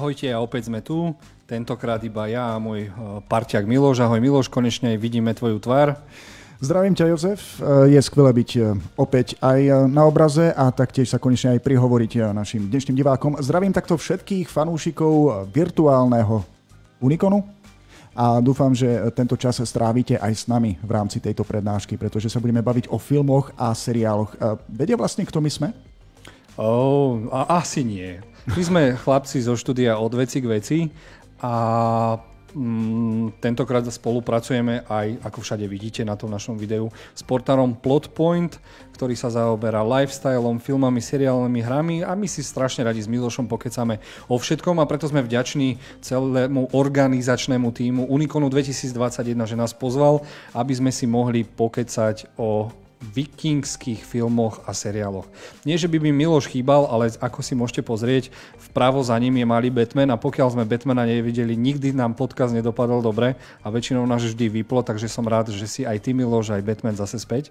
Ahojte a opäť sme tu. Tentokrát iba ja a môj e, parťak Miloš. Ahoj Miloš, konečne vidíme tvoju tvár. Zdravím ťa Jozef, e, je skvelé byť e, opäť aj na obraze a taktiež sa konečne aj prihovoriť našim dnešným divákom. Zdravím takto všetkých fanúšikov virtuálneho Unikonu a dúfam, že tento čas strávite aj s nami v rámci tejto prednášky, pretože sa budeme baviť o filmoch a seriáloch. Vedia vlastne, kto my sme? Oh, a asi nie. My sme chlapci zo štúdia od veci k veci a mm, tentokrát spolupracujeme aj, ako všade vidíte na tom našom videu, s portárom Plotpoint, ktorý sa zaoberá lifestyleom, filmami, seriálnymi hrami a my si strašne radi s Milošom pokecame o všetkom a preto sme vďační celému organizačnému týmu Unikonu 2021, že nás pozval, aby sme si mohli pokecať o vikingských filmoch a seriáloch. Nie, že by mi Miloš chýbal, ale ako si môžete pozrieť, vpravo za ním je malý Batman a pokiaľ sme Batmana nevideli, nikdy nám podcast nedopadol dobre a väčšinou nás vždy vyplo, takže som rád, že si aj ty Miloš, aj Batman zase späť.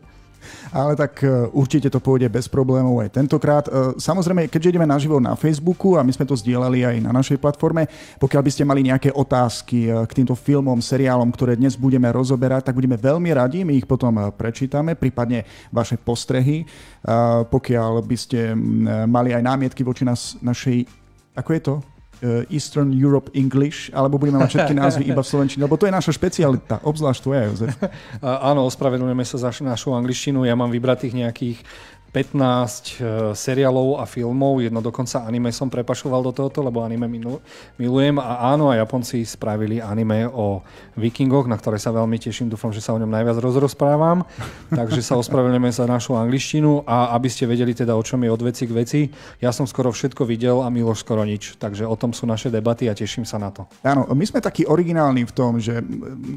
Ale tak e, určite to pôjde bez problémov aj tentokrát. E, samozrejme, keďže ideme naživo na Facebooku a my sme to zdieľali aj na našej platforme, pokiaľ by ste mali nejaké otázky e, k týmto filmom, seriálom, ktoré dnes budeme rozoberať, tak budeme veľmi radi, my ich potom prečítame, prípadne vaše postrehy. Pokiaľ by ste mali aj námietky voči nás, našej, ako je to? Uh, Eastern Europe English, alebo budeme mať všetky názvy iba v Slovenčine, lebo to je naša špecialita, obzvlášť tvoja, Jozef. Áno, ospravedlňujeme sa za našu angličtinu. Ja mám vybratých nejakých 15 eh, seriálov a filmov, jedno dokonca anime som prepašoval do tohoto, lebo anime milujem. A áno, a Japonci spravili anime o vikingoch, na ktoré sa veľmi teším, dúfam, že sa o ňom najviac rozrozprávam, takže sa ospravedlňujeme za našu angličtinu. A aby ste vedeli teda, o čom je od veci k veci, ja som skoro všetko videl a Miloš skoro nič, takže o tom sú naše debaty a teším sa na to. Áno, my sme takí originálni v tom, že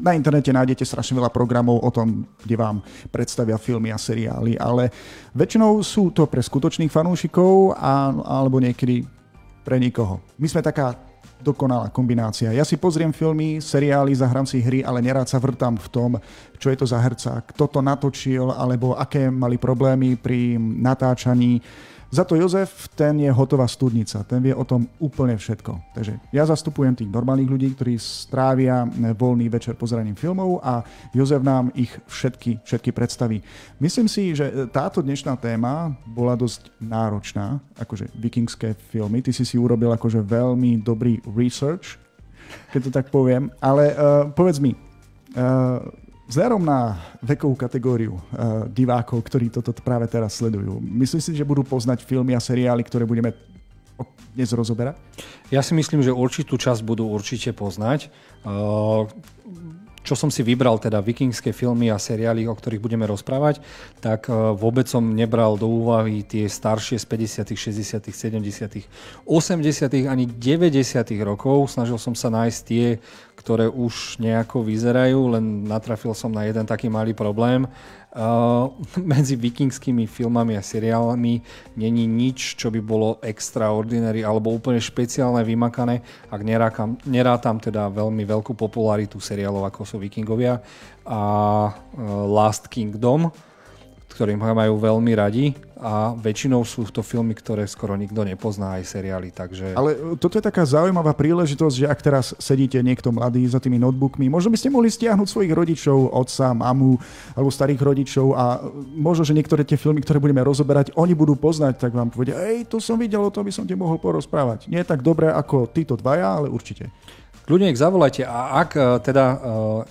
na internete nájdete strašne veľa programov o tom, kde vám predstavia filmy a seriály, ale väčšinou väčšinou sú to pre skutočných fanúšikov a, alebo niekedy pre nikoho. My sme taká dokonalá kombinácia. Ja si pozriem filmy, seriály, zahrám si hry, ale nerád sa vrtám v tom, čo je to za herca, kto to natočil, alebo aké mali problémy pri natáčaní za to Jozef, ten je hotová studnica, ten vie o tom úplne všetko. Takže ja zastupujem tých normálnych ľudí, ktorí strávia voľný večer pozeraním filmov a Jozef nám ich všetky, všetky predstaví. Myslím si, že táto dnešná téma bola dosť náročná, akože vikingské filmy. Ty si si urobil akože veľmi dobrý research, keď to tak poviem. Ale uh, povedz mi, uh, Vzhľadom na vekovú kategóriu uh, divákov, ktorí toto práve teraz sledujú, myslíš si, že budú poznať filmy a seriály, ktoré budeme dnes rozoberať? Ja si myslím, že určitú časť budú určite poznať. Uh, čo som si vybral, teda vikingské filmy a seriály, o ktorých budeme rozprávať, tak e, vôbec som nebral do úvahy tie staršie z 50., 60., 70., 80. ani 90. rokov. Snažil som sa nájsť tie, ktoré už nejako vyzerajú, len natrafil som na jeden taký malý problém. Uh, medzi vikingskými filmami a seriálmi není nič, čo by bolo extraordinary alebo úplne špeciálne, vymakané, ak nerátam, nerátam teda veľmi veľkú popularitu seriálov ako sú Vikingovia a uh, Last Kingdom, ktorým majú veľmi radi a väčšinou sú to filmy, ktoré skoro nikto nepozná, aj seriály. Takže... Ale toto je taká zaujímavá príležitosť, že ak teraz sedíte niekto mladý za tými notebookmi, možno by ste mohli stiahnuť svojich rodičov, otca, mamu alebo starých rodičov a možno, že niektoré tie filmy, ktoré budeme rozoberať, oni budú poznať, tak vám povedia, ej, to som videl, o tom by som ti mohol porozprávať. Nie je tak dobré ako títo dvaja, ale určite. Kľudne ich zavolajte a ak e, teda e,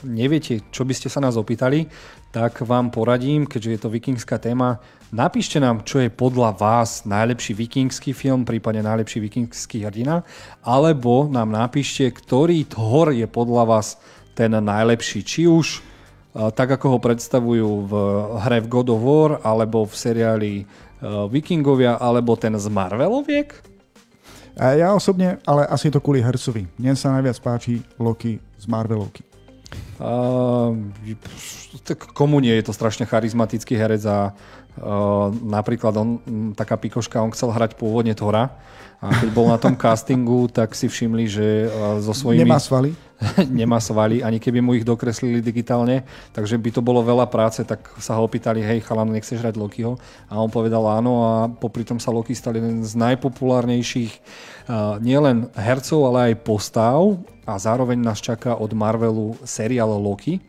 neviete, čo by ste sa nás opýtali, tak vám poradím, keďže je to vikingská téma, napíšte nám, čo je podľa vás najlepší vikingský film, prípadne najlepší vikingský hrdina, alebo nám napíšte, ktorý hor je podľa vás ten najlepší, či už e, tak, ako ho predstavujú v hre v God of War, alebo v seriáli Vikingovia, alebo ten z Marveloviek, a ja osobne, ale asi to kvôli hercovi. Mne sa najviac páči Loki z Marvelovky. Uh, tak komu nie je to strašne charizmatický herec a napríklad on, taká pikoška, on chcel hrať pôvodne Thora a keď bol na tom castingu, tak si všimli, že uh, so svojimi... Nemá svaly? nemá svaly, ani keby mu ich dokreslili digitálne, takže by to bolo veľa práce, tak sa ho opýtali, hej chalan, nechceš hrať Lokiho? A on povedal áno a popri tom sa Loki stal jeden z najpopulárnejších uh, nielen hercov, ale aj postav a zároveň nás čaká od Marvelu seriál Loki,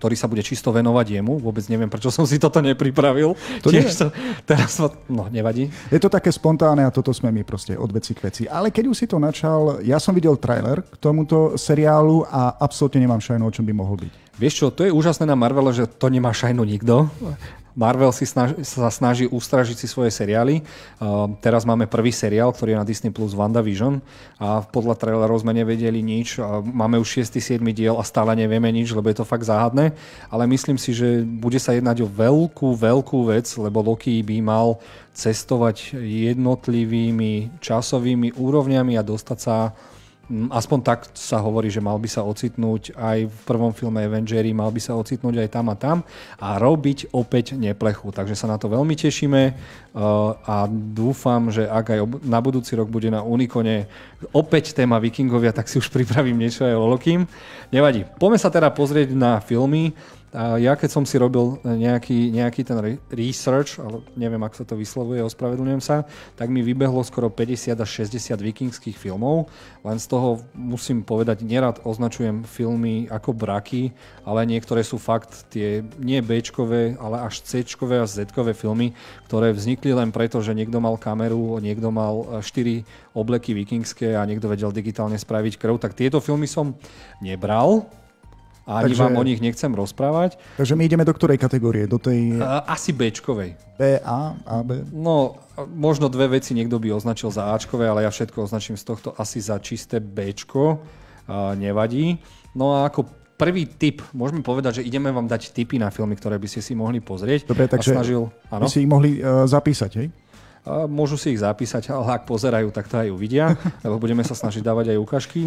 ktorý sa bude čisto venovať jemu. Vôbec neviem, prečo som si toto nepripravil. To Tiež to, teraz, no, nevadí. Je to také spontánne a toto sme my proste od veci k veci. Ale keď už si to načal, ja som videl trailer k tomuto seriálu a absolútne nemám šajnu, o čom by mohol byť. Vieš čo, to je úžasné na Marvele, že to nemá šajnu nikto. Marvel si snaž, sa snaží ustražiť si svoje seriály. Uh, teraz máme prvý seriál, ktorý je na Disney Plus WandaVision a podľa trailerov sme nevedeli nič. Uh, máme už 6. 7. diel a stále nevieme nič, lebo je to fakt záhadné. Ale myslím si, že bude sa jednať o veľkú, veľkú vec, lebo Loki by mal cestovať jednotlivými časovými úrovňami a dostať sa aspoň tak sa hovorí, že mal by sa ocitnúť aj v prvom filme Avengers, mal by sa ocitnúť aj tam a tam a robiť opäť neplechu. Takže sa na to veľmi tešíme uh, a dúfam, že ak aj na budúci rok bude na Unikone opäť téma Vikingovia, tak si už pripravím niečo aj o Lokim. Nevadí. Poďme sa teda pozrieť na filmy. A ja keď som si robil nejaký, nejaký ten research, ale neviem, ako sa to vyslovuje, ospravedlňujem sa, tak mi vybehlo skoro 50 až 60 vikingských filmov. Len z toho musím povedať, nerad označujem filmy ako braky, ale niektoré sú fakt tie nie b ale až c a z filmy, ktoré vznikli len preto, že niekto mal kameru, niekto mal 4 obleky vikingské a niekto vedel digitálne spraviť krv. Tak tieto filmy som nebral, a ani takže, vám o nich nechcem rozprávať. Takže my ideme do ktorej kategórie? Do tej... Asi Bčkovej. B, A, A, B? No, možno dve veci niekto by označil za Ačkové, ale ja všetko označím z tohto asi za čisté Bčko. Nevadí. No a ako prvý tip, môžeme povedať, že ideme vám dať tipy na filmy, ktoré by ste si mohli pozrieť. Dobre, takže snažil, by si ich mohli uh, zapísať, hej? Môžu si ich zapísať, ale ak pozerajú, tak to aj uvidia, lebo budeme sa snažiť dávať aj ukážky.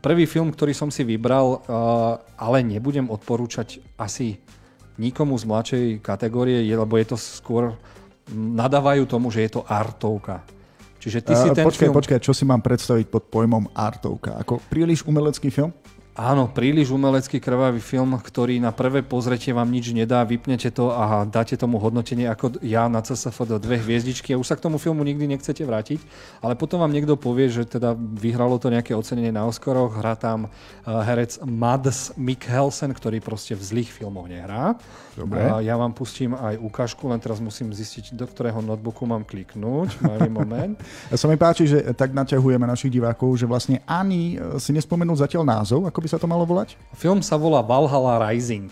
Prvý film, ktorý som si vybral, ale nebudem odporúčať asi nikomu z mladšej kategórie, lebo je to skôr, nadávajú tomu, že je to artovka. Čiže ty si ten počkaj, film... počkaj, čo si mám predstaviť pod pojmom artovka? Ako príliš umelecký film? Áno, príliš umelecký krvavý film, ktorý na prvé pozretie vám nič nedá, vypnete to a dáte tomu hodnotenie ako ja na CSF do dve hviezdičky a už sa k tomu filmu nikdy nechcete vrátiť, ale potom vám niekto povie, že teda vyhralo to nejaké ocenenie na Oscaroch, hrá tam eh, herec Mads Mikkelsen, ktorý proste v zlých filmoch nehrá. Dobre. Ja vám pustím aj ukážku, len teraz musím zistiť, do ktorého notebooku mám kliknúť. Malý moment. Sa mi páči, že tak naťahujeme našich divákov, že vlastne ani eh, si nespomenul zatiaľ názov, ako by sa to malo volať? Film sa volá Valhalla Rising.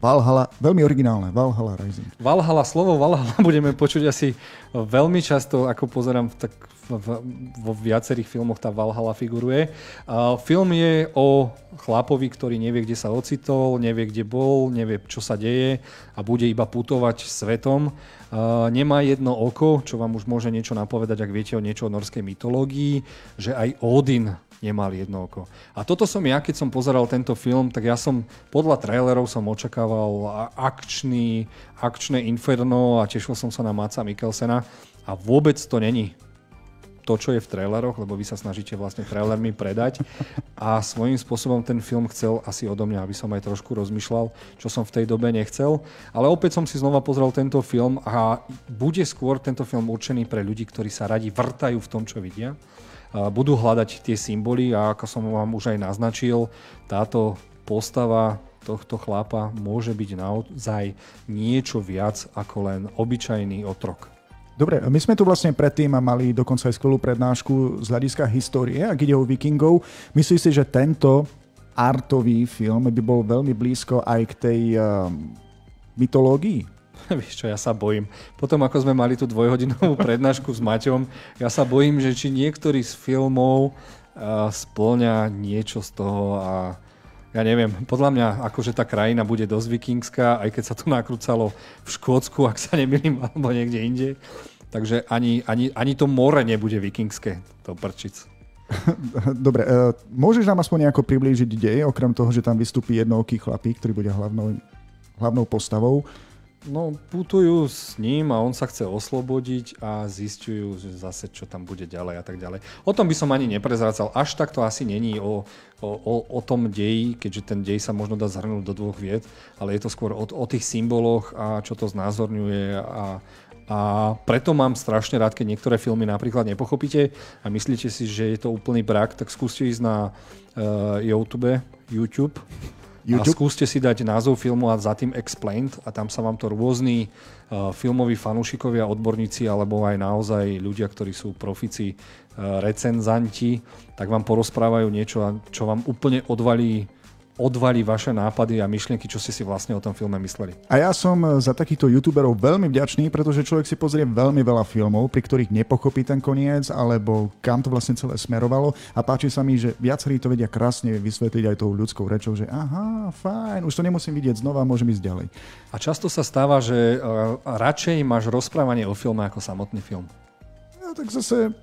Valhalla, veľmi originálne, Valhalla Rising. Valhalla, slovo Valhalla budeme počuť asi veľmi často, ako pozerám tak v, vo viacerých filmoch tá Valhalla figuruje. Uh, film je o chlapovi, ktorý nevie, kde sa ocitol, nevie, kde bol, nevie, čo sa deje a bude iba putovať svetom. Uh, nemá jedno oko, čo vám už môže niečo napovedať, ak viete o niečo o norskej mytológii, že aj Odin nemal jedno oko. A toto som ja, keď som pozeral tento film, tak ja som podľa trailerov som očakával akčný, akčné inferno a tešil som sa na Maca Mikkelsena a vôbec to není to, čo je v traileroch, lebo vy sa snažíte vlastne trailermi predať a svojím spôsobom ten film chcel asi odo mňa, aby som aj trošku rozmýšľal, čo som v tej dobe nechcel. Ale opäť som si znova pozrel tento film a bude skôr tento film určený pre ľudí, ktorí sa radi vrtajú v tom, čo vidia budú hľadať tie symboly a ako som vám už aj naznačil, táto postava tohto chlapa môže byť naozaj niečo viac ako len obyčajný otrok. Dobre, my sme tu vlastne predtým mali dokonca aj skvelú prednášku z hľadiska histórie, ak ide o vikingov. Myslíš si, že tento artový film by bol veľmi blízko aj k tej uh, mytológii? Vieš čo, ja sa bojím. Potom, ako sme mali tú dvojhodinovú prednášku s Maťom, ja sa bojím, že či niektorý z filmov uh, splňa niečo z toho a ja neviem, podľa mňa akože tá krajina bude dosť vikingská, aj keď sa to nakrúcalo v Škótsku, ak sa nemýlim, alebo niekde inde. Takže ani, ani, ani to more nebude vikingské, to prčic. Dobre, uh, môžeš nám aspoň nejako priblížiť dej, okrem toho, že tam vystúpi jednooký chlapík, ktorý bude hlavnou, hlavnou postavou. No, putujú s ním a on sa chce oslobodiť a zistujú, že zase čo tam bude ďalej a tak ďalej. O tom by som ani neprezrácal. Až tak to asi není o, o, o tom deji, keďže ten dej sa možno dá zhrnúť do dvoch vied, ale je to skôr o, o tých symboloch a čo to znázorňuje a, a preto mám strašne rád, keď niektoré filmy napríklad nepochopíte a myslíte si, že je to úplný brak, tak skúste ísť na uh, YouTube, YouTube YouTube? A skúste si dať názov filmu a za tým Explained a tam sa vám to rôzni uh, filmoví fanúšikovia, odborníci alebo aj naozaj ľudia, ktorí sú profici, uh, recenzanti, tak vám porozprávajú niečo, čo vám úplne odvalí odvalí vaše nápady a myšlienky, čo ste si vlastne o tom filme mysleli. A ja som e, za takýchto youtuberov veľmi vďačný, pretože človek si pozrie veľmi veľa filmov, pri ktorých nepochopí ten koniec, alebo kam to vlastne celé smerovalo a páči sa mi, že viacerí to vedia krásne vysvetliť aj tou ľudskou rečou, že aha, fajn, už to nemusím vidieť znova, môžem ísť ďalej. A často sa stáva, že uh, radšej máš rozprávanie o filme ako samotný film. No tak zase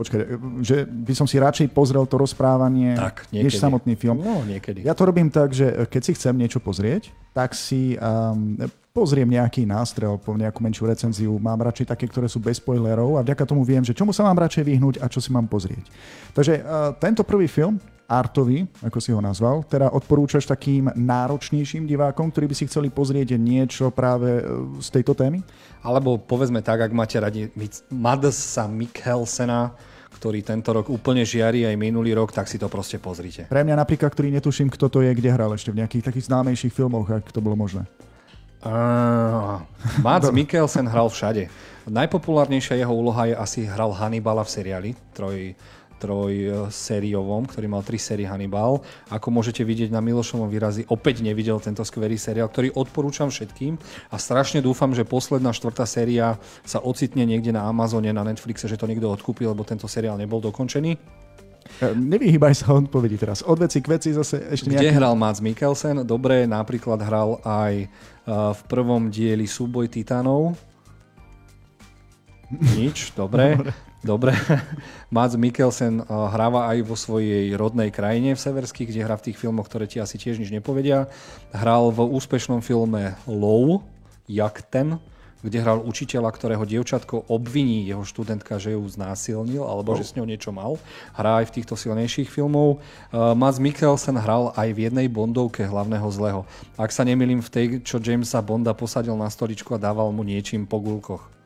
Počkaj, že by som si radšej pozrel to rozprávanie, tak, než samotný film. No, niekedy. Ja to robím tak, že keď si chcem niečo pozrieť, tak si um, pozriem nejaký nástrel po nejakú menšiu recenziu. Mám radšej také, ktoré sú bez spoilerov a vďaka tomu viem, že čomu sa mám radšej vyhnúť a čo si mám pozrieť. Takže uh, tento prvý film, artový, ako si ho nazval, teda odporúčaš takým náročnejším divákom, ktorí by si chceli pozrieť niečo práve z tejto témy? Alebo povedzme tak, ak máte radi Madsa Mikhelsena, ktorý tento rok úplne žiari aj minulý rok, tak si to proste pozrite. Pre mňa napríklad, ktorý netuším, kto to je, kde hral ešte v nejakých takých známejších filmoch, ak to bolo možné. Uh, Mads Mikkelsen hral všade. Najpopulárnejšia jeho úloha je asi hral Hannibala v seriáli, troj, trojsériovom, ktorý mal tri série Hannibal. Ako môžete vidieť na Milošovom výrazi, opäť nevidel tento skvelý seriál, ktorý odporúčam všetkým a strašne dúfam, že posledná štvrtá séria sa ocitne niekde na Amazone, na Netflixe, že to niekto odkúpil, lebo tento seriál nebol dokončený. E, nevyhýbaj sa odpovedi teraz. Od veci k veci zase ešte nejaký... Kde hral Mads Mikkelsen? Dobre, napríklad hral aj e, v prvom dieli Súboj titánov. Nič, dobre. Dobre. Mads Mikkelsen eh, hráva aj vo svojej rodnej krajine v Severských, kde hrá v tých filmoch, ktoré ti asi tiež nič nepovedia. Hral v úspešnom filme Low, jak ten, kde hral učiteľa, ktorého dievčatko obviní jeho študentka, že ju znásilnil alebo že s ňou niečo mal. Hrá aj v týchto silnejších filmov. Uh, Mads Mikkelsen hral aj v jednej Bondovke hlavného zlého. Ak sa nemýlim v tej, čo Jamesa Bonda posadil na stoličku a dával mu niečím po gulkoch.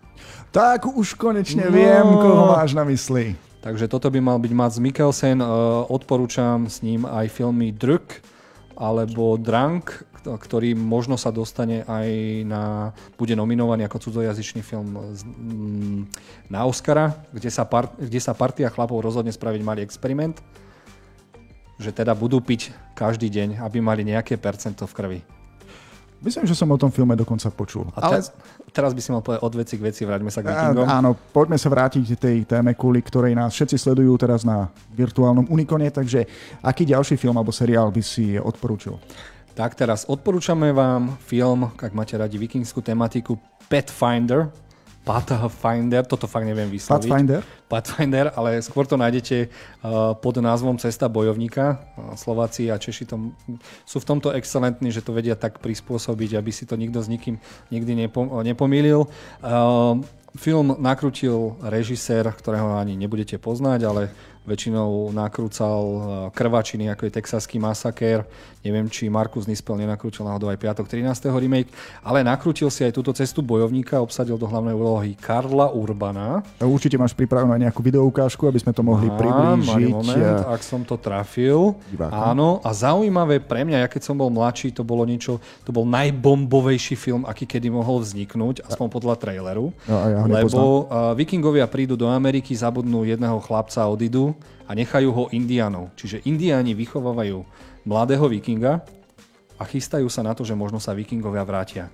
Tak už konečne no. viem, koho máš na mysli. Takže toto by mal byť Mats Mikkelsen. Odporúčam s ním aj filmy Druk alebo Drunk, ktorý možno sa dostane aj na, bude nominovaný ako cudzojazyčný film na Oscara, kde sa, part, kde sa partia chlapov rozhodne spraviť malý experiment, že teda budú piť každý deň, aby mali nejaké percento v krvi. Myslím, že som o tom filme dokonca počul. A te, Ale... teraz by si mal povedať od veci k veci, vráťme sa k Vikingom. Áno, poďme sa vrátiť k tej téme, kvôli ktorej nás všetci sledujú teraz na virtuálnom Unikone, takže aký ďalší film alebo seriál by si odporúčil? Tak teraz odporúčame vám film, ak máte radi vikingskú tematiku, Pathfinder, Pathfinder, toto fakt neviem vysloviť. Pathfinder? Pathfinder, ale skôr to nájdete uh, pod názvom Cesta bojovníka. Uh, Slováci a Češi tom, sú v tomto excelentní, že to vedia tak prispôsobiť, aby si to nikto s nikým nikdy nepo, nepomýlil. Uh, film nakrútil režisér, ktorého ani nebudete poznať, ale väčšinou nakrúcal krvačiny, ako je Texaský masakér, Neviem, či Markus Nispel nenakrútil náhodou aj piatok 13. remake, ale nakrútil si aj túto cestu bojovníka, obsadil do hlavnej úlohy Karla Urbana. Určite máš pripravenú aj nejakú videoukážku, aby sme to mohli Mám, priblížiť. moment, ak som to trafil. Divákom. Áno, a zaujímavé pre mňa, ja keď som bol mladší, to bolo niečo, to bol najbombovejší film, aký kedy mohol vzniknúť, aspoň podľa traileru. No, ja lebo uh, vikingovia prídu do Ameriky, zabudnú jedného chlapca, odídu a nechajú ho indianov. Čiže indiáni vychovávajú mladého vikinga a chystajú sa na to, že možno sa vikingovia vrátia.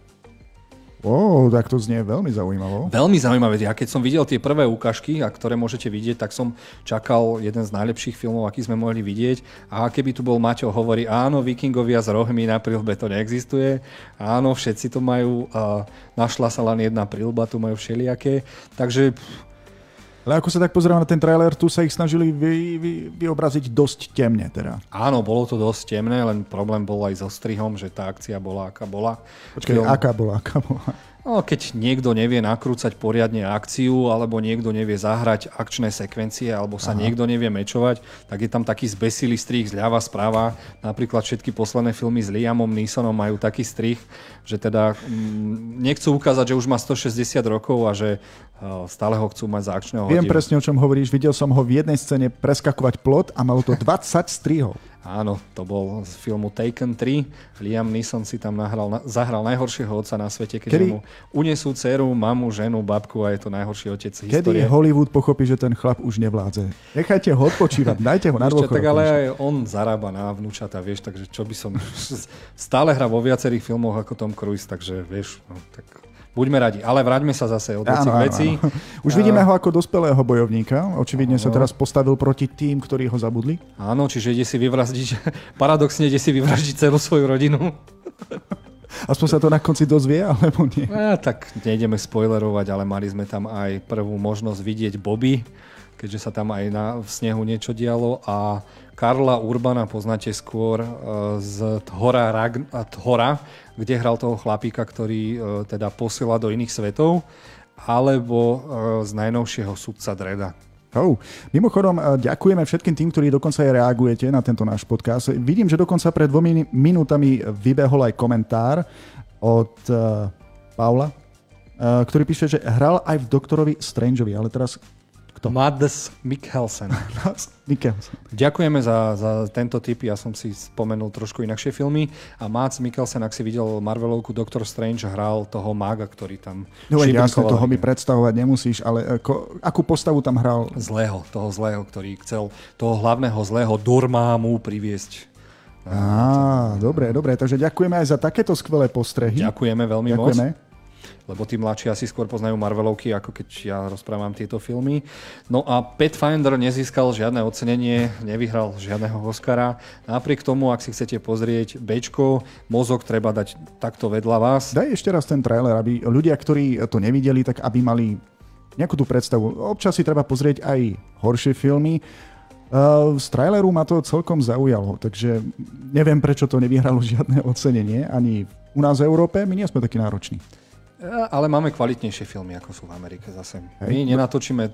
Ó, oh, tak to znie veľmi zaujímavo. Veľmi zaujímavé. Ja keď som videl tie prvé ukážky, a ktoré môžete vidieť, tak som čakal jeden z najlepších filmov, aký sme mohli vidieť. A keby tu bol Maťo, hovorí, áno, vikingovia s rohmi na prilbe to neexistuje. Áno, všetci to majú. A našla sa len jedna prilba, tu majú všelijaké. Takže pff, Ale ako sa tak pozerám na ten trailer, tu sa ich snažili vy, vy, vyobraziť dosť temne teda. Áno, bolo to dosť temné, len problém bol aj so strihom, že tá akcia bola aká bola. Počkaj, Film... aká bola, aká bola? No, keď niekto nevie nakrúcať poriadne akciu, alebo niekto nevie zahrať akčné sekvencie, alebo sa Aha. niekto nevie mečovať, tak je tam taký zbesilý strih zľava správa. Napríklad všetky posledné filmy s Liamom Neesonom majú taký strih, že teda mm, nechcú ukázať, že už má 160 rokov a že uh, stále ho chcú mať za akčného Viem hodinu. presne, o čom hovoríš. Videl som ho v jednej scéne preskakovať plot a malo to 20 strihov. Áno, to bol z filmu Taken 3. Liam Neeson si tam nahral, zahral najhoršieho otca na svete, keď Kedy... mu unesú dceru, mamu, ženu, babku a je to najhorší otec Kedy histórie. Hollywood pochopí, že ten chlap už nevládze? Nechajte ho odpočívať, dajte ho na dôchodok. Tak ale aj on zarába na vnúčata, vieš, takže čo by som... Stále hra vo viacerých filmoch ako Tom Cruise, takže vieš, no, tak buďme radi. Ale vráťme sa zase od veci k veci. Už vidíme ho ako dospelého bojovníka. Očividne áno. sa teraz postavil proti tým, ktorí ho zabudli. Áno, čiže ide si vyvraždiť, paradoxne ide si vyvraždiť celú svoju rodinu. Aspoň sa to na konci dozvie, alebo nie? Ja, tak nejdeme spoilerovať, ale mali sme tam aj prvú možnosť vidieť Bobby, keďže sa tam aj na, v snehu niečo dialo a Karla Urbana poznáte skôr e, z Thora, Ragn- Thora kde hral toho chlapíka, ktorý e, teda posiela do iných svetov, alebo e, z najnovšieho sudca Dreda. Oh. Mimochodom, ďakujeme všetkým tým, ktorí dokonca aj reagujete na tento náš podcast. Vidím, že dokonca pred dvomi minútami vybehol aj komentár od uh, Paula, uh, ktorý píše, že hral aj v Doktorovi Strangeovi, ale teraz kto? Mads Mikkelsen. Mikkelsen. Ďakujeme za, za tento tip, ja som si spomenul trošku inakšie filmy a Mads Mikkelsen, ak si videl Marvelovku Doctor Strange, hral toho mága, ktorý tam No jasne, toho mi predstavovať nemusíš, ale ako, akú postavu tam hral? Zlého, toho zlého, ktorý chcel toho hlavného zlého Dormámu priviesť Á, dobre, dobre, takže ďakujeme aj za takéto skvelé postrehy. Ďakujeme veľmi ďakujeme. moc lebo tí mladší asi skôr poznajú Marvelovky, ako keď ja rozprávam tieto filmy. No a Pathfinder nezískal žiadne ocenenie, nevyhral žiadneho Oscara. Napriek tomu, ak si chcete pozrieť Bčko, mozog treba dať takto vedľa vás. Daj ešte raz ten trailer, aby ľudia, ktorí to nevideli, tak aby mali nejakú tú predstavu. Občas si treba pozrieť aj horšie filmy. Uh, z traileru ma to celkom zaujalo, takže neviem, prečo to nevyhralo žiadne ocenenie ani u nás v Európe. My nie sme takí nároční. Ale máme kvalitnejšie filmy, ako sú v Amerike zase. My nenatočíme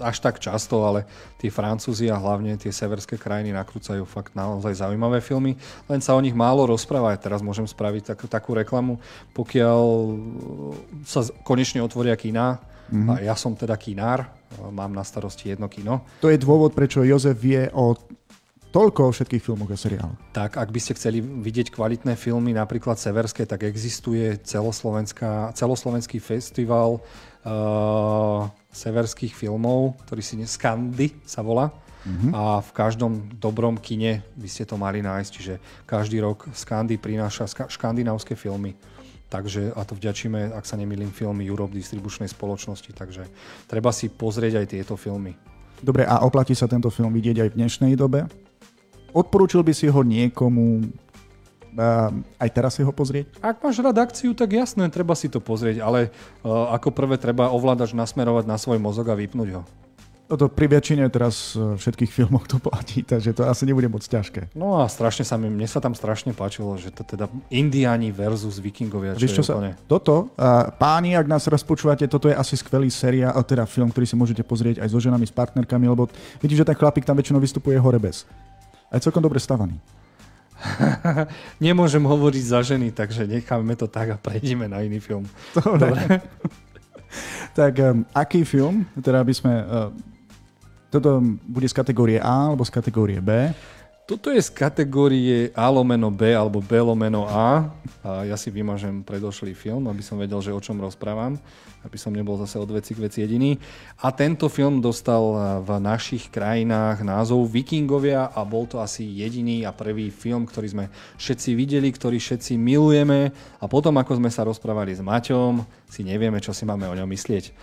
až tak často, ale tí Francúzi a hlavne tie severské krajiny nakrúcajú fakt naozaj zaujímavé filmy, len sa o nich málo rozpráva. Teraz môžem spraviť takú, takú reklamu, pokiaľ sa konečne otvoria kina, mm-hmm. a ja som teda kinár, mám na starosti jedno kino. To je dôvod, prečo Jozef vie o Toľko o všetkých filmoch a seriáloch. Tak, ak by ste chceli vidieť kvalitné filmy, napríklad severské, tak existuje celoslovenský festival uh, severských filmov, ktorý si Skandy sa volá. Mm-hmm. A v každom dobrom kine by ste to mali nájsť, čiže každý rok Skandy prináša škandinávské filmy. Takže, a to vďačíme, ak sa nemýlim, filmy Europe distribučnej spoločnosti, takže treba si pozrieť aj tieto filmy. Dobre, a oplatí sa tento film vidieť aj v dnešnej dobe? Odporúčil by si ho niekomu aj teraz si ho pozrieť? Ak máš rád akciu, tak jasné, treba si to pozrieť, ale uh, ako prvé treba ovládač nasmerovať na svoj mozog a vypnúť ho. Toto pri väčšine teraz e, všetkých filmoch to platí, takže to asi nebude moc ťažké. No a strašne sa mi, mne sa tam strašne páčilo, že to teda Indiani versus Vikingovia. Čo, čo sa, úplne... Toto, uh, páni, ak nás raz počúvate, toto je asi skvelý séria, teda film, ktorý si môžete pozrieť aj so ženami, s partnerkami, lebo vidíš, že ten chlapík tam väčšinou vystupuje hore bez aj celkom dobre stavaný. Nemôžem hovoriť za ženy, takže necháme to tak a prejdeme na iný film. Dobre. dobre. tak um, aký film, teda by sme... Uh, toto bude z kategórie A alebo z kategórie B? Toto je z kategórie A lomeno B alebo B lomeno A. a ja si vymažem predošlý film, aby som vedel, že o čom rozprávam, aby som nebol zase od veci k veci jediný. A tento film dostal v našich krajinách názov Vikingovia a bol to asi jediný a prvý film, ktorý sme všetci videli, ktorý všetci milujeme a potom, ako sme sa rozprávali s Maťom, si nevieme, čo si máme o ňom myslieť.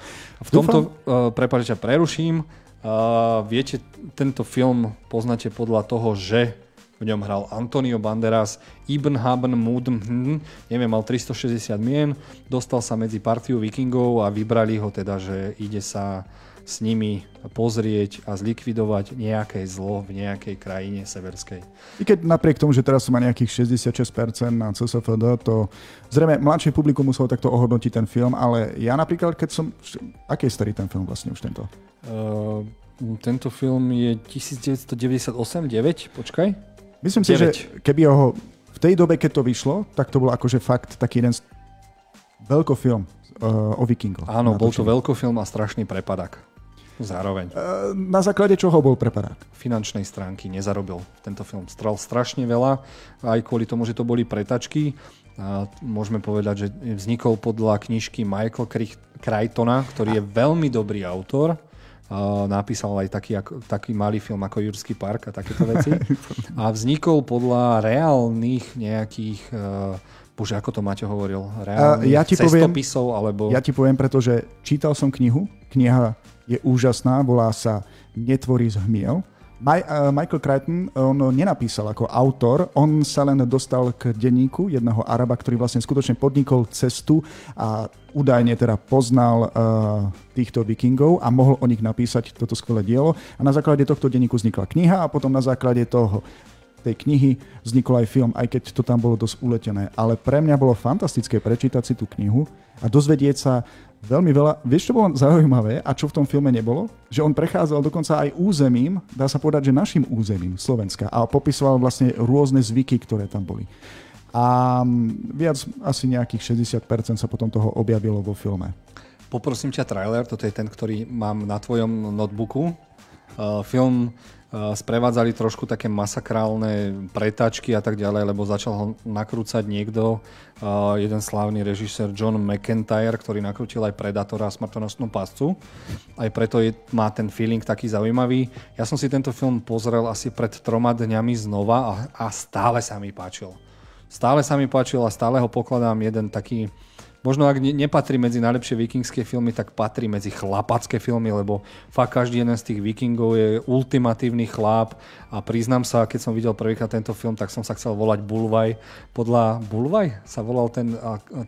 V tomto, uh, prepáčte, preruším, Uh, viete, tento film poznáte podľa toho, že v ňom hral Antonio Banderas, Ibn Haben Mudm, hm, neviem, mal 360 mien, dostal sa medzi partiu vikingov a vybrali ho teda, že ide sa s nimi pozrieť a zlikvidovať nejaké zlo v nejakej krajine severskej. I keď napriek tomu, že teraz má nejakých 66% na CSFD, to zrejme mladšie publikum muselo takto ohodnotiť ten film, ale ja napríklad, keď som... Aký je starý ten film vlastne už tento? Uh, tento film je 1998-9, počkaj. Myslím 9. si, že keby ho v tej dobe, keď to vyšlo, tak to bol akože fakt taký jeden veľkofilm uh, o vikingoch. Áno, bol to veľkofilm a strašný prepadak. Zároveň. E, na základe čoho bol preparát? Finančnej stránky nezarobil tento film. Stral strašne veľa, aj kvôli tomu, že to boli pretačky. A môžeme povedať, že vznikol podľa knižky Michael Crichtona, ktorý je veľmi dobrý autor. A napísal aj taký, taký malý film ako Jurský park a takéto veci. A vznikol podľa reálnych nejakých e, Bože, ako to Maťo hovoril? Reálnych ja ti poviem, alebo... Ja ti poviem, pretože čítal som knihu. Kniha je úžasná, volá sa Netvorí z hmiel. My, uh, Michael Crichton, on nenapísal ako autor, on sa len dostal k denníku jedného Araba, ktorý vlastne skutočne podnikol cestu a údajne teda poznal uh, týchto vikingov a mohol o nich napísať toto skvelé dielo. A na základe tohto denníku vznikla kniha a potom na základe toho tej knihy vznikol aj film, aj keď to tam bolo dosť uletené. Ale pre mňa bolo fantastické prečítať si tú knihu a dozvedieť sa veľmi veľa. Vieš, čo bolo zaujímavé a čo v tom filme nebolo? Že on prechádzal dokonca aj územím, dá sa povedať, že našim územím Slovenska a popisoval vlastne rôzne zvyky, ktoré tam boli. A viac, asi nejakých 60% sa potom toho objavilo vo filme. Poprosím ťa trailer, toto je ten, ktorý mám na tvojom notebooku. Uh, film sprevádzali trošku také masakrálne pretačky a tak ďalej, lebo začal ho nakrúcať niekto, jeden slávny režisér John McIntyre, ktorý nakrútil aj Predatora a smrtonosnú pascu. Aj preto je, má ten feeling taký zaujímavý. Ja som si tento film pozrel asi pred troma dňami znova a, a stále sa mi páčil. Stále sa mi páčil a stále ho pokladám jeden taký možno ak nepatrí medzi najlepšie vikingské filmy, tak patrí medzi chlapacké filmy, lebo fakt každý jeden z tých vikingov je ultimatívny chlap a priznám sa, keď som videl prvýkrát tento film, tak som sa chcel volať Bulvaj. Podľa Bulvaj sa volal ten,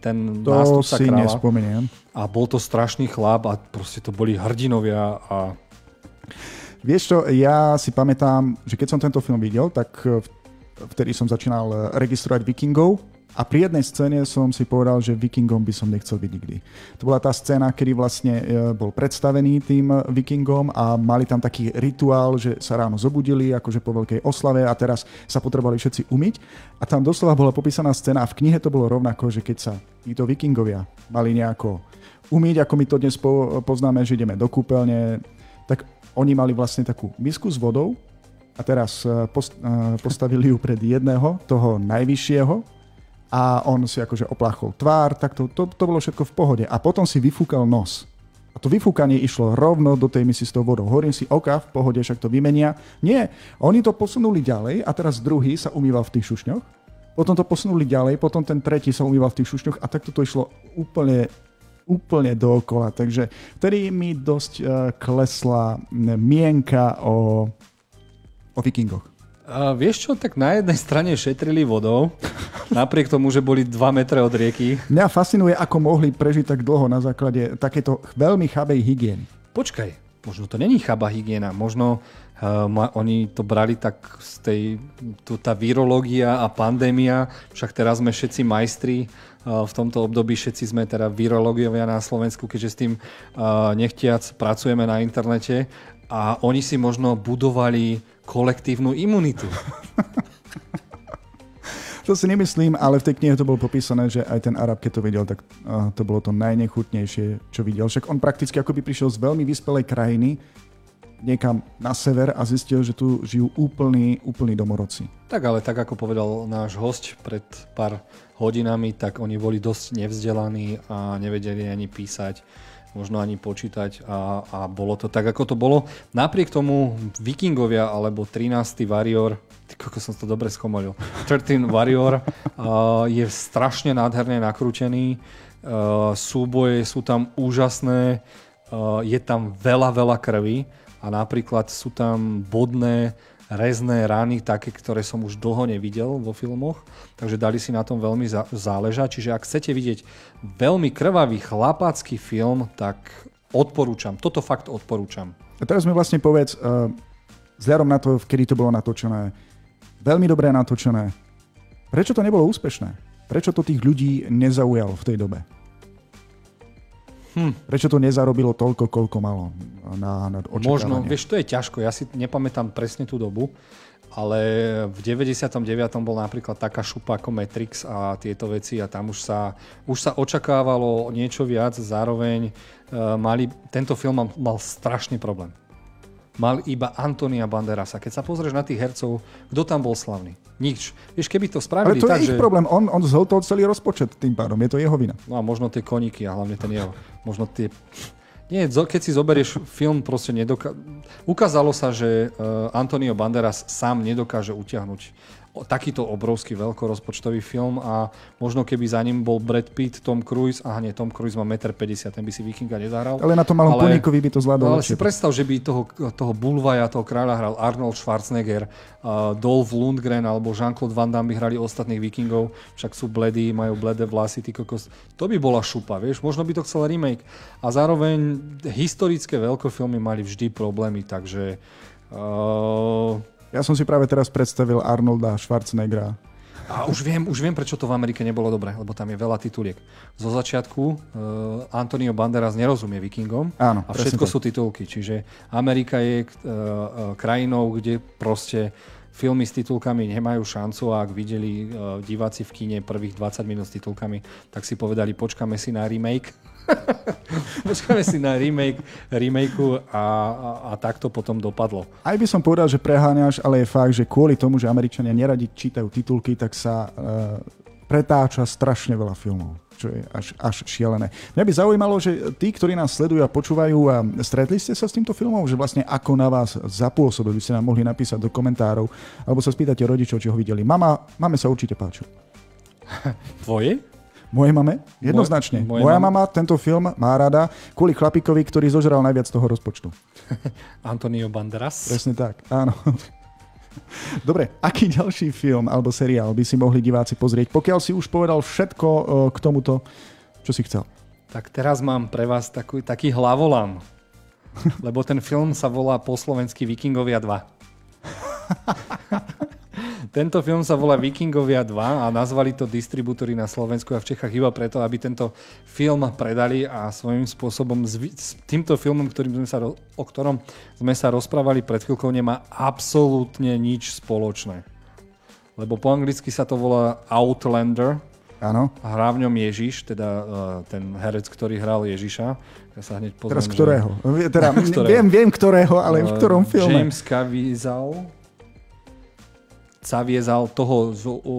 ten to nástupca si kráľa. nespomeniem. A bol to strašný chlap a proste to boli hrdinovia a Vieš čo, ja si pamätám, že keď som tento film videl, tak vtedy som začínal registrovať vikingov a pri jednej scéne som si povedal, že vikingom by som nechcel byť nikdy. To bola tá scéna, kedy vlastne e, bol predstavený tým vikingom a mali tam taký rituál, že sa ráno zobudili akože po veľkej oslave a teraz sa potrebovali všetci umyť. A tam doslova bola popísaná scéna a v knihe to bolo rovnako, že keď sa títo vikingovia mali nejako umyť, ako my to dnes poznáme, že ideme do kúpeľne, tak oni mali vlastne takú misku s vodou a teraz e, e, postavili ju pred jedného, toho najvyššieho, a on si akože opláchol tvár, tak to, to, to bolo všetko v pohode. A potom si vyfúkal nos. A to vyfúkanie išlo rovno do tej misy s tou vodou. Hovorím si, oka, v pohode, však to vymenia. Nie, oni to posunuli ďalej a teraz druhý sa umýval v tých šušňoch. Potom to posunuli ďalej, potom ten tretí sa umýval v tých šušňoch a takto to išlo úplne úplne dookola. Takže vtedy mi dosť uh, klesla mienka o, o vikingoch. A vieš čo, tak na jednej strane šetrili vodou, napriek tomu, že boli 2 metre od rieky. Mňa fascinuje, ako mohli prežiť tak dlho na základe takéto veľmi chabej hygieny. Počkaj, možno to není chaba hygiena, možno uh, ma, oni to brali tak z tej, tu tá virológia a pandémia, však teraz sme všetci majstri uh, v tomto období, všetci sme teda virológiovia na Slovensku, keďže s tým uh, nechtiac pracujeme na internete a oni si možno budovali kolektívnu imunitu. to si nemyslím, ale v tej knihe to bolo popísané, že aj ten Arab, keď to videl, tak to bolo to najnechutnejšie, čo videl. Však on prakticky ako by prišiel z veľmi vyspelej krajiny niekam na sever a zistil, že tu žijú úplní, úplní domorodci. Tak ale tak ako povedal náš host pred pár hodinami, tak oni boli dosť nevzdelaní a nevedeli ani písať možno ani počítať a, a bolo to tak, ako to bolo. Napriek tomu Vikingovia alebo 13. Warrior, ako som to dobre schomolil, 13 Warrior uh, je strašne nádherne nakrútený, uh, súboje sú tam úžasné, uh, je tam veľa, veľa krvi a napríklad sú tam bodné rezné rany, také, ktoré som už dlho nevidel vo filmoch, takže dali si na tom veľmi záležať. Čiže ak chcete vidieť veľmi krvavý chlapácky film, tak odporúčam. Toto fakt odporúčam. A teraz mi vlastne povedz, uh, vzhľadom na to, kedy to bolo natočené, veľmi dobre natočené, prečo to nebolo úspešné? Prečo to tých ľudí nezaujalo v tej dobe? Hm. Prečo to nezarobilo toľko, koľko malo na, na Možno, vieš, to je ťažko, ja si nepamätám presne tú dobu, ale v 99. bol napríklad taká šupa ako Matrix a tieto veci a tam už sa, už sa očakávalo niečo viac, zároveň uh, mali, tento film mal, mal strašný problém. Mal iba Antonia Banderasa. Keď sa pozrieš na tých hercov, kto tam bol slavný? Nič. Vieš, keby to spravili Ale to tak, je ich že... problém. On, on zhltol celý rozpočet tým pádom. Je to jeho vina. No a možno tie koníky a hlavne ten jeho. Možno tie... Nie, keď si zoberieš film, proste nedoká... Ukázalo sa, že uh, Antonio Banderas sám nedokáže utiahnuť takýto obrovský veľkorozpočtový film a možno keby za ním bol Brad Pitt, Tom Cruise, a nie, Tom Cruise má 1,50 m, ten by si Vikinga nezahral. Ale na tom malom ale, koníkovi by to zvládol. Ale si predstav, že by toho, toho Bulvaja, toho kráľa hral Arnold Schwarzenegger, uh, Dolph Lundgren alebo Jean-Claude Van Damme by hrali ostatných Vikingov, však sú bledí, majú bledé vlasy, ty kokos. To by bola šupa, vieš, možno by to chcel remake. A zároveň historické veľkofilmy mali vždy problémy, takže uh, ja som si práve teraz predstavil Arnolda Schwarzeneggera. A už viem, už viem, prečo to v Amerike nebolo dobre, lebo tam je veľa tituliek. Zo začiatku uh, Antonio Banderas nerozumie vikingom Áno, a všetko sú titulky. Čiže Amerika je uh, uh, krajinou, kde proste filmy s titulkami nemajú šancu a ak videli uh, diváci v kine prvých 20 minút s titulkami, tak si povedali, počkáme si na remake Počkáme si na remake, remakeu a, a, a tak to potom dopadlo. Aj by som povedal, že preháňaš, ale je fakt, že kvôli tomu, že Američania neradi čítajú titulky, tak sa uh, pretáča strašne veľa filmov čo je až, až šialené. Mňa by zaujímalo, že tí, ktorí nás sledujú a počúvajú, a stretli ste sa s týmto filmom, že vlastne ako na vás zapôsobil, by ste nám mohli napísať do komentárov, alebo sa spýtate rodičov, či ho videli. Mama, mame sa určite páčil. Tvoje? Mojej mame? Jednoznačne. Moje, Moja mama tento film má rada kvôli chlapíkovi, ktorý zožral najviac toho rozpočtu. Antonio Banderas. Presne tak, áno. Dobre, aký ďalší film alebo seriál by si mohli diváci pozrieť, pokiaľ si už povedal všetko e, k tomuto, čo si chcel? Tak teraz mám pre vás taký, taký hlavolám, lebo ten film sa volá po slovensky Vikingovia 2. Tento film sa volá Vikingovia 2 a nazvali to distribútory na Slovensku a v Čechách iba preto, aby tento film predali a svojím spôsobom s, s týmto filmom, ktorým sme sa, o ktorom sme sa rozprávali pred chvíľkou, nemá absolútne nič spoločné. Lebo po anglicky sa to volá Outlander, Áno. Hrá v ňom Ježiš, teda uh, ten herec, ktorý hral Ježiša. Ja sa hneď pozriem, Teraz ktorého? Že... Teda, ktorého? Viem, viem ktorého, ale v ktorom filme? James Caviezel zaviezal toho z, u,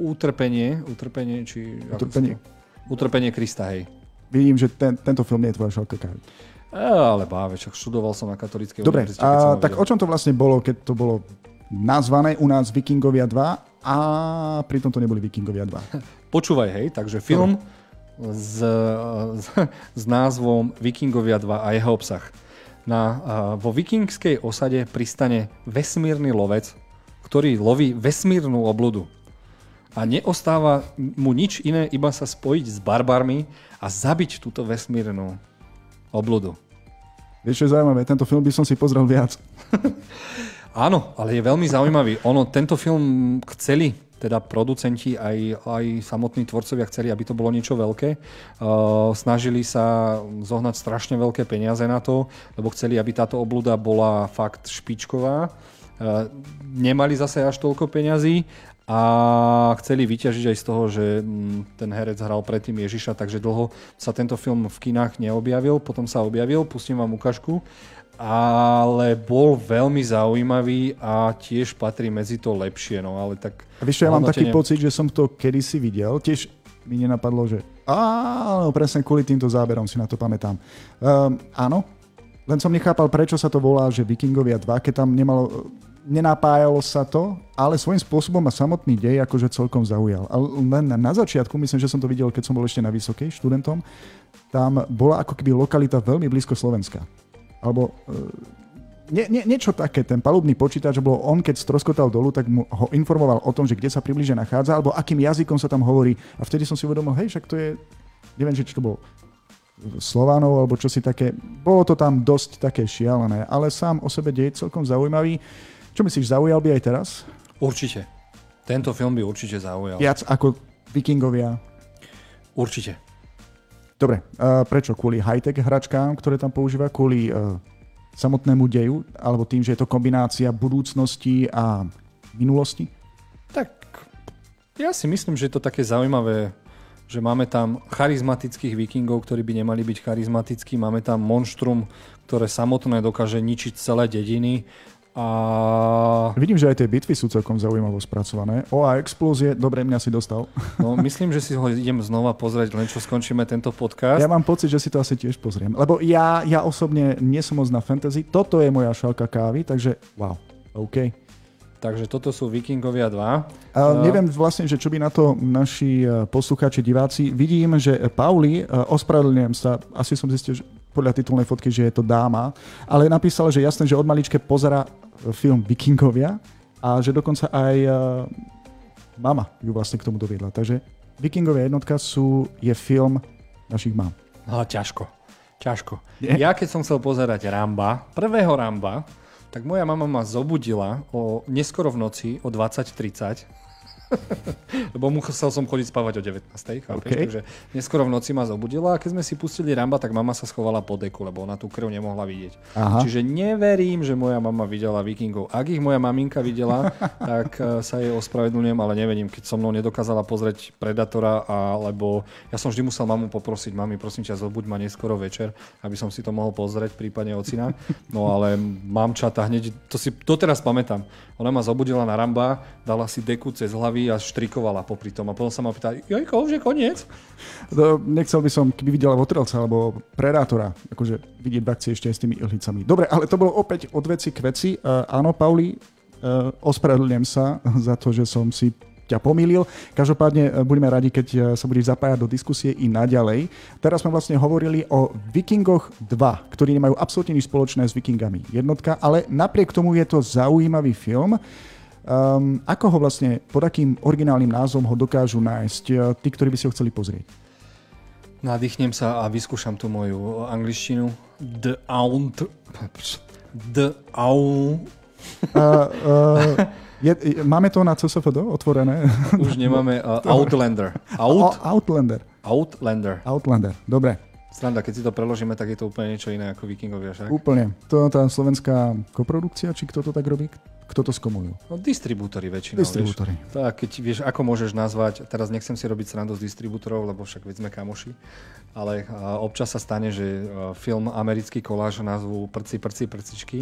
utrpenie, utrpenie, či... Utrpenie. Utrpenie Krista, hej. Vidím, že ten, tento film nie je tvoja šalka E, ale báve, čak študoval som na katolíckej Dobre, a, tak o čom to vlastne bolo, keď to bolo nazvané u nás Vikingovia 2 a pritom to neboli Vikingovia 2? Počúvaj, hej, takže film s, s, s názvom Vikingovia 2 a jeho obsah. Na, vo vikingskej osade pristane vesmírny lovec, ktorý loví vesmírnu obludu. A neostáva mu nič iné, iba sa spojiť s barbarmi a zabiť túto vesmírnu obludu. Vieš, čo je zaujímavé? Tento film by som si pozrel viac. Áno, ale je veľmi zaujímavý. Ono, tento film chceli, teda producenti aj, aj samotní tvorcovia chceli, aby to bolo niečo veľké. Uh, snažili sa zohnať strašne veľké peniaze na to, lebo chceli, aby táto obluda bola fakt špičková nemali zase až toľko peňazí a chceli vyťažiť aj z toho, že mm, ten herec hral predtým Ježiša, takže dlho sa tento film v kinách neobjavil, potom sa objavil, pustím vám ukážku, ale bol veľmi zaujímavý a tiež patrí medzi to lepšie, no ale tak... A vieš, ja mám taký pocit, že som to kedysi videl, tiež mi nenapadlo, že áno, presne kvôli týmto záberom si na to pamätám. Um, áno, len som nechápal, prečo sa to volá, že Vikingovia 2, keď tam nemalo nenapájalo sa to, ale svojím spôsobom ma samotný dej akože celkom zaujal. Ale len na začiatku, myslím, že som to videl, keď som bol ešte na vysokej študentom, tam bola ako keby lokalita veľmi blízko Slovenska. Alebo e, Nie, nie, niečo také, ten palubný počítač, bol on, keď stroskotal dolu, tak mu ho informoval o tom, že kde sa približne nachádza, alebo akým jazykom sa tam hovorí. A vtedy som si uvedomil, hej, však to je, neviem, či to bol Slovanov, alebo čo si také. Bolo to tam dosť také šialené, ale sám o sebe deje celkom zaujímavý. Čo myslíš, zaujal by aj teraz? Určite. Tento film by určite zaujal. Viac ako Vikingovia? Určite. Dobre, uh, prečo? Kvôli high-tech hračkám, ktoré tam používa? Kvôli uh, samotnému deju, alebo tým, že je to kombinácia budúcnosti a minulosti? Tak ja si myslím, že je to také zaujímavé, že máme tam charizmatických vikingov, ktorí by nemali byť charizmatickí, máme tam monštrum, ktoré samotné dokáže ničiť celé dediny a... Vidím, že aj tie bitvy sú celkom zaujímavo spracované. O a explózie, dobre, mňa si dostal. No, myslím, že si ho idem znova pozrieť, len čo skončíme tento podcast. Ja mám pocit, že si to asi tiež pozriem. Lebo ja, ja osobne nie som moc na fantasy. Toto je moja šálka kávy, takže wow, OK. Takže toto sú Vikingovia 2. A neviem vlastne, že čo by na to naši e, poslucháči, diváci. Vidím, že Pauli, e, ospravedlňujem sa, asi som zistil, že podľa titulnej fotky, že je to dáma, ale napísala, že jasné, že od maličke pozera film Vikingovia a že dokonca aj uh, mama ju vlastne k tomu doviedla. Takže Vikingovia jednotka sú, je film našich mám. No, ťažko. Ťažko. Je? Ja keď som chcel pozerať Ramba, prvého Ramba, tak moja mama ma zobudila o neskoro v noci o 20.30 Lebo musel som chodiť spávať o 19. Chápeš? Okay. Takže neskoro v noci ma zobudila a keď sme si pustili Ramba, tak mama sa schovala pod deku, lebo ona tú krv nemohla vidieť. Aha. Čiže neverím, že moja mama videla Vikingov. Ak ich moja maminka videla, tak eh, sa jej ospravedlňujem, ale nevedím, keď so mnou nedokázala pozrieť Predatora, alebo ja som vždy musel mamu poprosiť, mami, prosím ťa, zobuď ma neskoro večer, aby som si to mohol pozrieť, prípadne ocina. No ale mám čata hneď, to si doteraz pamätám. Ona ma zobudila na Ramba, dala si deku cez hlavy a štrikovala popri tom. A potom sa ma pýtala, jojko, už je koniec? No, nechcel by som, keby videla Votrelca alebo Predátora, akože vidieť v ešte aj s tými ihlicami. Dobre, ale to bolo opäť od veci k veci. Uh, áno, Pauli, uh, ospravedlňujem sa za to, že som si ťa pomýlil. Každopádne e, budeme radi, keď sa budeš zapájať do diskusie i naďalej. Teraz sme vlastne hovorili o Vikingoch 2, ktorí nemajú absolútne nič spoločné s Vikingami jednotka, ale napriek tomu je to zaujímavý film. Um, ako ho vlastne, pod akým originálnym názvom ho dokážu nájsť e, tí, ktorí by si ho chceli pozrieť? Nadýchnem sa a vyskúšam tú moju angličtinu. The Aunt... The Aunt... Uh, uh, je, máme to na CSFD otvorené? Už nemáme. Uh, Outlander. Out? Outlander. Outlander. Outlander, dobre. Sranda, keď si to preložíme, tak je to úplne niečo iné ako Vikingovia, však? Úplne. To tá slovenská koprodukcia, či kto to tak robí? Kto to skomulujú? No distribútory väčšinou. Distribútory. Vieš. Tak, keď vieš, ako môžeš nazvať, teraz nechcem si robiť srandu z distribútorov, lebo však veď sme kamoši, ale občas sa stane, že film americký koláž nazvú Prci, prci, prcičky,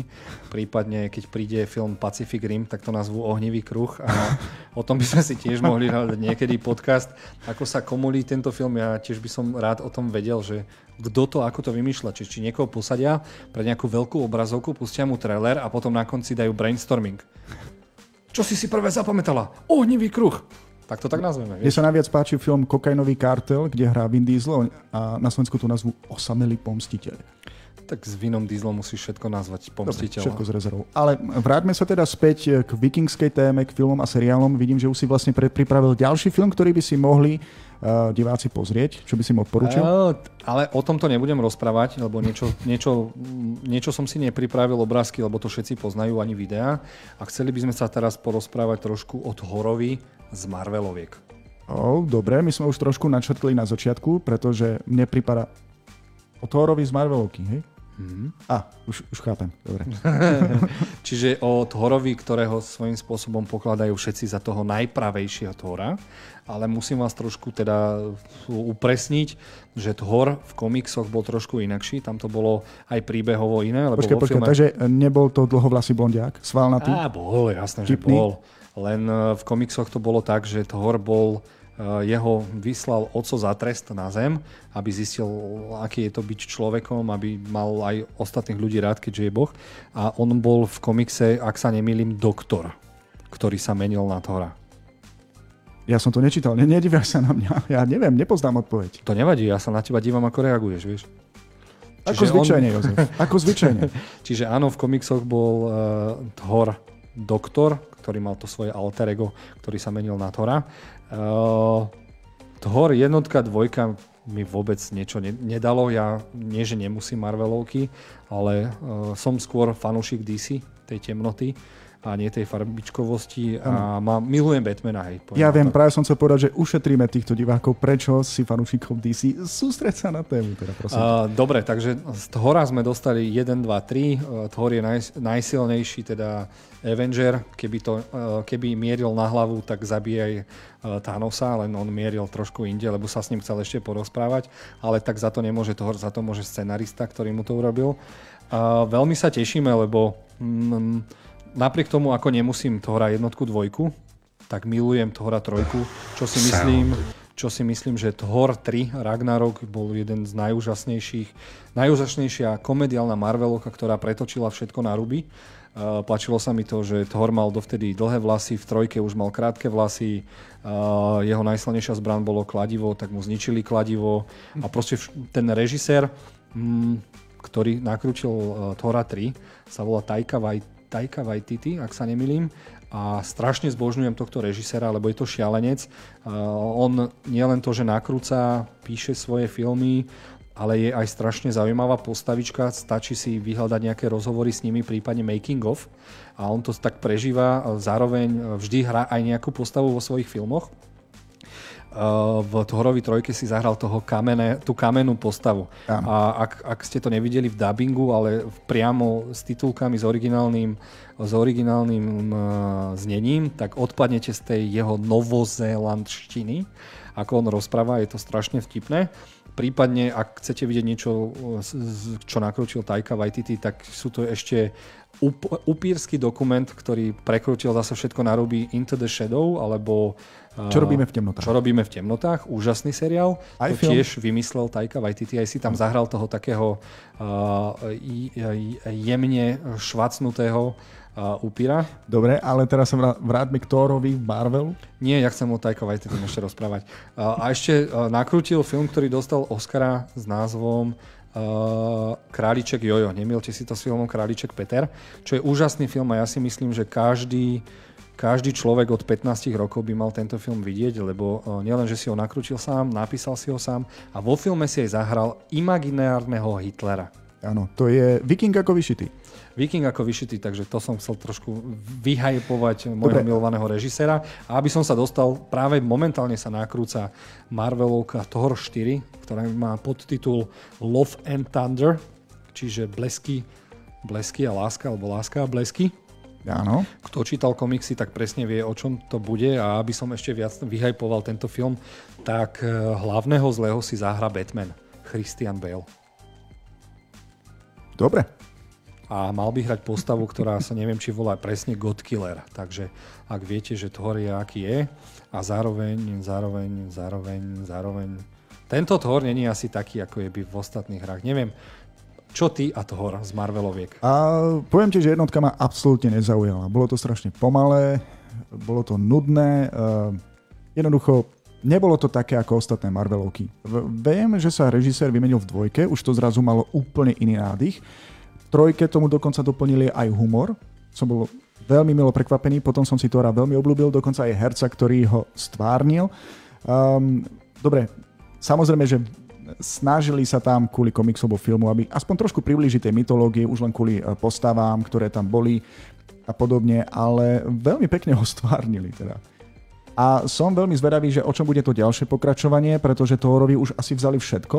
prípadne keď príde film Pacific Rim, tak to nazvú Ohnivý kruh a o tom by sme si tiež mohli hľadať niekedy podcast, ako sa komulí tento film. Ja tiež by som rád o tom vedel, že kto to, ako to vymýšľa. Či, či niekoho posadia pre nejakú veľkú obrazovku, pustia mu trailer a potom na konci dajú brainstorming. Čo si si prvé zapamätala? Ohnivý kruh. Tak to tak nazveme. Mne sa najviac páči film Kokainový kartel, kde hrá Vin Diesel a na Slovensku tu nazvu Osamelý pomstiteľ. Tak s Vinom Dieselom musíš všetko nazvať pomstiteľom. Všetko z rezervou. Ale vráťme sa teda späť k vikingskej téme, k filmom a seriálom. Vidím, že už si vlastne pripravil ďalší film, ktorý by si mohli uh, diváci pozrieť, čo by si im odporúčil? Uh, ale o tomto nebudem rozprávať, lebo niečo, niečo, niečo som si nepripravil obrázky, lebo to všetci poznajú ani videá. A chceli by sme sa teraz porozprávať trošku od Horovi z Marveloviek. Oh, dobre, my sme už trošku načrtli na začiatku, pretože mne pripada od Horovi z Marvelovky, hej? Mm-hmm. A, už, už chápem, dobre. Čiže o Thorovi, ktorého svojím spôsobom pokladajú všetci za toho najpravejšieho Thora, ale musím vás trošku teda upresniť, že Thor v komiksoch bol trošku inakší, tam to bolo aj príbehovo iné. Lebo počkaj, filme... takže nebol to dlhovlasý blondiak, svalnatý? Á, bol, jasné, že bol. Len e, v komiksoch to bolo tak, že Thor bol Eh, jeho vyslal oco za trest na zem, aby zistil, aký je to byť človekom, aby mal aj ostatných ľudí rád, keďže je Boh. A on bol v komikse, ak sa nemýlim, doktor, ktorý sa menil na Thora. Ja som to nečítal, nedívaš sa na mňa. Ja neviem, nepoznám odpoveď. To nevadí, ja sa na teba dívam, ako reaguješ, vieš. Ako zvyčajne, on... Jozef. Ako zvyčajne. Čiže áno, v komiksoch bol uh, Thor doktor, ktorý mal to svoje alter ego, ktorý sa menil na Thora. Uh, Thor jednotka, dvojka mi vôbec niečo ne- nedalo. Ja nie, že nemusím Marvelovky, ale uh, som skôr fanúšik DC, tej temnoty a nie tej farbičkovosti a má, milujem Batmana. Hej, ja viem, práve som chcel povedať, že ušetríme týchto divákov, prečo si fanúšikom DC. Sústreď sa na tému. Teda, prosím. Uh, dobre, takže z Thora sme dostali 1, 2, 3. Thor je naj, najsilnejší, teda Avenger. Keby, to, uh, keby mieril na hlavu, tak zabije uh, Thanosa, len on mieril trošku inde, lebo sa s ním chcel ešte porozprávať, ale tak za to nemôže Thor, za to môže scenarista, ktorý mu to urobil. Uh, veľmi sa tešíme, lebo mm, napriek tomu, ako nemusím Thora jednotku, dvojku, tak milujem Thora trojku, čo si myslím, čo si myslím, že Thor 3 Ragnarok bol jeden z najúžasnejších, najúžasnejšia komediálna Marvelovka, ktorá pretočila všetko na ruby. Uh, páčilo sa mi to, že Thor mal dovtedy dlhé vlasy, v trojke už mal krátke vlasy, uh, jeho najsilnejšia zbran bolo kladivo, tak mu zničili kladivo. A proste ten režisér, mm, ktorý nakrúčil uh, Thora 3, sa volá Taika Waititi Taika Waititi, ak sa nemilím. A strašne zbožňujem tohto režisera, lebo je to šialenec. On nielen to, že nakrúca, píše svoje filmy, ale je aj strašne zaujímavá postavička. Stačí si vyhľadať nejaké rozhovory s nimi, prípadne making of. A on to tak prežíva. Zároveň vždy hrá aj nejakú postavu vo svojich filmoch v Thorovi trojke si zahral toho kamene, tú kamennú postavu. Ja. A ak, ak ste to nevideli v dubbingu, ale priamo s titulkami, s originálnym, s originálnym uh, znením, tak odpadnete z tej jeho novozélandštiny, ako on rozpráva, je to strašne vtipné. Prípadne, ak chcete vidieť niečo, čo nakrúčil Taika Waititi, tak sú to ešte up, upírsky dokument, ktorý prekrútil zase všetko na ruby Into the Shadow, alebo čo robíme v temnotách? Čo robíme v temnotách, úžasný seriál. Aj to film. tiež vymyslel Taika Waititi, aj si tam zahral toho takého uh, jemne švacnutého uh, upíra. Dobre, ale teraz sa vráťme k Thorovi v Marvelu. Nie, ja chcem o Taika Waititi ešte rozprávať. Uh, a ešte uh, nakrútil film, ktorý dostal Oscara s názvom Králiček Jojo. Nemielte si to s filmom Králiček Peter, čo je úžasný film a ja si myslím, že každý každý človek od 15 rokov by mal tento film vidieť, lebo e, nielen, že si ho nakrútil sám, napísal si ho sám a vo filme si aj zahral imaginárneho Hitlera. Áno, to je Viking ako vyšitý. Viking ako vyšitý, takže to som chcel trošku vyhajpovať môjho Dobre. milovaného režisera. A aby som sa dostal, práve momentálne sa nakrúca Marvelovka Thor 4, ktorá má podtitul Love and Thunder, čiže blesky, blesky a láska, alebo láska a blesky. Áno. Kto čítal komiksy, tak presne vie, o čom to bude a aby som ešte viac vyhajpoval tento film, tak eh, hlavného zlého si zahra Batman, Christian Bale. Dobre. A mal by hrať postavu, ktorá sa neviem, či volá presne God Killer. Takže ak viete, že Thor je aký je a zároveň, zároveň, zároveň, zároveň tento Thor není asi taký, ako je by v ostatných hrách. Neviem, čo ty a Thor z Marveloviek? A poviem ti, že jednotka ma absolútne nezaujala. Bolo to strašne pomalé, bolo to nudné, uh, jednoducho nebolo to také ako ostatné Marvelovky. Viem, že sa režisér vymenil v dvojke, už to zrazu malo úplne iný nádych. Trojke tomu dokonca doplnili aj humor. Som bol veľmi milo prekvapený, potom som si Tora veľmi obľúbil, dokonca aj herca, ktorý ho stvárnil. Um, dobre, samozrejme, že snažili sa tam kvôli komiksom filmu, aby aspoň trošku priblížiť tej mytológie, už len kvôli e, postavám, ktoré tam boli a podobne, ale veľmi pekne ho stvárnili teda. A som veľmi zvedavý, že o čom bude to ďalšie pokračovanie, pretože Thorovi už asi vzali všetko.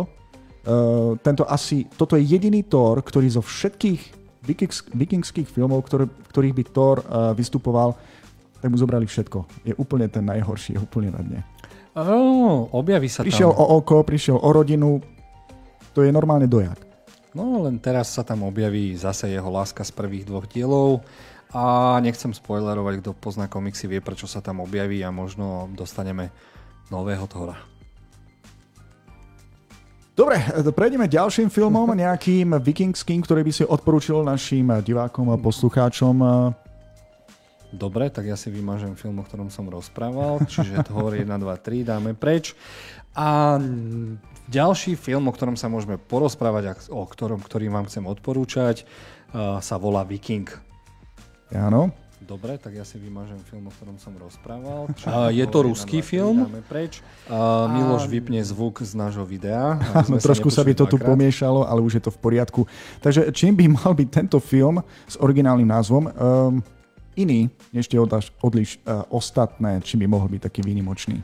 Uh, tento asi, toto je jediný Thor, ktorý zo všetkých vikings, vikingských filmov, ktoré, ktorých by Thor uh, vystupoval, tak mu zobrali všetko. Je úplne ten najhorší, je úplne na dne. Oh, objaví sa prišiel tam. o oko, prišiel o rodinu, to je normálne dojak. No len teraz sa tam objaví zase jeho láska z prvých dvoch dielov a nechcem spoilerovať, kto pozná komiksy, vie prečo sa tam objaví a možno dostaneme nového Thora. Dobre, prejdeme ďalším filmom, nejakým vikingským, ktorý by si odporúčil našim divákom a poslucháčom. Dobre, tak ja si vymažem film, o ktorom som rozprával, čiže Thor 1, 2, 3 dáme preč. A Ďalší film, o ktorom sa môžeme porozprávať a o ktorom, ktorý vám chcem odporúčať, sa volá Viking. Áno. Dobre, tak ja si vymažem film, o ktorom som rozprával. Uh, je to ruský film. Preč. Uh, Miloš vypne zvuk z nášho videa. No, trošku sa by to tu pomiešalo, ale už je to v poriadku. Takže čím by mal byť tento film s originálnym názvom? Um, iný, ešte odliš, odliš uh, ostatné, čím by mohol byť taký výnimočný?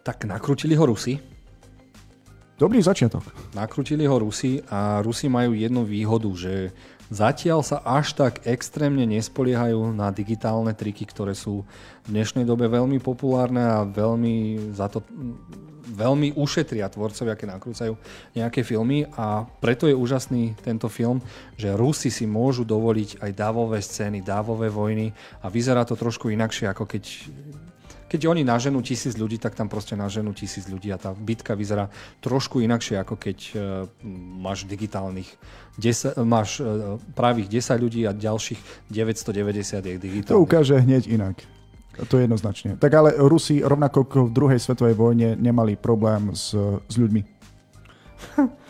Tak nakrútili ho Rusi. Dobrý začiatok. Nakrútili ho Rusi a Rusi majú jednu výhodu, že Zatiaľ sa až tak extrémne nespoliehajú na digitálne triky, ktoré sú v dnešnej dobe veľmi populárne a veľmi za to veľmi ušetria tvorcovia, keď nakrúcajú nejaké filmy a preto je úžasný tento film, že Rusi si môžu dovoliť aj dávové scény, dávové vojny a vyzerá to trošku inakšie, ako keď keď oni naženú tisíc ľudí, tak tam proste naženú tisíc ľudí a tá bitka vyzerá trošku inakšie, ako keď uh, máš digitálnych 10, máš uh, pravých 10 ľudí a ďalších 990 je digitálnych. To ukáže hneď inak. To je jednoznačne. Tak ale Rusi rovnako ako v druhej svetovej vojne nemali problém s, s ľuďmi.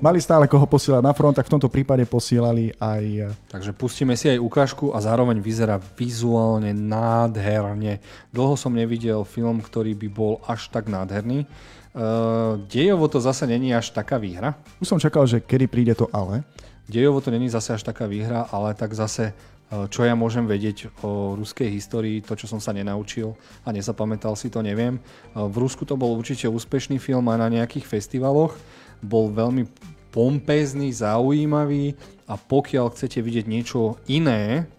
mali stále koho posielať na front, tak v tomto prípade posielali aj... Eh, Takže pustíme si aj ukážku a zároveň vyzerá vizuálne nádherne. Dlho som nevidel film, ktorý by bol až tak nádherný. Uh, dejovo to zase není až taká výhra. Už som čakal, že kedy príde to ale. Dejovo to není zase až taká výhra, ale tak zase čo ja môžem vedieť o ruskej histórii, to, čo som sa nenaučil a nezapamätal si to, neviem. V Rusku to bol určite úspešný film aj na nejakých festivaloch bol veľmi pompezný, zaujímavý a pokiaľ chcete vidieť niečo iné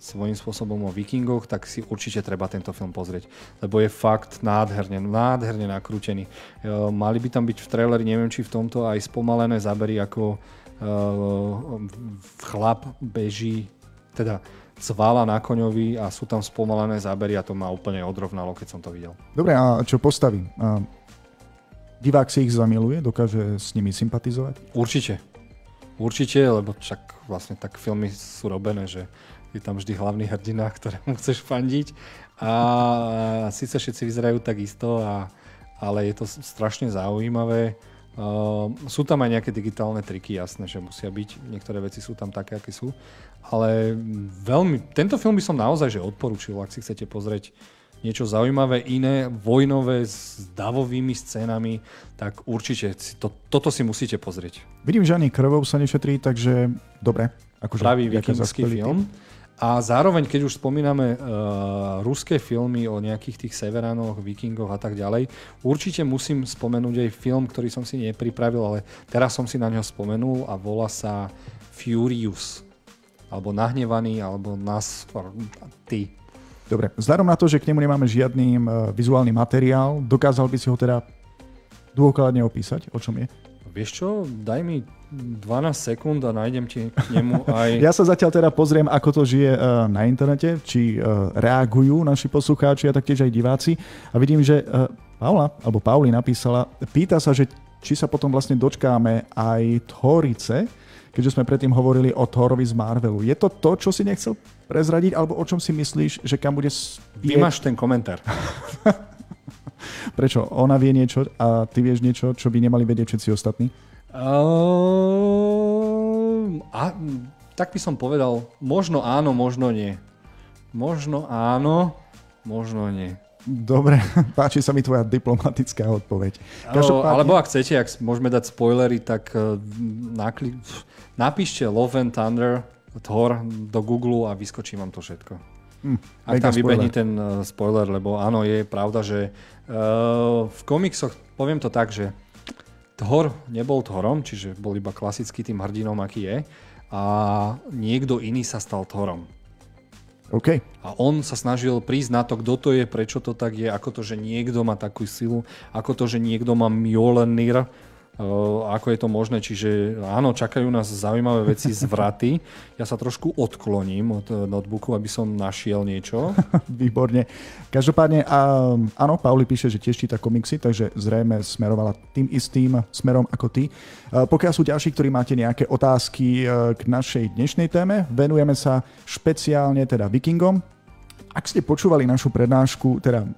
svojím spôsobom o vikingoch, tak si určite treba tento film pozrieť, lebo je fakt nádherne, nádherne nakrútený. E, mali by tam byť v traileri, neviem či v tomto, aj spomalené zábery, ako chlap beží, teda cvala na koňovi a sú tam spomalené zábery a to ma úplne odrovnalo, keď som to videl. Dobre, a čo postaví? divák si ich zamiluje, dokáže s nimi sympatizovať? Určite. Určite, lebo však vlastne tak filmy sú robené, že je tam vždy hlavný hrdina, ktorému chceš fandiť a síce všetci vyzerajú tak isto, a, ale je to strašne zaujímavé. Uh, sú tam aj nejaké digitálne triky, jasné, že musia byť. Niektoré veci sú tam také, aké sú. Ale veľmi, tento film by som naozaj že odporúčil, ak si chcete pozrieť niečo zaujímavé, iné, vojnové s davovými scénami, tak určite to, toto si musíte pozrieť. Vidím, že ani krvou sa nešetrí, takže dobre. Akože, Pravý vikingský film. A zároveň, keď už spomíname uh, ruské filmy o nejakých tých severánoch, vikingoch a tak ďalej, určite musím spomenúť aj film, ktorý som si nepripravil, ale teraz som si na ňo spomenul a volá sa Furious. Alebo Nahnevaný, alebo Nás... Ty. Dobre, vzhľadom na to, že k nemu nemáme žiadny vizuálny materiál, dokázal by si ho teda dôkladne opísať, o čom je? Vieš čo, daj mi 12 sekúnd a nájdem ti k nemu aj... ja sa zatiaľ teda pozriem, ako to žije uh, na internete, či uh, reagujú naši poslucháči a taktiež aj diváci. A vidím, že Paula, alebo Pauli napísala, pýta sa, že či sa potom vlastne dočkáme aj Thorice, keďže sme predtým hovorili o Thorovi z Marvelu. Je to to, čo si nechcel prezradiť, alebo o čom si myslíš, že kam bude spieť? máš ten komentár. Prečo? Ona vie niečo a ty vieš niečo, čo by nemali vedieť všetci ostatní? Uh, a, tak by som povedal, možno áno, možno nie. Možno áno, možno nie. Dobre, páči sa mi tvoja diplomatická odpoveď. Každopádne... Alebo ak chcete, ak môžeme dať spoilery, tak uh, nakli... napíšte Love and Thunder Thor do Google a vyskočí vám to všetko. Hm, ak tam vybehne ten uh, spoiler, lebo áno, je pravda, že uh, v komiksoch, poviem to tak, že Thor nebol Thorom, čiže bol iba klasický tým hrdinom, aký je, a niekto iný sa stal Thorom. Okay. A on sa snažil prísť na to, kto to je, prečo to tak je, ako to, že niekto má takú silu, ako to, že niekto má Mjolnir, ako je to možné. Čiže áno, čakajú nás zaujímavé veci z vraty. Ja sa trošku odkloním od e, notebooku, aby som našiel niečo. Výborne. Každopádne, áno, Pauli píše, že tiež číta komiksy, takže zrejme smerovala tým istým smerom ako ty. Pokiaľ sú ďalší, ktorí máte nejaké otázky k našej dnešnej téme, venujeme sa špeciálne teda vikingom. Ak ste počúvali našu prednášku, teda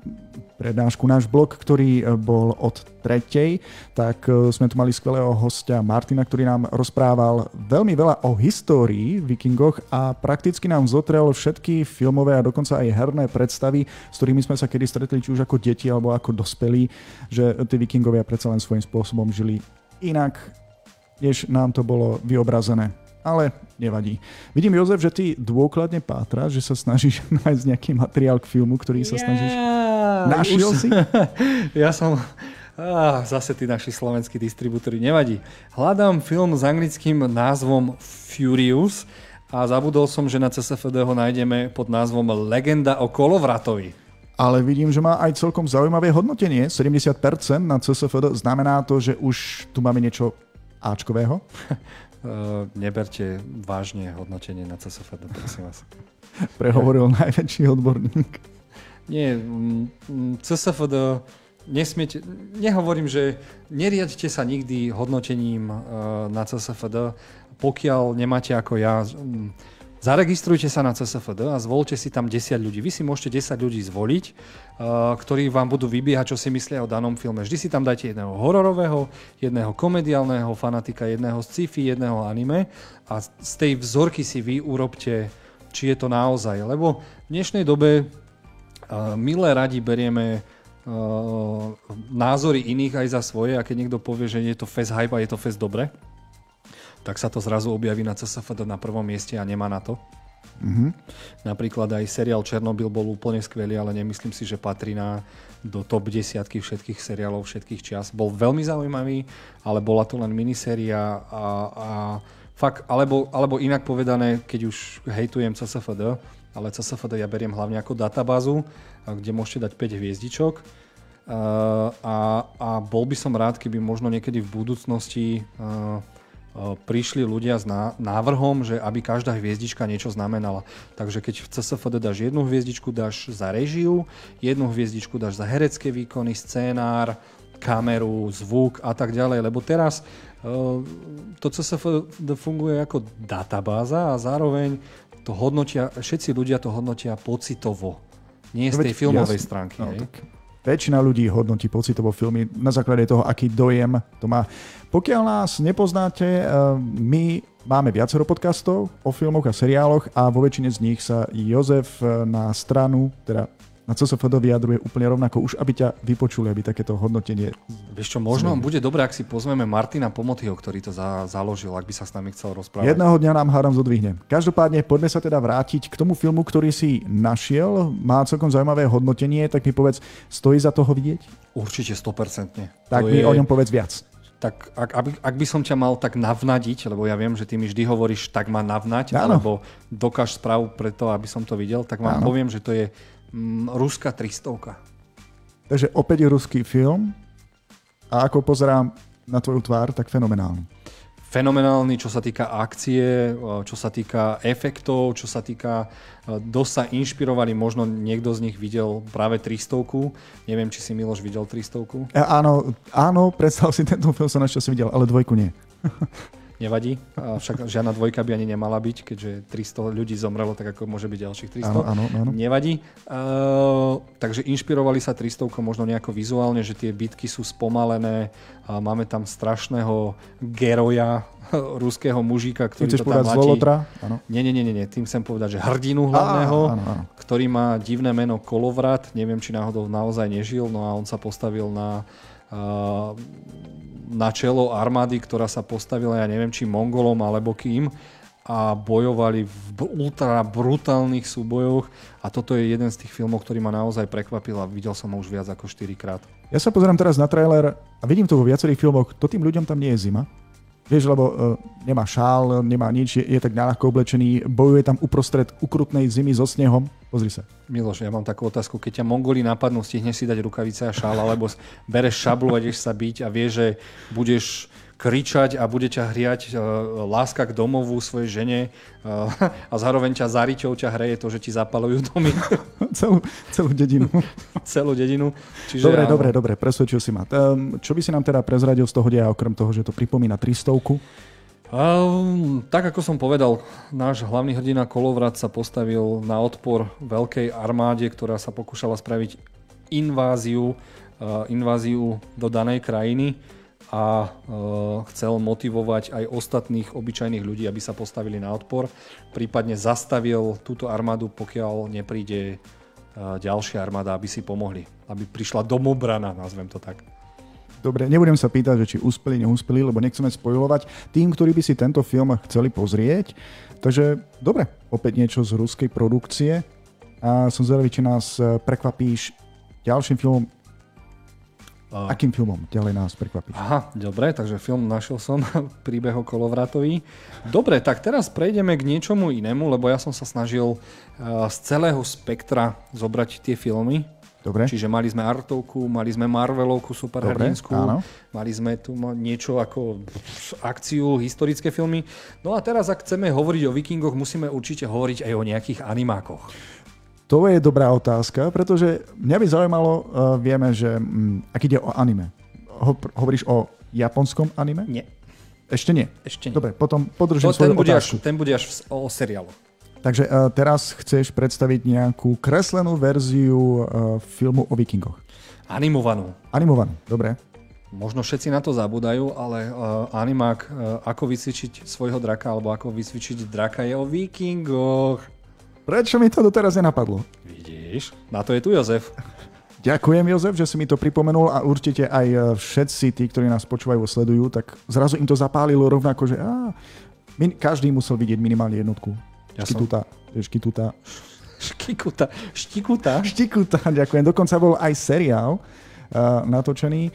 prednášku. Náš blog, ktorý e, bol od tretej, tak e, sme tu mali skvelého hostia Martina, ktorý nám rozprával veľmi veľa o histórii vikingoch a prakticky nám zotrel všetky filmové a dokonca aj herné predstavy, s ktorými sme sa kedy stretli, či už ako deti alebo ako dospelí, že tí vikingovia predsa len svojím spôsobom žili inak, než nám to bolo vyobrazené ale nevadí. Vidím, Jozef, že ty dôkladne pátras, že sa snažíš nájsť nejaký materiál k filmu, ktorý sa yeah, snažíš... Našiel si? ja som... Ah, zase tí naši slovenskí distribútory, nevadí. Hľadám film s anglickým názvom Furious a zabudol som, že na CSFD ho nájdeme pod názvom Legenda o kolovratovi. Ale vidím, že má aj celkom zaujímavé hodnotenie. 70% na CSFD znamená to, že už tu máme niečo Ačkového? Uh, neberte vážne hodnotenie na CSFD, prosím vás. Prehovoril najväčší odborník. Nie, CSFD nesmiete, nehovorím, že neriadte sa nikdy hodnotením uh, na CSFD, pokiaľ nemáte ako ja Zaregistrujte sa na CSFD a zvolte si tam 10 ľudí. Vy si môžete 10 ľudí zvoliť, uh, ktorí vám budú vybiehať, čo si myslia o danom filme. Vždy si tam dajte jedného hororového, jedného komediálneho fanatika, jedného sci-fi, jedného anime a z tej vzorky si vy urobte, či je to naozaj. Lebo v dnešnej dobe uh, milé radi berieme uh, názory iných aj za svoje a keď niekto povie, že je to fest hype a je to fest dobre, tak sa to zrazu objaví na CSFD na prvom mieste a nemá na to. Mm-hmm. Napríklad aj seriál Černobyl bol úplne skvelý, ale nemyslím si, že patrí na, do top desiatky všetkých seriálov všetkých čias. Bol veľmi zaujímavý, ale bola to len miniséria a, a fakt, alebo, alebo inak povedané, keď už hejtujem CSFD, ale CSFD ja beriem hlavne ako databázu, kde môžete dať 5 hviezdičok a, a bol by som rád, keby možno niekedy v budúcnosti prišli ľudia s návrhom, že aby každá hviezdička niečo znamenala. Takže keď v CSFD dáš jednu hviezdičku, dáš za režiu, jednu hviezdičku dáš za herecké výkony, scénár, kameru, zvuk a tak ďalej. Lebo teraz to CSFD funguje ako databáza a zároveň to hodnotia, všetci ľudia to hodnotia pocitovo. Nie z tej filmovej stránky. No, tak väčšina ľudí hodnotí pocitovo filmy na základe toho, aký dojem to má. Pokiaľ nás nepoznáte, eh, my máme viacero podcastov o filmoch a seriáloch a vo väčšine z nich sa Jozef eh, na stranu, teda na CSFD vyjadruje úplne rovnako, už aby ťa vypočuli, aby takéto hodnotenie... Vieš čo, možno zmenil. bude dobré, ak si pozveme Martina Pomotyho, ktorý to za, založil, ak by sa s nami chcel rozprávať. Jedného dňa nám hádam zodvihne. Každopádne poďme sa teda vrátiť k tomu filmu, ktorý si našiel. Má celkom zaujímavé hodnotenie, tak mi povedz, stojí za toho vidieť? Určite 100%. Tak to mi je... o ňom povedz viac tak ak, ak, ak by som ťa mal tak navnadiť, lebo ja viem, že ty mi vždy hovoríš, tak ma navnať, Áno. alebo dokáž správu preto, aby som to videl, tak vám Áno. poviem, že to je mm, ruská 300. Takže opäť ruský film a ako pozerám na tvoju tvár, tak fenomenálny. Fenomenálny, čo sa týka akcie, čo sa týka efektov, čo sa týka... Dosť sa inšpirovali, možno niekto z nich videl práve 300 Neviem, či si Miloš videl 300 e, Áno, áno, predstav si, tento film som našťastie videl, ale dvojku nie. nevadí. Však žiadna dvojka by ani nemala byť, keďže 300 ľudí zomrelo, tak ako môže byť ďalších 300. Áno, áno, áno. Nevadí. Uh, takže inšpirovali sa 300 možno nejako vizuálne, že tie bitky sú spomalené. A máme tam strašného geroja, ruského mužíka, ktorý Chceš to tam mladí. Nie, nie, nie, nie, tým chcem povedať, že hrdinu hlavného, áno, áno. ktorý má divné meno Kolovrat, neviem, či náhodou naozaj nežil, no a on sa postavil na na čelo armády, ktorá sa postavila, ja neviem, či Mongolom alebo kým a bojovali v ultra brutálnych súbojoch a toto je jeden z tých filmov, ktorý ma naozaj prekvapil a videl som ho už viac ako 4 krát. Ja sa pozerám teraz na trailer a vidím to vo viacerých filmoch. To tým ľuďom tam nie je zima. Vieš, lebo uh, nemá šál, nemá nič, je, je tak náľahko oblečený, bojuje tam uprostred ukrutnej zimy so snehom. Pozri sa. Miloš, ja mám takú otázku. Keď ťa Mongoli napadnú, stihneš si dať rukavice a šál, alebo bereš šablu a ideš sa byť a vieš, že budeš kričať a bude ťa hriať uh, láska k domovu svojej žene uh, a zároveň ťa za riťou ťa hreje to, že ti zapalujú domy. celú, celú dedinu. celú dedinu. Čiže dobre, áno. dobre, dobre, presvedčil si ma. Um, čo by si nám teda prezradil z toho deja, okrem toho, že to pripomína 300 Um, tak ako som povedal, náš hlavný hrdina Kolovrat sa postavil na odpor veľkej armáde, ktorá sa pokúšala spraviť inváziu, uh, inváziu do danej krajiny a uh, chcel motivovať aj ostatných obyčajných ľudí, aby sa postavili na odpor. Prípadne zastavil túto armádu, pokiaľ nepríde uh, ďalšia armáda, aby si pomohli. Aby prišla domobrana, nazvem to tak. Dobre, nebudem sa pýtať, že či úspeli, neúspeli, lebo nechceme spojovať tým, ktorí by si tento film chceli pozrieť. Takže dobre, opäť niečo z ruskej produkcie. A som zvedavý, či nás prekvapíš ďalším filmom. A... Akým filmom ďalej nás prekvapíš? Aha, dobre, takže film našiel som, príbeh o kolovratový. Dobre, tak teraz prejdeme k niečomu inému, lebo ja som sa snažil z celého spektra zobrať tie filmy, Dobre. Čiže mali sme Artovku, mali sme Marvelovku superhrdinskú, mali sme tu niečo ako akciu, historické filmy. No a teraz, ak chceme hovoriť o vikingoch, musíme určite hovoriť aj o nejakých animákoch. To je dobrá otázka, pretože mňa by zaujímalo, uh, vieme, že um, ak ide o anime, ho, hovoríš o japonskom anime? Nie. Ešte nie? Ešte nie. Dobre, potom podržím to, svoju ten bude otázku. Až, ten bude až v, o seriálu. Takže uh, teraz chceš predstaviť nejakú kreslenú verziu uh, filmu o vikingoch. Animovanú. Animovanú, dobre. Možno všetci na to zabudajú, ale uh, animák uh, Ako vycvičiť svojho draka alebo Ako vycvičiť draka je o vikingoch. Prečo mi to doteraz nenapadlo? Vidíš, na to je tu Jozef. Ďakujem, Jozef, že si mi to pripomenul a určite aj všetci tí, ktorí nás počúvajú, sledujú, tak zrazu im to zapálilo rovnako, že á, min, každý musel vidieť minimálne jednotku. Ja Škituta. Som... Škituta. Škikuta. Štikuta. Štikuta, ďakujem. Dokonca bol aj seriál uh, natočený.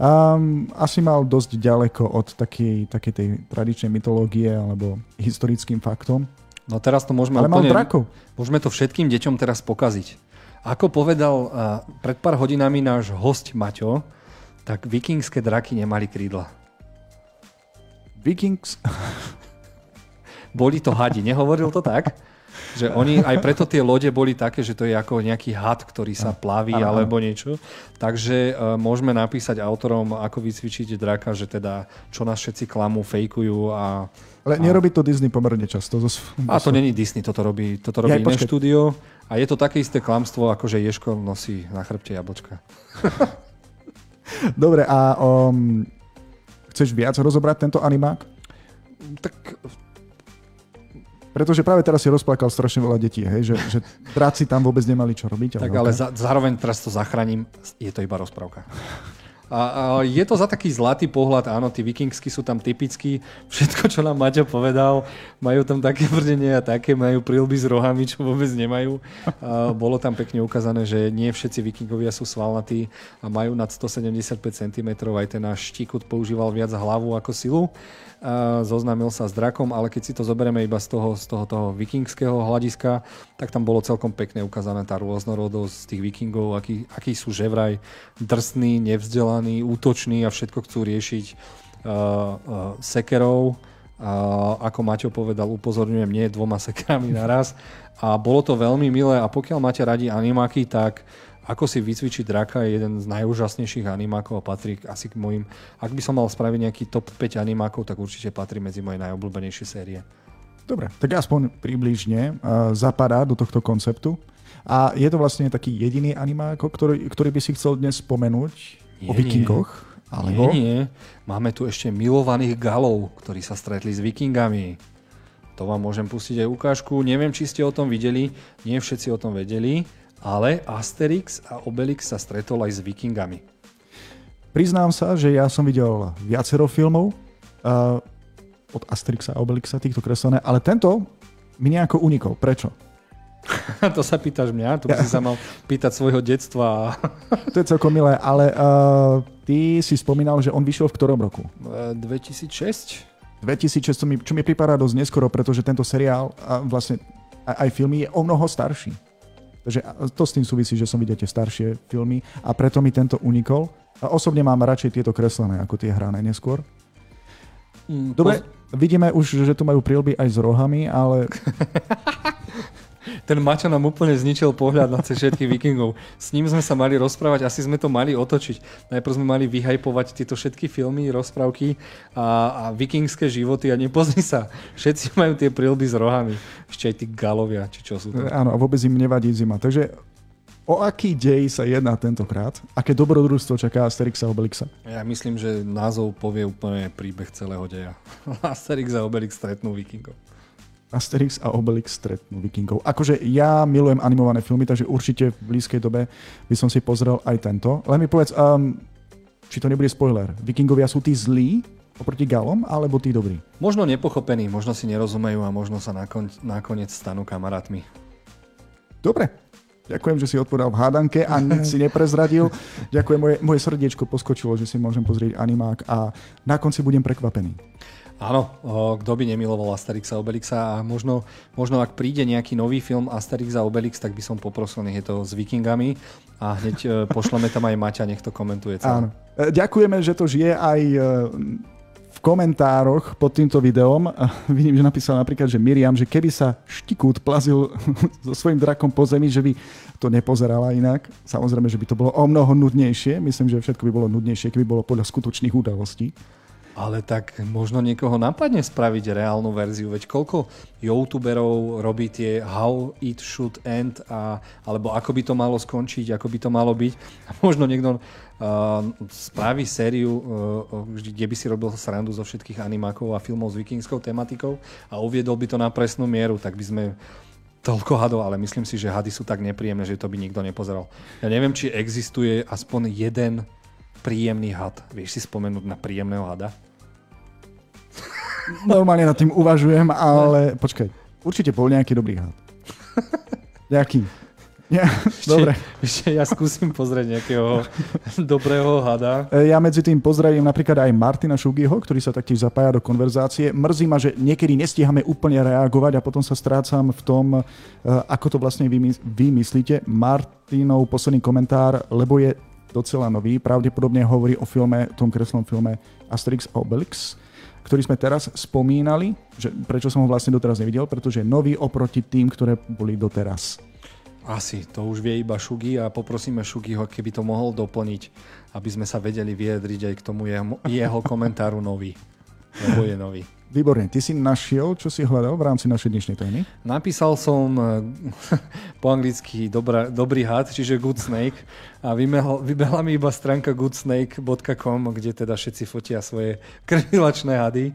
Um, asi mal dosť ďaleko od takej, takej tej tradičnej mytológie alebo historickým faktom. No teraz to môžeme Ale úplne, mal drakov. Môžeme to všetkým deťom teraz pokaziť. Ako povedal uh, pred pár hodinami náš host Maťo, tak vikingské draky nemali krídla. Vikings... boli to hadi. Nehovoril to tak? Že oni, aj preto tie lode boli také, že to je ako nejaký had, ktorý sa plaví ano, alebo niečo. Takže uh, môžeme napísať autorom, ako vycvičiť draka, že teda čo nás všetci klamú, fejkujú a... Ale nerobí to Disney pomerne často. Zos, a to není Disney, toto robí, toto robí ja, iné počkej. štúdio. A je to také isté klamstvo, ako že Ješko nosí na chrbte jablčka. Dobre, a um, chceš viac rozobrať tento animák? Tak pretože práve teraz si rozplakal strašne veľa detí, hej, že, že práci tam vôbec nemali čo robiť. Ale tak ale okay. za, zároveň teraz to zachránim, je to iba rozprávka. A, a je to za taký zlatý pohľad, áno, tí vikingsky sú tam typickí, všetko, čo nám Maťo povedal, majú tam také brdenie a také, majú prílby s rohami, čo vôbec nemajú. A bolo tam pekne ukázané, že nie všetci vikingovia sú svalnatí a majú nad 175 cm, aj ten náš štíkut používal viac hlavu ako silu zoznámil sa s drakom, ale keď si to zoberieme iba z toho, z toho, toho vikingského hľadiska, tak tam bolo celkom pekne ukázaná tá rôznorodosť tých vikingov, akí, akí sú ževraj drsní, nevzdelaní, útoční a všetko chcú riešiť uh, uh, sekerov. Uh, ako Maťo povedal, upozorňujem, nie dvoma sekerami naraz. A bolo to veľmi milé a pokiaľ máte radi animáky, tak ako si vycvičiť draka je jeden z najúžasnejších animákov a patrí asi k mojim... Ak by som mal spraviť nejaký top 5 animákov, tak určite patrí medzi moje najobľúbenejšie série. Dobre, tak aspoň približne uh, zapadá do tohto konceptu. A je to vlastne taký jediný animák, ktorý, ktorý by si chcel dnes spomenúť nie, o vikingoch? Nie. Alebo... Nie, nie. Máme tu ešte milovaných galov, ktorí sa stretli s vikingami. To vám môžem pustiť aj ukážku. Neviem, či ste o tom videli. Nie všetci o tom vedeli ale Asterix a Obelix sa stretol aj s vikingami. Priznám sa, že ja som videl viacero filmov uh, od Asterixa a Obelixa, týchto kreslené, ale tento mi nejako unikol. Prečo? to sa pýtaš mňa, to by si sa mal pýtať svojho detstva. to je celkom milé, ale uh, ty si spomínal, že on vyšiel v ktorom roku? 2006. 2006, čo mi, čo mi pripadá dosť neskoro, pretože tento seriál a vlastne aj, aj filmy je o mnoho starší. Takže to s tým súvisí, že som videl tie staršie filmy a preto mi tento unikol. A osobne mám radšej tieto kreslené ako tie hrané neskôr. Mm, Dobre, vidíme už, že tu majú prílby aj s rohami, ale ten Maťo nám úplne zničil pohľad na všetkých vikingov. S ním sme sa mali rozprávať, asi sme to mali otočiť. Najprv sme mali vyhajpovať tieto všetky filmy, rozprávky a, a vikingské životy a nepozri sa, všetci majú tie prilby s rohami. Ešte aj tí galovia, či čo sú to. Áno, a vôbec im nevadí zima. Takže O aký dej sa jedná tentokrát? Aké dobrodružstvo čaká Asterixa a Obelixa? Ja myslím, že názov povie úplne príbeh celého deja. Asterix a Obelix stretnú vikingov. Asterix a Obelix stretnú vikingov. Akože ja milujem animované filmy, takže určite v blízkej dobe by som si pozrel aj tento. Len mi povedz, um, či to nebude spoiler. Vikingovia sú tí zlí oproti Galom, alebo tí dobrí? Možno nepochopení, možno si nerozumejú a možno sa nakon, nakoniec stanú kamarátmi. Dobre, Ďakujem, že si odpovedal v hádanke a nič si neprezradil. Ďakujem, moje, moje srdiečko poskočilo, že si môžem pozrieť animák a na konci budem prekvapený. Áno, kto by nemiloval Asterixa Obelixa a možno, možno ak príde nejaký nový film Asterix a Obelix, tak by som poprosil, nech je to s vikingami a hneď e, pošleme tam aj Maťa, nech to komentuje celé. Áno. E, ďakujeme, že to žije aj e, komentároch pod týmto videom vidím, že napísal napríklad, že Miriam, že keby sa Štikút plazil so svojím drakom po zemi, že by to nepozerala inak. Samozrejme, že by to bolo o mnoho nudnejšie. Myslím, že všetko by bolo nudnejšie, keby bolo podľa skutočných udalostí. Ale tak možno niekoho napadne spraviť reálnu verziu, veď koľko youtuberov robí tie how it should end, a, alebo ako by to malo skončiť, ako by to malo byť. A možno niekto uh, spraví sériu, uh, kde by si robil srandu zo všetkých animákov a filmov s vikingskou tematikou a uviedol by to na presnú mieru, tak by sme toľko hadov, ale myslím si, že hady sú tak nepríjemné, že to by nikto nepozeral. Ja neviem, či existuje aspoň jeden príjemný had. Vieš si spomenúť na príjemného hada? Normálne nad tým uvažujem, ale počkaj. Určite bol nejaký dobrý had. Nejaký. Ja, dobre. Ešte ja skúsim pozrieť nejakého dobrého hada. Ja medzi tým pozdravím napríklad aj Martina Šugiho, ktorý sa taktiež zapája do konverzácie. Mrzí ma, že niekedy nestíhame úplne reagovať a potom sa strácam v tom, e, ako to vlastne vy myslíte. Martinov posledný komentár, lebo je docela nový. Pravdepodobne hovorí o filme, tom kreslom filme Asterix Obelix, ktorý sme teraz spomínali. Že prečo som ho vlastne doteraz nevidel? Pretože je nový oproti tým, ktoré boli doteraz. Asi, to už vie iba Šugi a poprosíme Šugiho, keby to mohol doplniť, aby sme sa vedeli vyjadriť aj k tomu jeho, jeho komentáru nový. Lebo je nový. Výborne. Ty si našiel, čo si hľadal v rámci našej dnešnej témy? Napísal som eh, po anglicky dobrá, dobrý had, čiže Good Snake a vybehla, vybehla mi iba stránka goodsnake.com, kde teda všetci fotia svoje krvilačné hady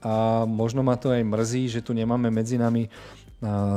a možno ma to aj mrzí, že tu nemáme medzi nami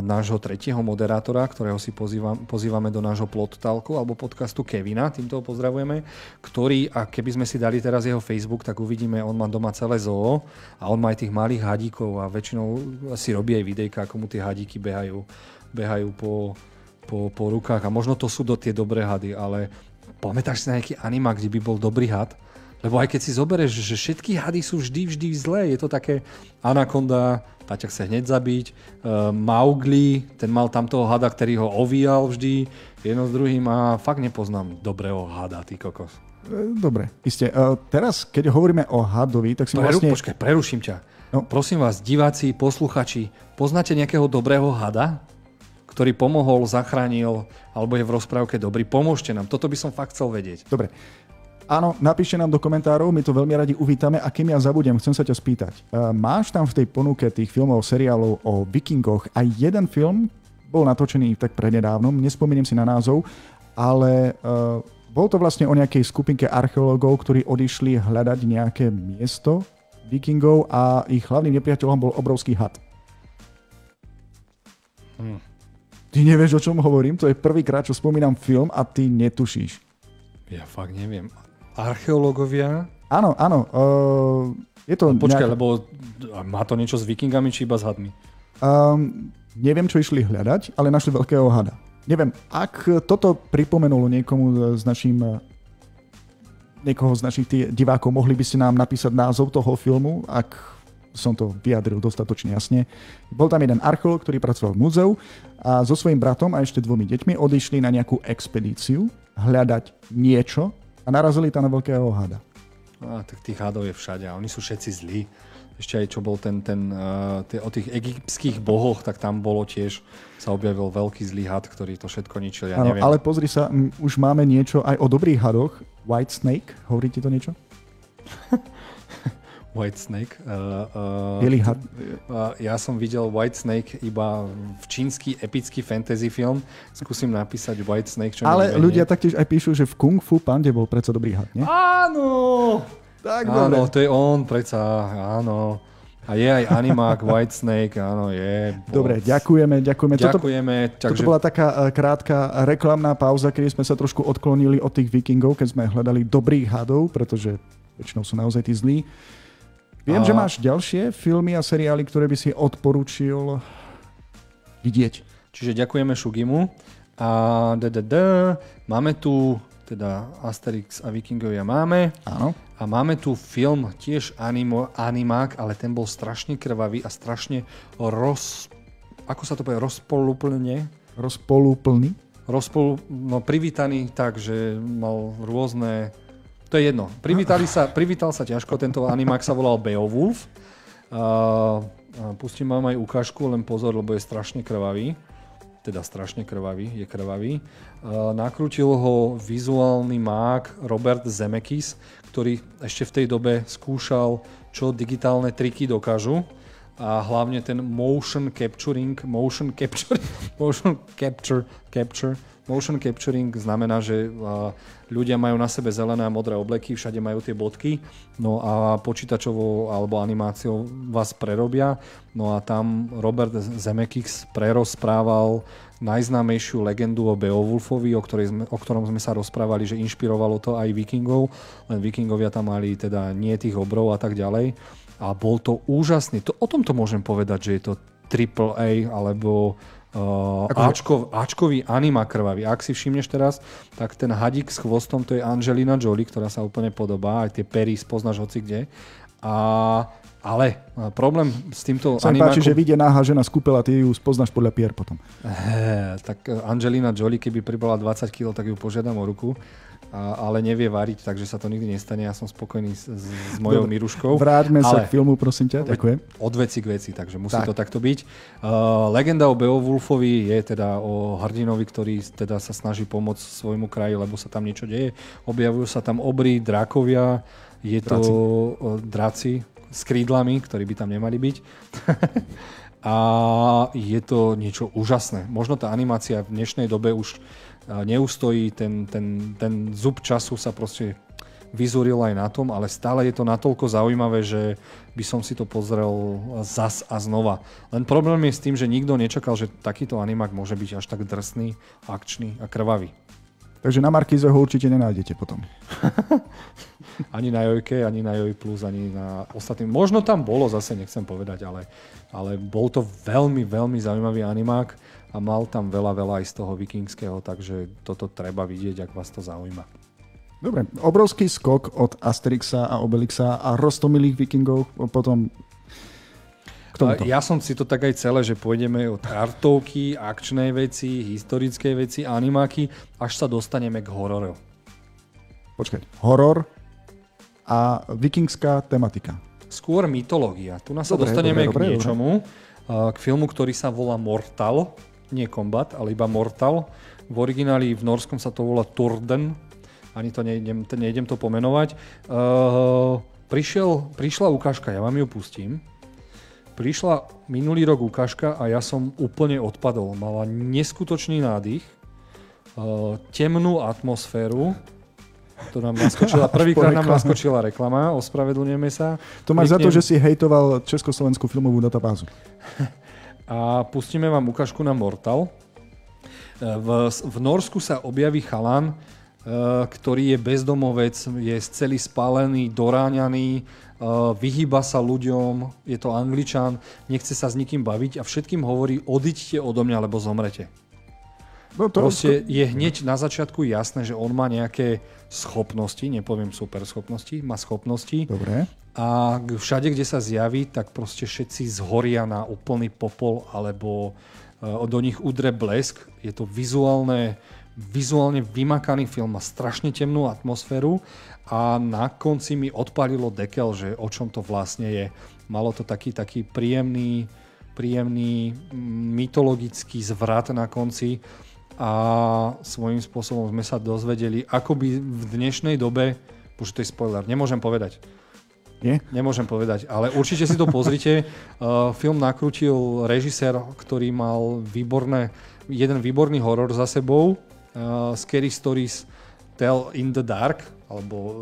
nášho tretieho moderátora, ktorého si pozývam, pozývame do nášho plottalku alebo podcastu Kevina, týmto ho pozdravujeme, ktorý, a keby sme si dali teraz jeho Facebook, tak uvidíme, on má doma celé zoo a on má aj tých malých hadíkov a väčšinou si robí aj videjka, ako mu tie hadíky behajú, behajú po, po, po rukách a možno to sú do tie dobré hady, ale pamätáš si na nejaký anima, kde by bol dobrý had? Lebo aj keď si zoberieš, že všetky hady sú vždy, vždy zlé, je to také Anaconda, Paťa chce hneď zabiť, uh, Maugli, ten mal tam toho hada, ktorý ho ovíjal vždy, jedno s druhým a fakt nepoznám dobrého hada, ty kokos. E, dobre, iste. Uh, teraz, keď hovoríme o hadovi, tak si Preru, vlastne... Počkaj, preruším ťa. No. Prosím vás, diváci, posluchači, poznáte nejakého dobrého hada? ktorý pomohol, zachránil, alebo je v rozprávke dobrý. Pomôžte nám. Toto by som fakt chcel vedieť. Dobre. Áno, napíšte nám do komentárov, my to veľmi radi uvítame a kým ja zabudem, chcem sa ťa spýtať. Uh, máš tam v tej ponuke tých filmov, seriálov o vikingoch aj jeden film, bol natočený tak prednedávnom, nespomeniem si na názov, ale uh, bol to vlastne o nejakej skupinke archeológov, ktorí odišli hľadať nejaké miesto vikingov a ich hlavným nepriateľom bol obrovský had. Hmm. Ty nevieš, o čom hovorím? To je prvýkrát, čo spomínam film a ty netušíš. Ja fakt neviem archeológovia. Áno, áno. Uh, je to no, počkaj, nejak... lebo má to niečo s vikingami či iba s hadmi? Um, neviem, čo išli hľadať, ale našli veľkého hada. Neviem, ak toto pripomenulo niekomu s našim niekoho z našich divákov, mohli by ste nám napísať názov toho filmu, ak som to vyjadril dostatočne jasne. Bol tam jeden archeológ, ktorý pracoval v múzeu a so svojím bratom a ešte dvomi deťmi odišli na nejakú expedíciu hľadať niečo, a narazili tam na veľkého hada. A, tak tých hadov je všade a oni sú všetci zlí. Ešte aj čo bol ten, ten uh, tie, o tých egyptských bohoch, tak tam bolo tiež, sa objavil veľký zlý had, ktorý to všetko ničil. Ja ano, neviem. Ale pozri sa, m, už máme niečo aj o dobrých hadoch. White Snake, hovorí ti to niečo? White Snake. Uh, uh. Uh, ja som videl White Snake iba v čínsky epický fantasy film. Skúsim napísať White Snake, čo Ale ľudia taktiež aj píšu, že v Kung Fu Pande bol predsa dobrý had, nie? Áno! Tak áno, dobre. to je on, predsa, áno. A je aj animák White Snake, áno, je. Dobre, ďakujeme, ďakujeme. Ďakujeme. Toto, takže... toto bola taká krátka reklamná pauza, kedy sme sa trošku odklonili od tých vikingov, keď sme hľadali dobrých hadov, pretože väčšinou sú naozaj tí zlí. Viem, a... že máš ďalšie filmy a seriály, ktoré by si odporučil vidieť. Čiže ďakujeme Šugimu. A d, d, d, máme tu teda Asterix a Vikingovia máme. Áno. A máme tu film, tiež animo, animák, ale ten bol strašne krvavý a strašne roz... Ako sa to povie? Rozpolúplne? Rozpolúplný? Rozpol, no privítaný tak, že mal rôzne to je jedno. Privítali sa, privítal sa ťažko, tento animák sa volal Beowulf. Uh, pustím vám aj ukážku, len pozor, lebo je strašne krvavý. Teda strašne krvavý, je krvavý. Uh, nakrútil ho vizuálny mák Robert Zemeckis, ktorý ešte v tej dobe skúšal, čo digitálne triky dokážu a hlavne ten motion capturing, motion capturing, motion capture, capture, motion capturing znamená, že ľudia majú na sebe zelené a modré obleky, všade majú tie bodky, no a počítačovou alebo animáciou vás prerobia. No a tam Robert Zemeckis prerozprával najznámejšiu legendu o Beowulfovi, o, ktorej sme, o ktorom sme sa rozprávali, že inšpirovalo to aj vikingov, len vikingovia tam mali teda nie tých obrov a tak ďalej. A bol to úžasný. To, o tomto môžem povedať, že je to triple A alebo Uh, Ačkov, Ačkový anima krvavý. Ak si všimneš teraz, tak ten hadík s chvostom to je Angelina Jolie, ktorá sa úplne podobá, aj tie pery spoznáš hoci kde. A, ale problém s týmto Sa animákom... páči, že vyjde náha žena z kúpela, ty ju spoznáš podľa pier potom. He, tak Angelina Jolie, keby pribola 20 kg, tak ju požiadam o ruku a, ale nevie variť, takže sa to nikdy nestane. Ja som spokojný s, s mojou Dobre, Miruškou. Vráťme sa k filmu, prosím ťa. Ďakujem. Od veci k veci, takže musí tak. to takto byť. Uh, legenda o Beowulfovi je teda o hrdinovi, ktorý teda sa snaží pomôcť svojmu kraji, lebo sa tam niečo deje. Objavujú sa tam obry, drakovia, je to draci, uh, draci s krídlami, ktorí by tam nemali byť. a je to niečo úžasné. Možno tá animácia v dnešnej dobe už neustojí, ten, ten, ten zub času sa proste vyzúril aj na tom, ale stále je to natoľko zaujímavé, že by som si to pozrel zas a znova. Len problém je s tým, že nikto nečakal, že takýto animák môže byť až tak drsný, akčný a krvavý. Takže na Markize ho určite nenájdete potom. ani na Jojke, ani na Joj Plus, ani na ostatným. Možno tam bolo, zase nechcem povedať, ale, ale bol to veľmi, veľmi zaujímavý animák a mal tam veľa, veľa aj z toho vikingského, takže toto treba vidieť, ak vás to zaujíma. Dobre, obrovský skok od Asterixa a Obelixa a roztomilých vikingov potom Ja som si to tak aj celé, že pôjdeme od artovky, akčnej veci, historické veci, animáky, až sa dostaneme k hororu. Počkaj, horor a vikingská tematika. Skôr mytológia. Tu nás sa dostaneme dobre, k niečomu, dobre. k filmu, ktorý sa volá Mortal nie Combat, ale iba Mortal. V origináli v Norskom sa to volá Turden, ani to nejdem, nejdem to pomenovať. Uh, prišiel, prišla ukážka, ja vám ju pustím. Prišla minulý rok ukážka a ja som úplne odpadol. Mala neskutočný nádych, uh, temnú atmosféru, to nám naskočila, prvýkrát nám naskočila reklama, ospravedlňujeme sa. To máš Kliknem... za to, že si hejtoval Československú filmovú databázu. a pustíme vám ukážku na Mortal. E, v, v Norsku sa objaví chalan, e, ktorý je bezdomovec, je celý spálený, doráňaný, e, vyhýba sa ľuďom, je to angličan, nechce sa s nikým baviť a všetkým hovorí, odiďte odo mňa, lebo zomrete. No to Proste je hneď na začiatku jasné, že on má nejaké schopnosti, nepoviem super schopnosti, má schopnosti. Dobre. A všade, kde sa zjaví, tak proste všetci zhoria na úplný popol alebo uh, do nich udre blesk. Je to vizuálne, vizuálne vymakaný film, má strašne temnú atmosféru a na konci mi odpalilo dekel, že o čom to vlastne je. Malo to taký, taký príjemný, príjemný mytologický zvrat na konci a svojím spôsobom sme sa dozvedeli, ako by v dnešnej dobe, už to je spoiler, nemôžem povedať, Nie? Nemôžem povedať, ale určite si to pozrite. Uh, film nakrútil režisér, ktorý mal výborné, jeden výborný horor za sebou. Uh, Scary Stories Tell in the Dark, alebo uh, uh,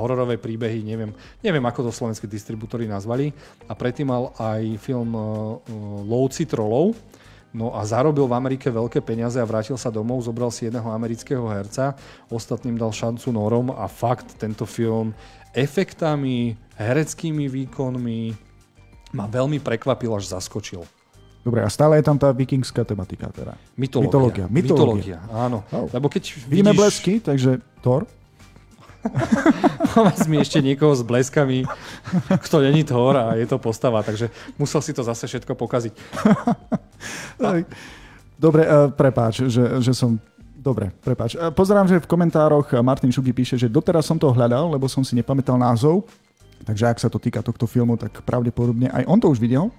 hororové príbehy, neviem, neviem ako to slovenské distribútory nazvali. A predtým mal aj film uh, uh, Lovci trolov, No a zarobil v Amerike veľké peniaze a vrátil sa domov, zobral si jedného amerického herca, ostatným dal šancu Norom a fakt tento film efektami, hereckými výkonmi ma veľmi prekvapil, až zaskočil. Dobre, a stále je tam tá vikingská tematika teda. Mytológia. Mytológia, Mytológia. áno. Oh. Lebo keď Vidíme vidíš... blesky, takže Thor. Máme mi ešte niekoho s bleskami, kto není Thor a je to postava, takže musel si to zase všetko pokaziť. Dobre, uh, prepáč, že, že som Dobre, prepáč. Pozerám, že v komentároch Martin Šuby píše, že doteraz som to hľadal, lebo som si nepamätal názov. Takže ak sa to týka tohto filmu, tak pravdepodobne aj on to už videl.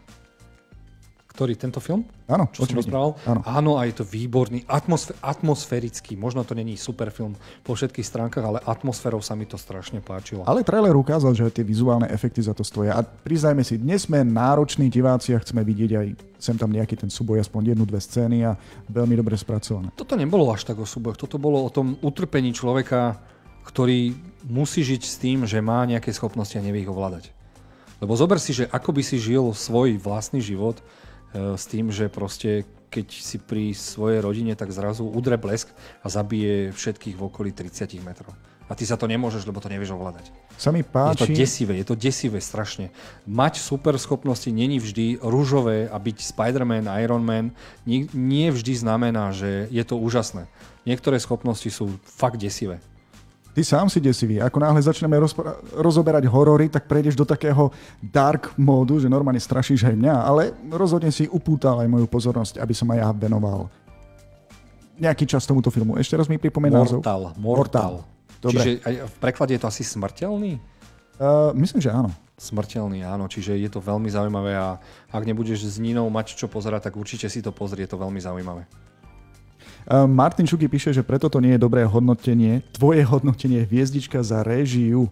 Ktorý tento film? Áno, čo som rozprával? Áno. Áno, a je to výborný, atmosfé- atmosférický. Možno to není super film po všetkých stránkach, ale atmosférou sa mi to strašne páčilo. Ale trailer ukázal, že tie vizuálne efekty za to stoja. A priznajme si, dnes sme nároční diváci a chceme vidieť aj sem tam nejaký ten súboj, aspoň jednu, dve scény a veľmi dobre spracované. Toto nebolo až tak o súbojoch, toto bolo o tom utrpení človeka, ktorý musí žiť s tým, že má nejaké schopnosti a nevie ich ovládať. Lebo zober si, že ako by si žil svoj vlastný život, s tým, že proste keď si pri svojej rodine, tak zrazu udre blesk a zabije všetkých v okolí 30 metrov. A ty sa to nemôžeš, lebo to nevieš ovládať. Sa mi páči. Je to desivé, je to desivé strašne. Mať super schopnosti není vždy rúžové a byť Spider-Man, Iron Man nie, nie vždy znamená, že je to úžasné. Niektoré schopnosti sú fakt desivé. Ty sám si desivý. Ako náhle začneme rozpra- rozoberať horory, tak prejdeš do takého dark módu, že normálne strašíš aj mňa, ale rozhodne si upútal aj moju pozornosť, aby som aj ja venoval nejaký čas tomuto filmu. Ešte raz mi pripomeň názov. Mortal. Mortal. Dobre. Čiže aj v preklade je to asi smrteľný? Uh, myslím, že áno. Smrteľný, áno. Čiže je to veľmi zaujímavé a ak nebudeš s Ninou mať čo pozerať, tak určite si to pozrie, je to veľmi zaujímavé. Martin Šuky píše, že preto to nie je dobré hodnotenie, tvoje hodnotenie hviezdička za réžiu.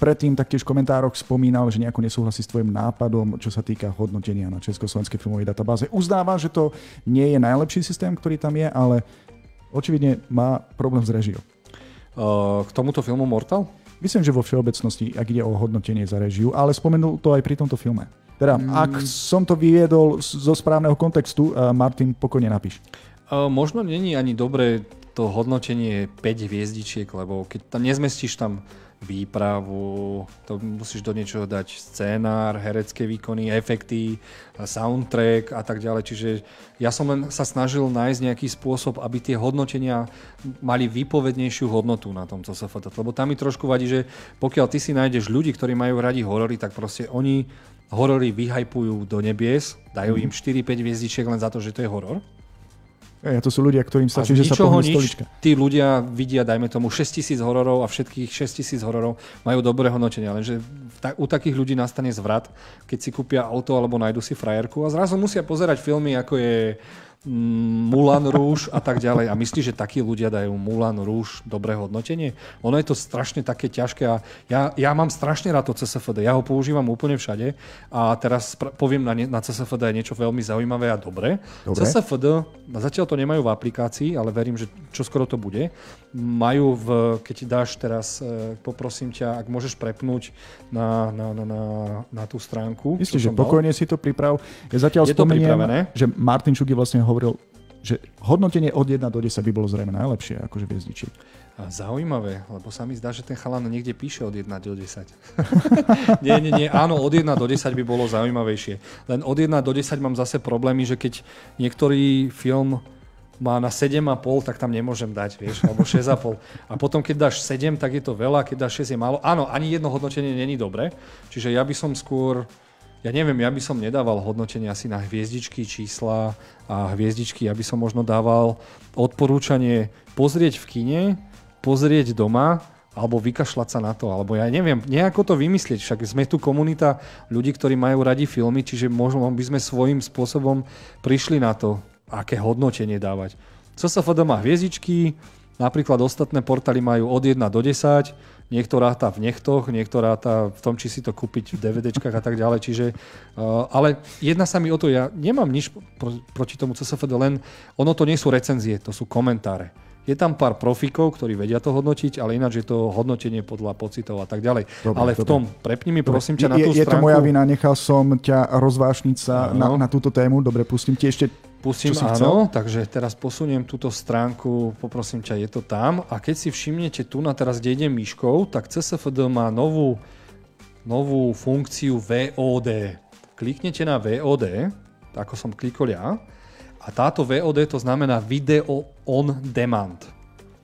Predtým taktiež v komentároch spomínal, že nejako nesúhlasí s tvojim nápadom, čo sa týka hodnotenia na Československej filmovej databáze. Uznáva, že to nie je najlepší systém, ktorý tam je, ale očividne má problém s režiou. K tomuto filmu Mortal? Myslím, že vo všeobecnosti, ak ide o hodnotenie za režiu, ale spomenul to aj pri tomto filme. Teda, mm. ak som to vyviedol zo správneho kontextu, Martin, pokojne napíš. Možno není ani dobré to hodnotenie 5 hviezdičiek, lebo keď tam nezmestíš tam výpravu, to musíš do niečoho dať scénár, herecké výkony, efekty, soundtrack a tak ďalej. Čiže ja som len sa snažil nájsť nejaký spôsob, aby tie hodnotenia mali výpovednejšiu hodnotu na tom CSFT. Lebo tam mi trošku vadí, že pokiaľ ty si nájdeš ľudí, ktorí majú radi horory, tak proste oni horory vyhajpujú do nebies, dajú im 4-5 hviezdičiek len za to, že to je horor ja, to sú ľudia, ktorým stačí, že sa pohne stolička. Tí ľudia vidia, dajme tomu, 6000 hororov a všetkých 6000 hororov majú dobré hodnotenia, lenže u takých ľudí nastane zvrat, keď si kúpia auto alebo nájdu si frajerku a zrazu musia pozerať filmy, ako je Mulan Rouge a tak ďalej. A myslíš, že takí ľudia dajú Mulan Rouge dobré hodnotenie? Ono je to strašne také ťažké a ja, ja mám strašne rád to CSFD. Ja ho používam úplne všade a teraz poviem na, na CSFD niečo veľmi zaujímavé a dobré. Dobre. CSFD, zatiaľ to nemajú v aplikácii, ale verím, že čo skoro to bude. Majú v, keď dáš teraz, e, poprosím ťa, ak môžeš prepnúť na, na, na, na, na tú stránku. Myslím, že pokojne si to priprav. Ja zatiaľ je spomeniem, že Martin Čuky vlastne hovoril, že hodnotenie od 1 do 10 by bolo zrejme najlepšie, akože hviezdičiek. Zaujímavé, lebo sa mi zdá, že ten chalan niekde píše od 1 do 10. nie, nie, nie, áno, od 1 do 10 by bolo zaujímavejšie. Len od 1 do 10 mám zase problémy, že keď niektorý film má na 7,5, tak tam nemôžem dať, vieš, alebo 6,5. A potom, keď dáš 7, tak je to veľa, keď dáš 6 je málo. Áno, ani jedno hodnotenie není dobre, čiže ja by som skôr ja neviem, ja by som nedával hodnotenie asi na hviezdičky, čísla a hviezdičky. Ja by som možno dával odporúčanie pozrieť v kine, pozrieť doma alebo vykašľať sa na to, alebo ja neviem, nejako to vymyslieť, však sme tu komunita ľudí, ktorí majú radi filmy, čiže možno by sme svojím spôsobom prišli na to, aké hodnotenie dávať. CSFD má hviezdičky, Napríklad ostatné portály majú od 1 do 10, niekto ráta v nechtoch, niekto ráta v tom, či si to kúpiť v DVDčkách a tak ďalej. Čiže, uh, ale jedna sa mi o to, ja nemám nič pro, proti tomu CSFD, len ono to nie sú recenzie, to sú komentáre. Je tam pár profikov, ktorí vedia to hodnotiť, ale ináč je to hodnotenie podľa pocitov a tak ďalej. Dobre, ale v tom, prepni mi prosím ťa na tú je, stránku. Je to moja vina, nechal som ťa rozvášniť sa na, na túto tému. Dobre, pustím ti ešte Pustím, áno, chcel? takže teraz posuniem túto stránku, poprosím ťa, je to tam. A keď si všimnete tu na teraz, kde idem myškou, tak CSFD má novú, novú funkciu VOD. Kliknete na VOD, ako som klikol ja, a táto VOD to znamená Video on Demand.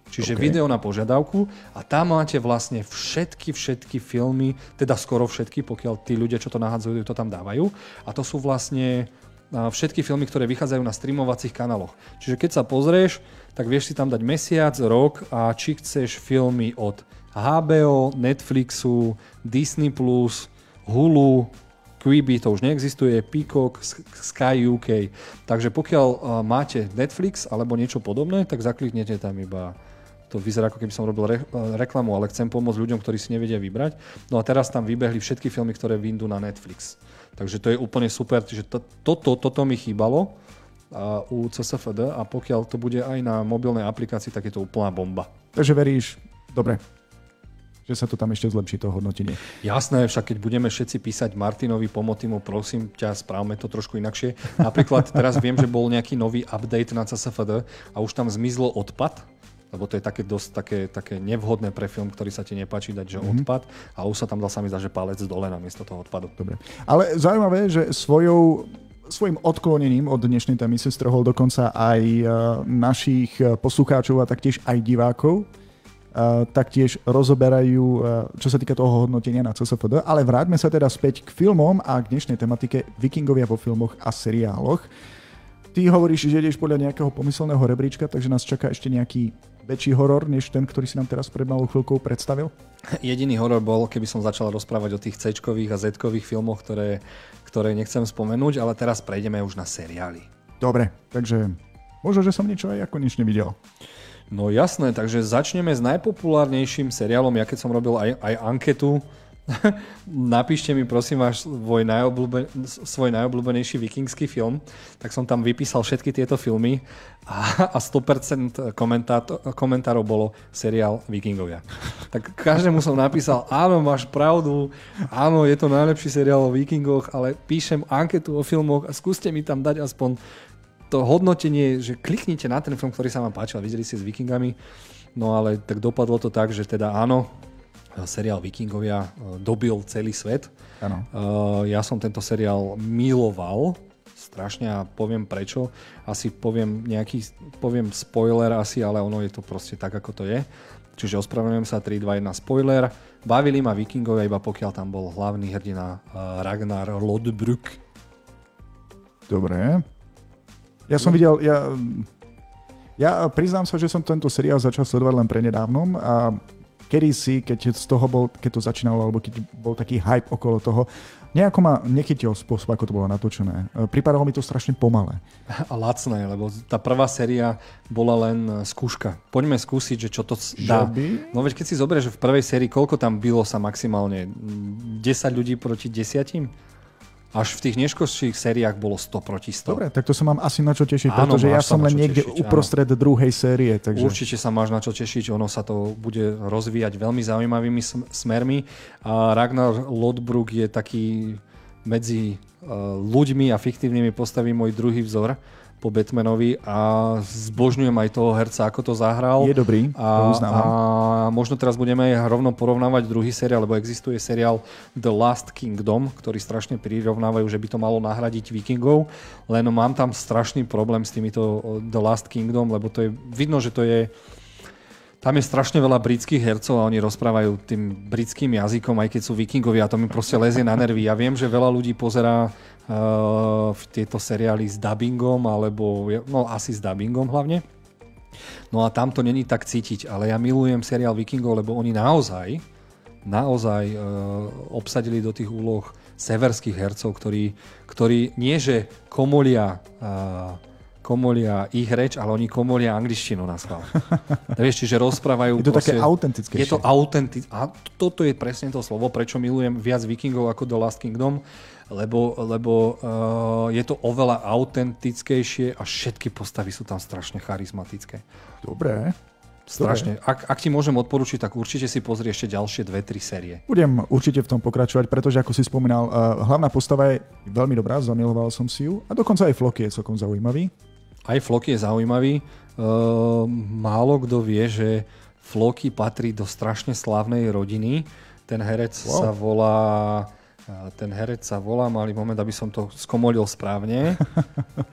Čiže okay. video na požiadavku a tam máte vlastne všetky, všetky filmy, teda skoro všetky, pokiaľ tí ľudia, čo to nahádzajú, to tam dávajú. A to sú vlastne všetky filmy, ktoré vychádzajú na streamovacích kanáloch. Čiže keď sa pozrieš, tak vieš si tam dať mesiac, rok a či chceš filmy od HBO, Netflixu, Disney+, Hulu, Quibi to už neexistuje, Peacock, Sky UK. Takže pokiaľ uh, máte Netflix alebo niečo podobné, tak zakliknete tam iba to vyzerá ako keby som robil re, reklamu, ale chcem pomôcť ľuďom, ktorí si nevedia vybrať. No a teraz tam vybehli všetky filmy, ktoré vyjdú na Netflix. Takže to je úplne super. To, toto, toto mi chýbalo a u CSFD a pokiaľ to bude aj na mobilnej aplikácii, tak je to úplná bomba. Takže veríš, dobre, že sa to tam ešte zlepší, to hodnotenie. Jasné, však keď budeme všetci písať Martinovi Pomotimu, prosím ťa, správme to trošku inakšie. Napríklad teraz viem, že bol nejaký nový update na CSFD a už tam zmizlo odpad, lebo to je také dosť také, také nevhodné pre film, ktorý sa ti nepáči dať, že mm-hmm. odpad a už sa tam dá sa mi zdá, že palec dole namiesto toho odpadu. Dobre. Ale zaujímavé, že svojou svojim odklonením od dnešnej témy sa strhol dokonca aj e, našich poslucháčov a taktiež aj divákov taktiež rozoberajú, čo sa týka toho hodnotenia na CSFD. Ale vráťme sa teda späť k filmom a k dnešnej tematike Vikingovia vo filmoch a seriáloch. Ty hovoríš, že ideš podľa nejakého pomyselného rebríčka, takže nás čaká ešte nejaký väčší horor, než ten, ktorý si nám teraz pred malou chvíľkou predstavil? Jediný horor bol, keby som začal rozprávať o tých c a z filmoch, ktoré, ktoré nechcem spomenúť, ale teraz prejdeme už na seriály. Dobre, takže možno, že som niečo aj konečne videl. No jasné, takže začneme s najpopulárnejším seriálom. Ja keď som robil aj, aj anketu, napíšte mi prosím váš svoj, najobľúben, svoj najobľúbenejší vikingský film, tak som tam vypísal všetky tieto filmy a, a 100% komentárov bolo seriál Vikingovia. Tak každému som napísal, áno, máš pravdu, áno, je to najlepší seriál o vikingoch, ale píšem anketu o filmoch a skúste mi tam dať aspoň to hodnotenie, že kliknite na ten film, ktorý sa vám páčil, videli ste s Vikingami, no ale tak dopadlo to tak, že teda áno, seriál Vikingovia e, dobil celý svet. Ano. E, ja som tento seriál miloval, strašne a poviem prečo. Asi poviem nejaký, poviem spoiler asi, ale ono je to proste tak, ako to je. Čiže ospravedlňujem sa 3, 2, 1 spoiler. Bavili ma Vikingovia iba pokiaľ tam bol hlavný hrdina Ragnar Lodbrok. Dobre. Ja som videl, ja, ja priznám sa, že som tento seriál začal sledovať len prednedávnom a kedy si, keď z toho bol, keď to začínalo, alebo keď bol taký hype okolo toho, nejako ma nechytil spôsob, ako to bolo natočené. E, pripadalo mi to strašne pomalé. A lacné, lebo tá prvá séria bola len skúška. Poďme skúsiť, že čo to dá. By? No veď keď si zoberieš, v prvej sérii koľko tam bylo sa maximálne? 10 ľudí proti desiatim? Až v tých neškodších sériách bolo 100 proti 100. Dobre, tak to sa mám asi na čo tešiť, áno, pretože ja som len niekde tešiť, uprostred áno. druhej série. Takže... Určite sa máš na čo tešiť, ono sa to bude rozvíjať veľmi zaujímavými smermi. A Ragnar Lodbrok je taký medzi uh, ľuďmi a fiktívnymi postavami môj druhý vzor po Batmanovi a zbožňujem aj toho herca, ako to zahral. Je dobrý, a, to A možno teraz budeme aj rovno porovnávať druhý seriál, lebo existuje seriál The Last Kingdom, ktorý strašne prirovnávajú, že by to malo nahradiť Vikingov, len mám tam strašný problém s týmito The Last Kingdom, lebo to je, vidno, že to je tam je strašne veľa britských hercov a oni rozprávajú tým britským jazykom, aj keď sú vikingovia a to mi proste lezie na nervy. Ja viem, že veľa ľudí pozerá uh, tieto seriály s dubbingom, alebo no asi s dubbingom hlavne. No a tam to není tak cítiť, ale ja milujem seriál Vikingov, lebo oni naozaj, naozaj uh, obsadili do tých úloh severských hercov, ktorí, ktorí nie že komolia uh, komolia ich reč, ale oni komolia angličtinu na schvál. Vieš, čiže rozprávajú... Je to také autentické. Je to autentické. A toto je presne to slovo, prečo milujem viac vikingov ako The Last Kingdom, lebo, lebo uh, je to oveľa autentickejšie a všetky postavy sú tam strašne charizmatické. Dobre. Strašne. Ak, ak ti môžem odporučiť, tak určite si pozri ešte ďalšie dve, tri série. Budem určite v tom pokračovať, pretože ako si spomínal, uh, hlavná postava je veľmi dobrá, zamiloval som si ju a dokonca aj Floky je celkom zaujímavý. Aj Floky je zaujímavý. Uh, málo kto vie, že Floky patrí do strašne slávnej rodiny. Ten herec wow. sa volá ten herec sa volá, mali moment, aby som to skomolil správne.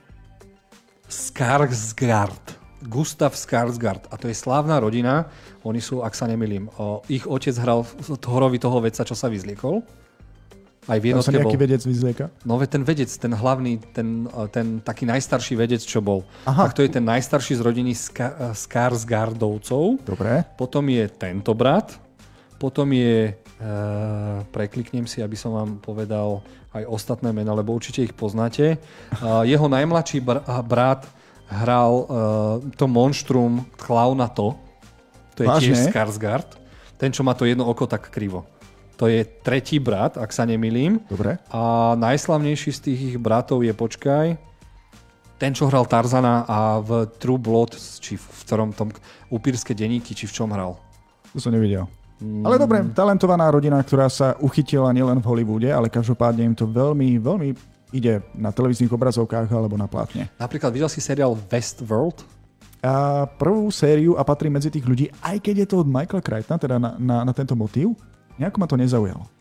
Skarsgård. Gustav Skarsgård. A to je slávna rodina. Oni sú, ak sa nemilím, ich otec hral horovi toho vedca, čo sa vyzliekol. Aj v sa nejaký bol. vedec vyzlieka? No ten vedec, ten hlavný, ten, ten taký najstarší vedec, čo bol. Aha. Tak to je ten najstarší z rodiny Ska, Skarsgardovcov. Dobre. Potom je tento brat. Potom je, e, prekliknem si, aby som vám povedal aj ostatné mena, lebo určite ich poznáte. E, jeho najmladší br- brat hral uh, to monštrum klauna to. To je Vážne? tiež Skarsgård. Ten, čo má to jedno oko tak krivo. To je tretí brat, ak sa nemilím. Dobre. A najslavnejší z tých ich bratov je, počkaj, ten, čo hral Tarzana a v True Blood, či v ktorom tom upírske denníky, či v čom hral. To som nevidel. Mm. Ale dobre, talentovaná rodina, ktorá sa uchytila nielen v Hollywoode, ale každopádne im to veľmi, veľmi ide na televíznych obrazovkách alebo na plátne. Napríklad videl si seriál Westworld? A prvú sériu a patrí medzi tých ľudí, aj keď je to od Michaela Crichtona, teda na, na, na tento motív, nejako ma to nezaujalo.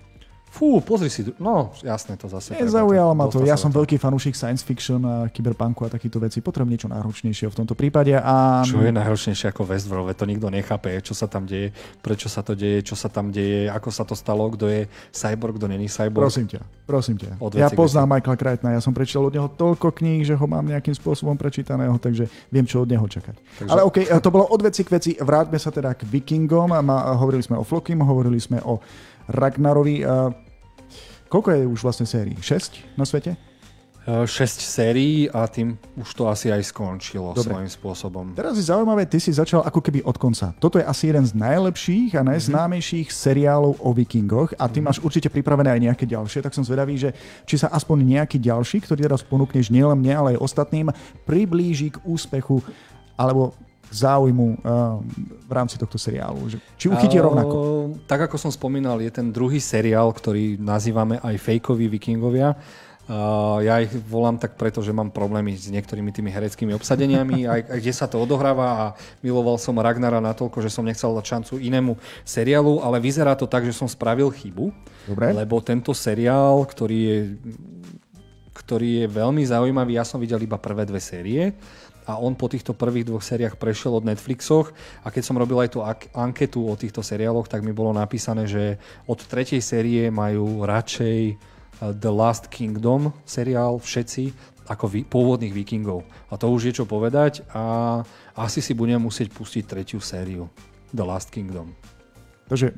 Fú, pozri si, no jasné to zase. Nezaujalo ma to, ja som veľký fanúšik science fiction a kyberpunku a takýchto veci. Potrebujem niečo náročnejšie v tomto prípade. A... Čo je náročnejšie ako Westworld? To nikto nechápe, čo sa tam deje, prečo sa to deje, čo sa tam deje, ako sa to stalo, kto je cyborg, kto není cyborg. Prosím ťa, prosím ťa. Ja poznám Michaela Crichtona, ja som prečítal od neho toľko kníh, že ho mám nejakým spôsobom prečítaného, takže viem, čo od neho čakať. Takže... Ale OK, to bolo od veci k veci. Vráťme sa teda k Vikingom. Hovorili sme o Flokim, hovorili sme o Ragnarovi. Koľko je už vlastne sérií? 6 na svete? 6 sérií a tým už to asi aj skončilo Dobre. svojím spôsobom. Teraz je zaujímavé, ty si začal ako keby od konca. Toto je asi jeden z najlepších a najznámejších mm-hmm. seriálov o vikingoch a ty mm-hmm. máš určite pripravené aj nejaké ďalšie, tak som zvedavý, že či sa aspoň nejaký ďalší, ktorý teraz ponúkneš nielen mne, ale aj ostatným, priblíži k úspechu alebo záujmu uh, v rámci tohto seriálu? Že, či uchytí rovnako? Tak ako som spomínal, je ten druhý seriál, ktorý nazývame aj fejkoví vikingovia. Uh, ja ich volám tak preto, že mám problémy s niektorými tými hereckými obsadeniami, aj, aj kde sa to odohráva a miloval som Ragnara natoľko, že som nechcel dať šancu inému seriálu, ale vyzerá to tak, že som spravil chybu, Dobre. lebo tento seriál, ktorý je, ktorý je veľmi zaujímavý, ja som videl iba prvé dve série, a on po týchto prvých dvoch sériách prešiel od Netflixoch a keď som robil aj tú anketu o týchto seriáloch, tak mi bolo napísané, že od tretej série majú radšej eh, The Last Kingdom seriál všetci ako vý, pôvodných vikingov. A to už je čo povedať a asi si budem musieť pustiť tretiu sériu The Last Kingdom. Takže,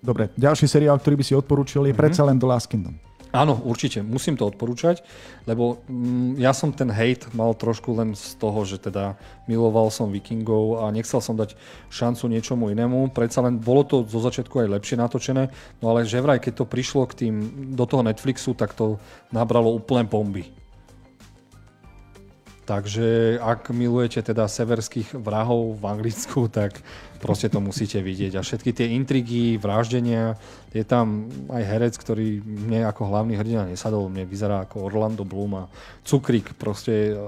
dobre, ďalší seriál, ktorý by si odporúčil je mm-hmm. predsa len The Last Kingdom. Áno, určite, musím to odporúčať, lebo mm, ja som ten hate mal trošku len z toho, že teda miloval som vikingov a nechcel som dať šancu niečomu inému. Predsa len bolo to zo začiatku aj lepšie natočené, no ale že vraj, keď to prišlo k tým, do toho Netflixu, tak to nabralo úplne bomby. Takže ak milujete teda severských vrahov v Anglicku, tak proste to musíte vidieť. A všetky tie intrigy, vraždenia, je tam aj herec, ktorý mne ako hlavný hrdina nesadol, mne vyzerá ako Orlando Bloom a Cukrik, proste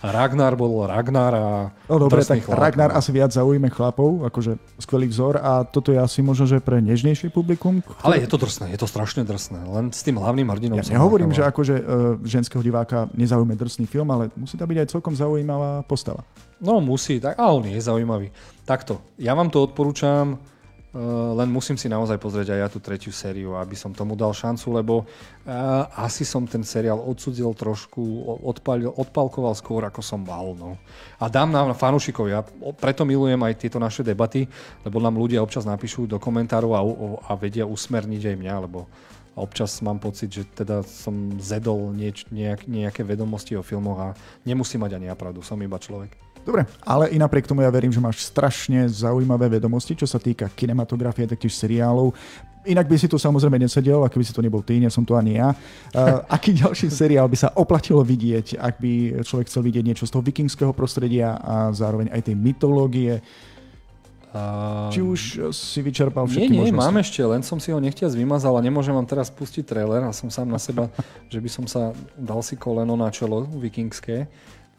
Ragnar bol Ragnar a... No dobre, tak chlap, Ragnar no. asi viac zaujíme chlapov, akože skvelý vzor a toto je asi možno, že pre nežnejšie publikum. Ktoré... Ale je to drsné, je to strašne drsné, len s tým hlavným hrdinom. Ja nehovorím, že akože uh, ženského diváka nezaujíme drsný film, ale musí tam byť aj celkom zaujímavá postava. No musí, tak, a on je zaujímavý. Takto, ja vám to odporúčam, len musím si naozaj pozrieť aj ja tú tretiu sériu, aby som tomu dal šancu, lebo uh, asi som ten seriál odsudzil trošku, odpal, odpalkoval skôr, ako som mal. No. A dám nám fanúšikov, ja preto milujem aj tieto naše debaty, lebo nám ľudia občas napíšu do komentárov a, a vedia usmerniť aj mňa, lebo občas mám pocit, že teda som zedol nieč, nejak, nejaké vedomosti o filmoch a nemusím mať ani ja pravdu, som iba človek. Dobre, ale i napriek tomu ja verím, že máš strašne zaujímavé vedomosti, čo sa týka kinematografie, taktiež seriálov. Inak by si tu samozrejme nesedel, ak by si to nebol ty, nie som to ani ja. Uh, aký ďalší seriál by sa oplatilo vidieť, ak by človek chcel vidieť niečo z toho vikingského prostredia a zároveň aj tej mytológie? Uh, Či už si vyčerpal všetky nie, nie, možnosti? mám ešte, len som si ho nechtiac vymazal a nemôžem vám teraz pustiť trailer a som sám na seba, že by som sa dal si koleno na čelo vikingské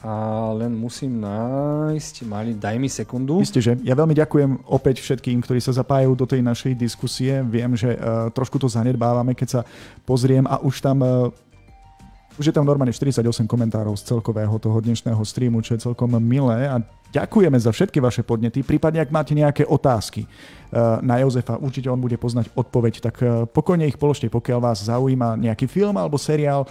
a len musím nájsť, mali, daj mi sekundu. Isté, že ja veľmi ďakujem opäť všetkým, ktorí sa zapájajú do tej našej diskusie. Viem, že uh, trošku to zanedbávame, keď sa pozriem a už tam uh, už je tam normálne 48 komentárov z celkového toho dnešného streamu, čo je celkom milé a ďakujeme za všetky vaše podnety. Prípadne, ak máte nejaké otázky uh, na Jozefa, určite on bude poznať odpoveď, tak pokojne ich položte, pokiaľ vás zaujíma nejaký film alebo seriál.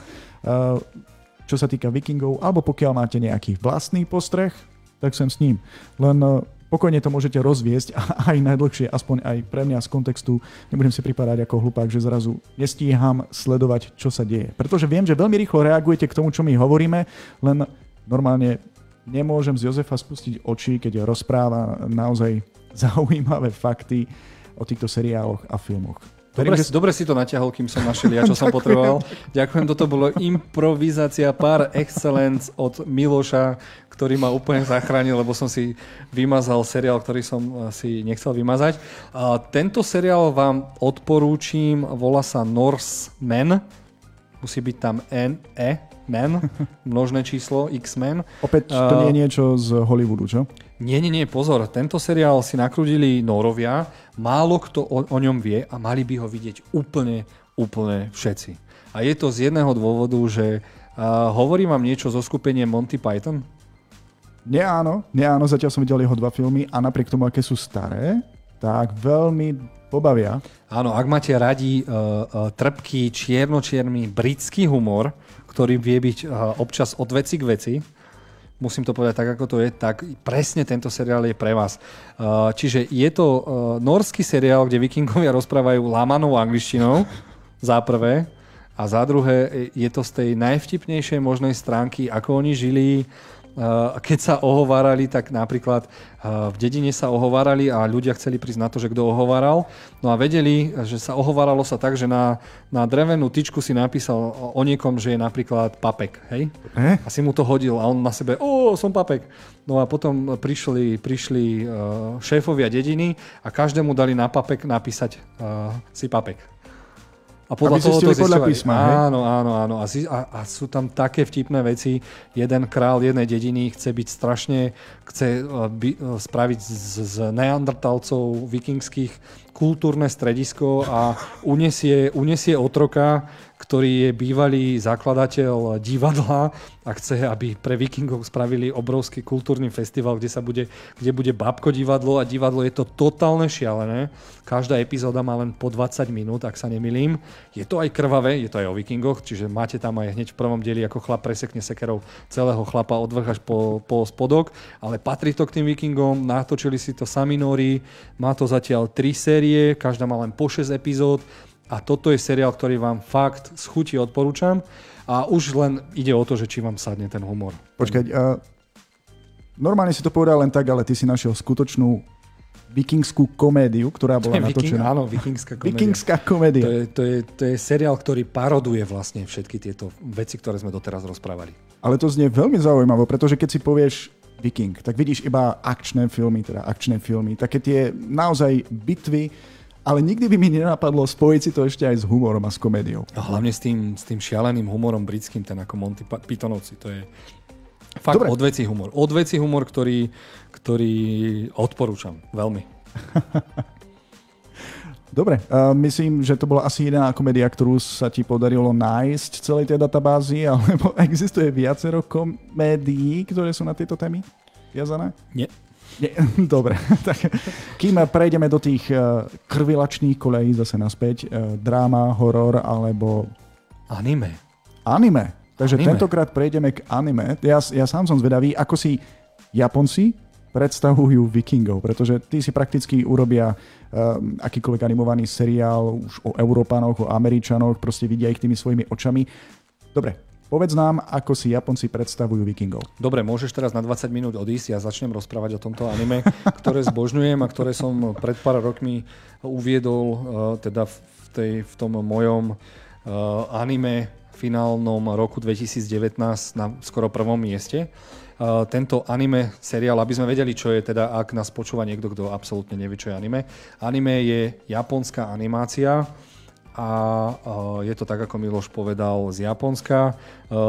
Čo sa týka vikingov, alebo pokiaľ máte nejaký vlastný postreh, tak sem s ním. Len e, pokojne to môžete rozviesť a aj najdlhšie, aspoň aj pre mňa z kontextu, nebudem si pripadať ako hlupák, že zrazu nestíham sledovať, čo sa deje. Pretože viem, že veľmi rýchlo reagujete k tomu, čo my hovoríme, len normálne nemôžem z Jozefa spustiť oči, keď rozpráva naozaj zaujímavé fakty o týchto seriáloch a filmoch. Dobre, že... dobre si to natiahol, kým som našiel ja, čo som potreboval. Ďakujem, toto bolo improvizácia par excellence od Miloša, ktorý ma úplne zachránil, lebo som si vymazal seriál, ktorý som eh, si nechcel vymazať. A tento seriál vám odporúčim, volá sa Norseman. Musí byť tam N, E, Men, množné číslo, X-Men. Opäť to nie je niečo z Hollywoodu, čo? Nie, nie, nie, pozor. Tento seriál si nakrúdili Nórovia, málo kto o, o ňom vie a mali by ho vidieť úplne, úplne všetci. A je to z jedného dôvodu, že uh, hovorí vám niečo zo skupenia Monty Python? Nie áno, nie áno, zatiaľ som videl jeho dva filmy a napriek tomu, aké sú staré, tak veľmi pobavia. Áno, ak máte radi uh, uh, trpký, čierno-čierny britský humor, ktorý vie byť uh, občas od veci k veci, musím to povedať tak, ako to je, tak presne tento seriál je pre vás. Uh, čiže je to uh, norský seriál, kde vikingovia rozprávajú lámanou angličtinou, za prvé, a za druhé je to z tej najvtipnejšej možnej stránky, ako oni žili, keď sa ohovárali, tak napríklad v dedine sa ohovárali a ľudia chceli prísť na to, že kto ohováral. No a vedeli, že sa ohováralo sa tak, že na, na drevenú tyčku si napísal o niekom, že je napríklad papek. Hej? Eh? A si mu to hodil a on na sebe, o, som papek. No a potom prišli, prišli šéfovia dediny a každému dali na papek napísať uh, si papek. A podľa toho to podľa písma, Áno, áno, áno. A, a, sú tam také vtipné veci. Jeden král jednej dediny chce byť strašne, chce uh, by, uh, spraviť z, z neandertalcov vikingských kultúrne stredisko a unesie, unesie otroka ktorý je bývalý zakladateľ divadla a chce, aby pre vikingov spravili obrovský kultúrny festival, kde, sa bude, kde bude babko divadlo a divadlo je to totálne šialené. Každá epizóda má len po 20 minút, ak sa nemilím. Je to aj krvavé, je to aj o vikingoch, čiže máte tam aj hneď v prvom dieli, ako chlap presekne sekerov celého chlapa od vrch až po, po spodok, ale patrí to k tým vikingom, natočili si to sami Nori, má to zatiaľ 3 série, každá má len po 6 epizód, a toto je seriál, ktorý vám fakt z chuti odporúčam. A už len ide o to, že či vám sadne ten humor. Počkať, uh, normálne si to povedal len tak, ale ty si našiel skutočnú vikingskú komédiu, ktorá bola Viking, natočená. Áno, vikingská komédia. Vikingská komédia. To je, to, je, to je seriál, ktorý paroduje vlastne všetky tieto veci, ktoré sme doteraz rozprávali. Ale to znie veľmi zaujímavé, pretože keď si povieš Viking, tak vidíš iba akčné filmy, teda akčné filmy, také tie naozaj bitvy, ale nikdy by mi nenapadlo spojiť si to ešte aj s humorom a s komédiou. A hlavne s tým, s tým šialeným humorom britským, ten ako Monty Pythonovci, to je fakt Dobre. odveci humor. Odveci humor, ktorý, ktorý odporúčam veľmi. Dobre, uh, myslím, že to bola asi jediná komédia, ktorú sa ti podarilo nájsť v celej tej databázi, alebo existuje viacero komédií, ktoré sú na tieto témy viazané? Nie. Dobre, tak kým prejdeme do tých uh, krvilačných kolejí zase naspäť, uh, dráma, horor alebo... Anime. Anime. Takže anime. tentokrát prejdeme k anime. Ja, ja sám som zvedavý, ako si Japonci predstavujú vikingov, pretože tí si prakticky urobia um, akýkoľvek animovaný seriál už o Európanoch, o Američanoch, proste vidia ich tými svojimi očami. Dobre, Povedz nám, ako si Japonci predstavujú vikingov. Dobre, môžeš teraz na 20 minút odísť, ja začnem rozprávať o tomto anime, ktoré zbožňujem a ktoré som pred pár rokmi uviedol uh, teda v, tej, v tom mojom uh, anime finálnom roku 2019 na skoro prvom mieste. Uh, tento anime seriál, aby sme vedeli, čo je teda, ak nás počúva niekto, kto absolútne nevie, čo je anime. Anime je japonská animácia, a je to tak, ako Miloš povedal, z Japonska.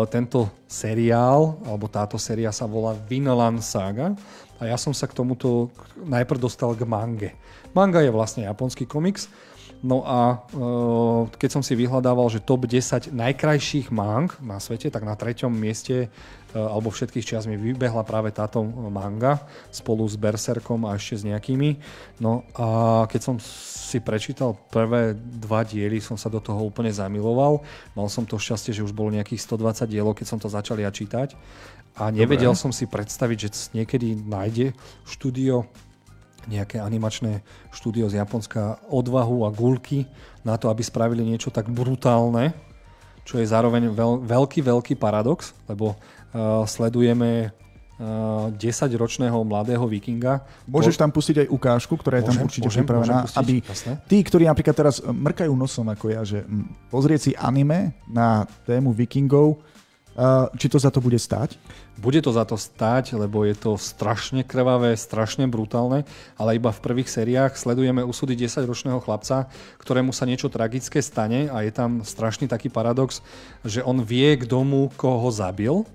Tento seriál, alebo táto séria sa volá Vinland Saga a ja som sa k tomuto najprv dostal k mange. Manga je vlastne japonský komiks, No a keď som si vyhľadával, že top 10 najkrajších mang na svete, tak na treťom mieste alebo všetkých čias mi vybehla práve táto manga spolu s Berserkom a ešte s nejakými. No a keď som si prečítal prvé dva diely, som sa do toho úplne zamiloval. Mal som to šťastie, že už bolo nejakých 120 dielov, keď som to začal ja čítať. A nevedel Dobre. som si predstaviť, že niekedy nájde štúdio nejaké animačné štúdio z Japonska odvahu a gulky na to, aby spravili niečo tak brutálne, čo je zároveň veľ, veľký, veľký paradox, lebo uh, sledujeme 10-ročného mladého vikinga. Môžeš tam pustiť aj ukážku, ktorá je môžem, tam určite môžem, pripravená, môžem pustiť, aby jasne. tí, ktorí napríklad teraz mrkajú nosom ako ja, že pozrieť si anime na tému vikingov, či to za to bude stáť? Bude to za to stáť, lebo je to strašne krvavé, strašne brutálne, ale iba v prvých sériách sledujeme úsudy 10-ročného chlapca, ktorému sa niečo tragické stane a je tam strašný taký paradox, že on vie, k domu, koho ho zabil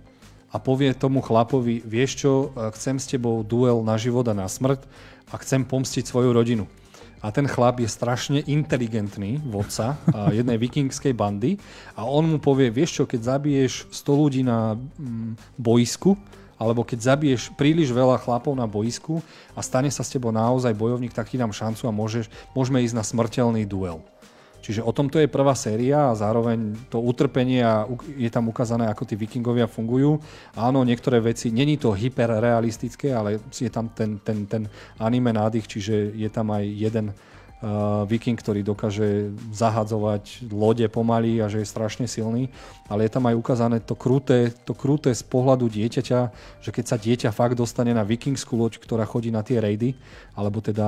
a povie tomu chlapovi, vieš čo, chcem s tebou duel na život a na smrť a chcem pomstiť svoju rodinu a ten chlap je strašne inteligentný vodca jednej vikingskej bandy a on mu povie, vieš čo, keď zabiješ 100 ľudí na mm, boisku, alebo keď zabiješ príliš veľa chlapov na boisku a stane sa s tebou naozaj bojovník, tak ti dám šancu a môžeš, môžeme ísť na smrteľný duel. Čiže o tomto je prvá séria a zároveň to utrpenie a je tam ukázané, ako tí vikingovia fungujú. Áno, niektoré veci, není to hyperrealistické, ale je tam ten, ten, ten anime nádych, čiže je tam aj jeden viking, ktorý dokáže zahadzovať lode pomaly a že je strašne silný, ale je tam aj ukázané to kruté, to kruté z pohľadu dieťaťa, že keď sa dieťa fakt dostane na vikingskú loď, ktorá chodí na tie rejdy, alebo teda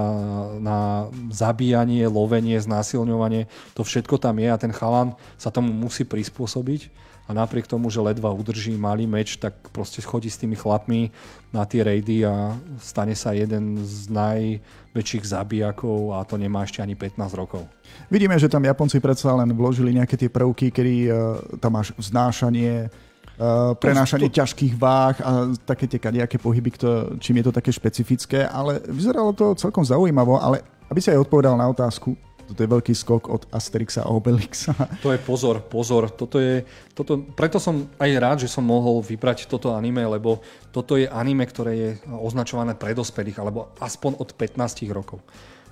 na zabíjanie, lovenie, znásilňovanie, to všetko tam je a ten chalan sa tomu musí prispôsobiť. A napriek tomu, že ledva udrží malý meč, tak proste chodí s tými chlapmi na tie rejdy a stane sa jeden z najväčších zabijakov a to nemá ešte ani 15 rokov. Vidíme, že tam Japonci predsa len vložili nejaké tie prvky, kedy uh, tam máš vznášanie, uh, prenášanie to, to... ťažkých váh a také tie kadejaké pohyby, kto, čím je to také špecifické, ale vyzeralo to celkom zaujímavo, ale aby sa aj odpovedal na otázku, toto je veľký skok od Asterixa a Obelixa. To je pozor, pozor. Toto je, toto, preto som aj rád, že som mohol vybrať toto anime, lebo toto je anime, ktoré je označované pre dospelých, alebo aspoň od 15 rokov.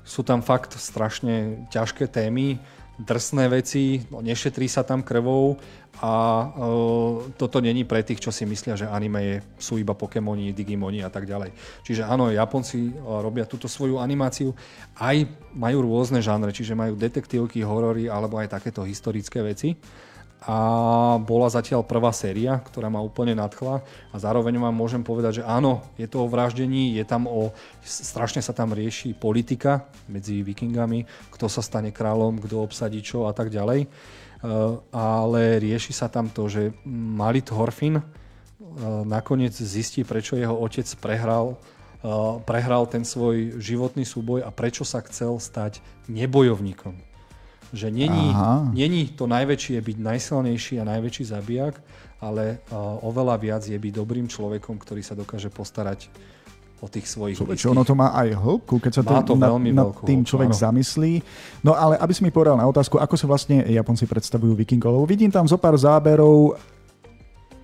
Sú tam fakt strašne ťažké témy, drsné veci, no, nešetrí sa tam krvou a uh, toto není pre tých, čo si myslia, že anime je, sú iba Pokémoni, Digimoni a tak ďalej. Čiže áno, Japonci uh, robia túto svoju animáciu, aj majú rôzne žánre, čiže majú detektívky, horory alebo aj takéto historické veci a bola zatiaľ prvá séria, ktorá ma úplne nadchla a zároveň vám môžem povedať, že áno, je to o vraždení, je tam o, strašne sa tam rieši politika medzi vikingami, kto sa stane kráľom, kto obsadí čo a tak ďalej. Uh, ale rieši sa tam to, že Malit Horfin uh, nakoniec zistí, prečo jeho otec prehral, uh, prehral ten svoj životný súboj a prečo sa chcel stať nebojovníkom že není, není to najväčšie byť najsilnejší a najväčší zabijak, ale uh, oveľa viac je byť dobrým človekom, ktorý sa dokáže postarať o tých svojich Čo ono to má aj hĺbku, keď sa má to na, nad tým človek áno. zamyslí. No ale aby si mi povedal na otázku, ako sa vlastne Japonci predstavujú vikingov, vidím tam zo pár záberov,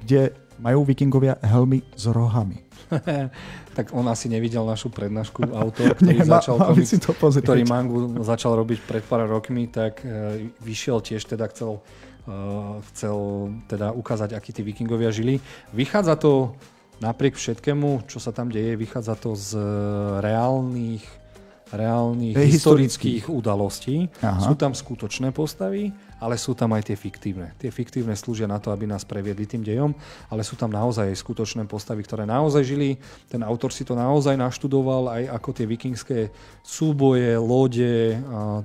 kde majú vikingovia helmy s rohami. tak on asi nevidel našu prednášku autor, ktorý, Nie, začal komiks, to ktorý mangu začal robiť pred pár rokmi, tak uh, vyšiel tiež teda chcel, uh, chcel teda ukázať, akí tí vikingovia žili. Vychádza to napriek všetkému, čo sa tam deje, vychádza to z reálnych reálnych historických udalostí. Aha. Sú tam skutočné postavy, ale sú tam aj tie fiktívne. Tie fiktívne slúžia na to, aby nás previedli tým dejom, ale sú tam naozaj aj skutočné postavy, ktoré naozaj žili. Ten autor si to naozaj naštudoval, aj ako tie vikingské súboje, lode,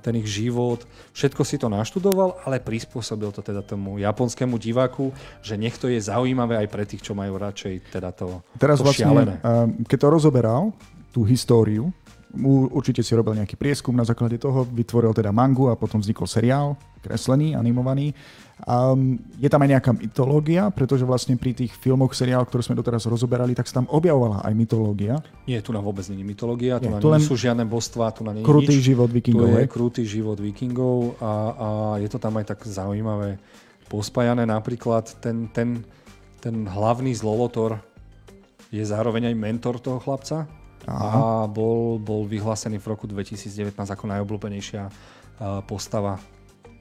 ten ich život. Všetko si to naštudoval, ale prispôsobil to teda tomu japonskému diváku, že nech to je zaujímavé aj pre tých, čo majú radšej teda to, Teraz to vlastne, šialené. keď to rozoberal, tú históriu, určite si robil nejaký prieskum na základe toho, vytvoril teda mangu a potom vznikol seriál, kreslený, animovaný. Um, je tam aj nejaká mytológia, pretože vlastne pri tých filmoch, seriáloch, ktoré sme doteraz rozoberali, tak sa tam objavovala aj mytológia. Nie, tu na vôbec není mytológia, tu Nie, tu nie len sú žiadne božstvá, tu na nie Krutý nič. život vikingov. To je krutý život vikingov a, a je to tam aj tak zaujímavé pospájané. Napríklad ten, ten, ten hlavný zlolotor je zároveň aj mentor toho chlapca Aha. a bol, bol vyhlásený v roku 2019 ako najobľúbenejšia a, postava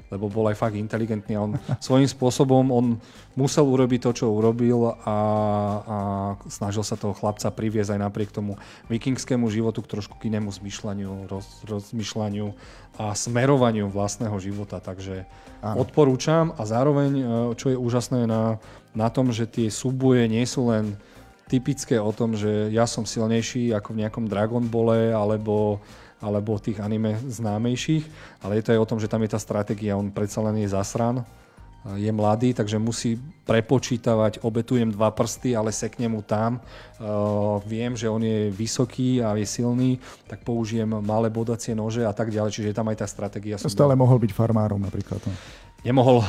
lebo bol aj fakt inteligentný a on svojím spôsobom on musel urobiť to, čo urobil a, a snažil sa toho chlapca priviesť aj napriek tomu vikingskému životu k trošku k inému zmyšľaniu, roz, rozmýšľaniu a smerovaniu vlastného života. Takže Áno. odporúčam a zároveň, e, čo je úžasné na, na tom, že tie súboje nie sú len typické o tom, že ja som silnejší ako v nejakom Dragon Ball alebo alebo tých anime známejších, ale je to aj o tom, že tam je tá stratégia, on predsa len je zasran, je mladý, takže musí prepočítavať, obetujem dva prsty, ale seknem mu tam. Uh, viem, že on je vysoký a je silný, tak použijem malé bodacie nože a tak ďalej, čiže je tam aj tá stratégia. Stále mohol byť farmárom napríklad. No. Nemohol.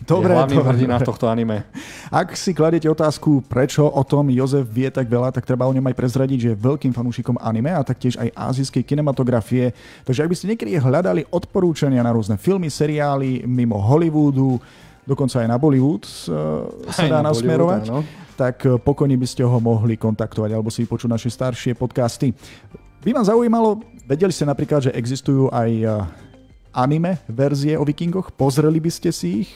Dobre, je hlavným hrdina tohto anime. Ak si kladete otázku, prečo o tom Jozef vie tak veľa, tak treba o ňom aj prezradiť, že je veľkým fanúšikom anime a taktiež aj azijskej kinematografie. Takže ak by ste niekedy hľadali odporúčania na rôzne filmy, seriály mimo Hollywoodu, dokonca aj na Bollywood eh, sa dá na nasmerovať, Bollywood, áno. tak eh, pokojne by ste ho mohli kontaktovať alebo si vypočuť naše staršie podcasty. By ma zaujímalo, vedeli ste napríklad, že existujú aj eh, anime verzie o vikingoch? Pozreli by ste si ich?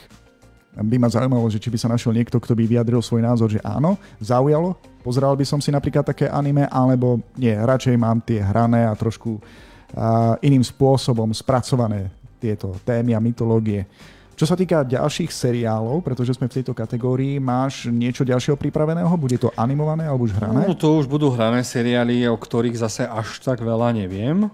By ma zaujímalo, že či by sa našiel niekto, kto by vyjadril svoj názor, že áno, zaujalo, pozeral by som si napríklad také anime, alebo nie, radšej mám tie hrané a trošku uh, iným spôsobom spracované tieto témy a mytológie. Čo sa týka ďalších seriálov, pretože sme v tejto kategórii, máš niečo ďalšieho pripraveného? Bude to animované alebo už hrané? No, to už budú hrané seriály, o ktorých zase až tak veľa neviem.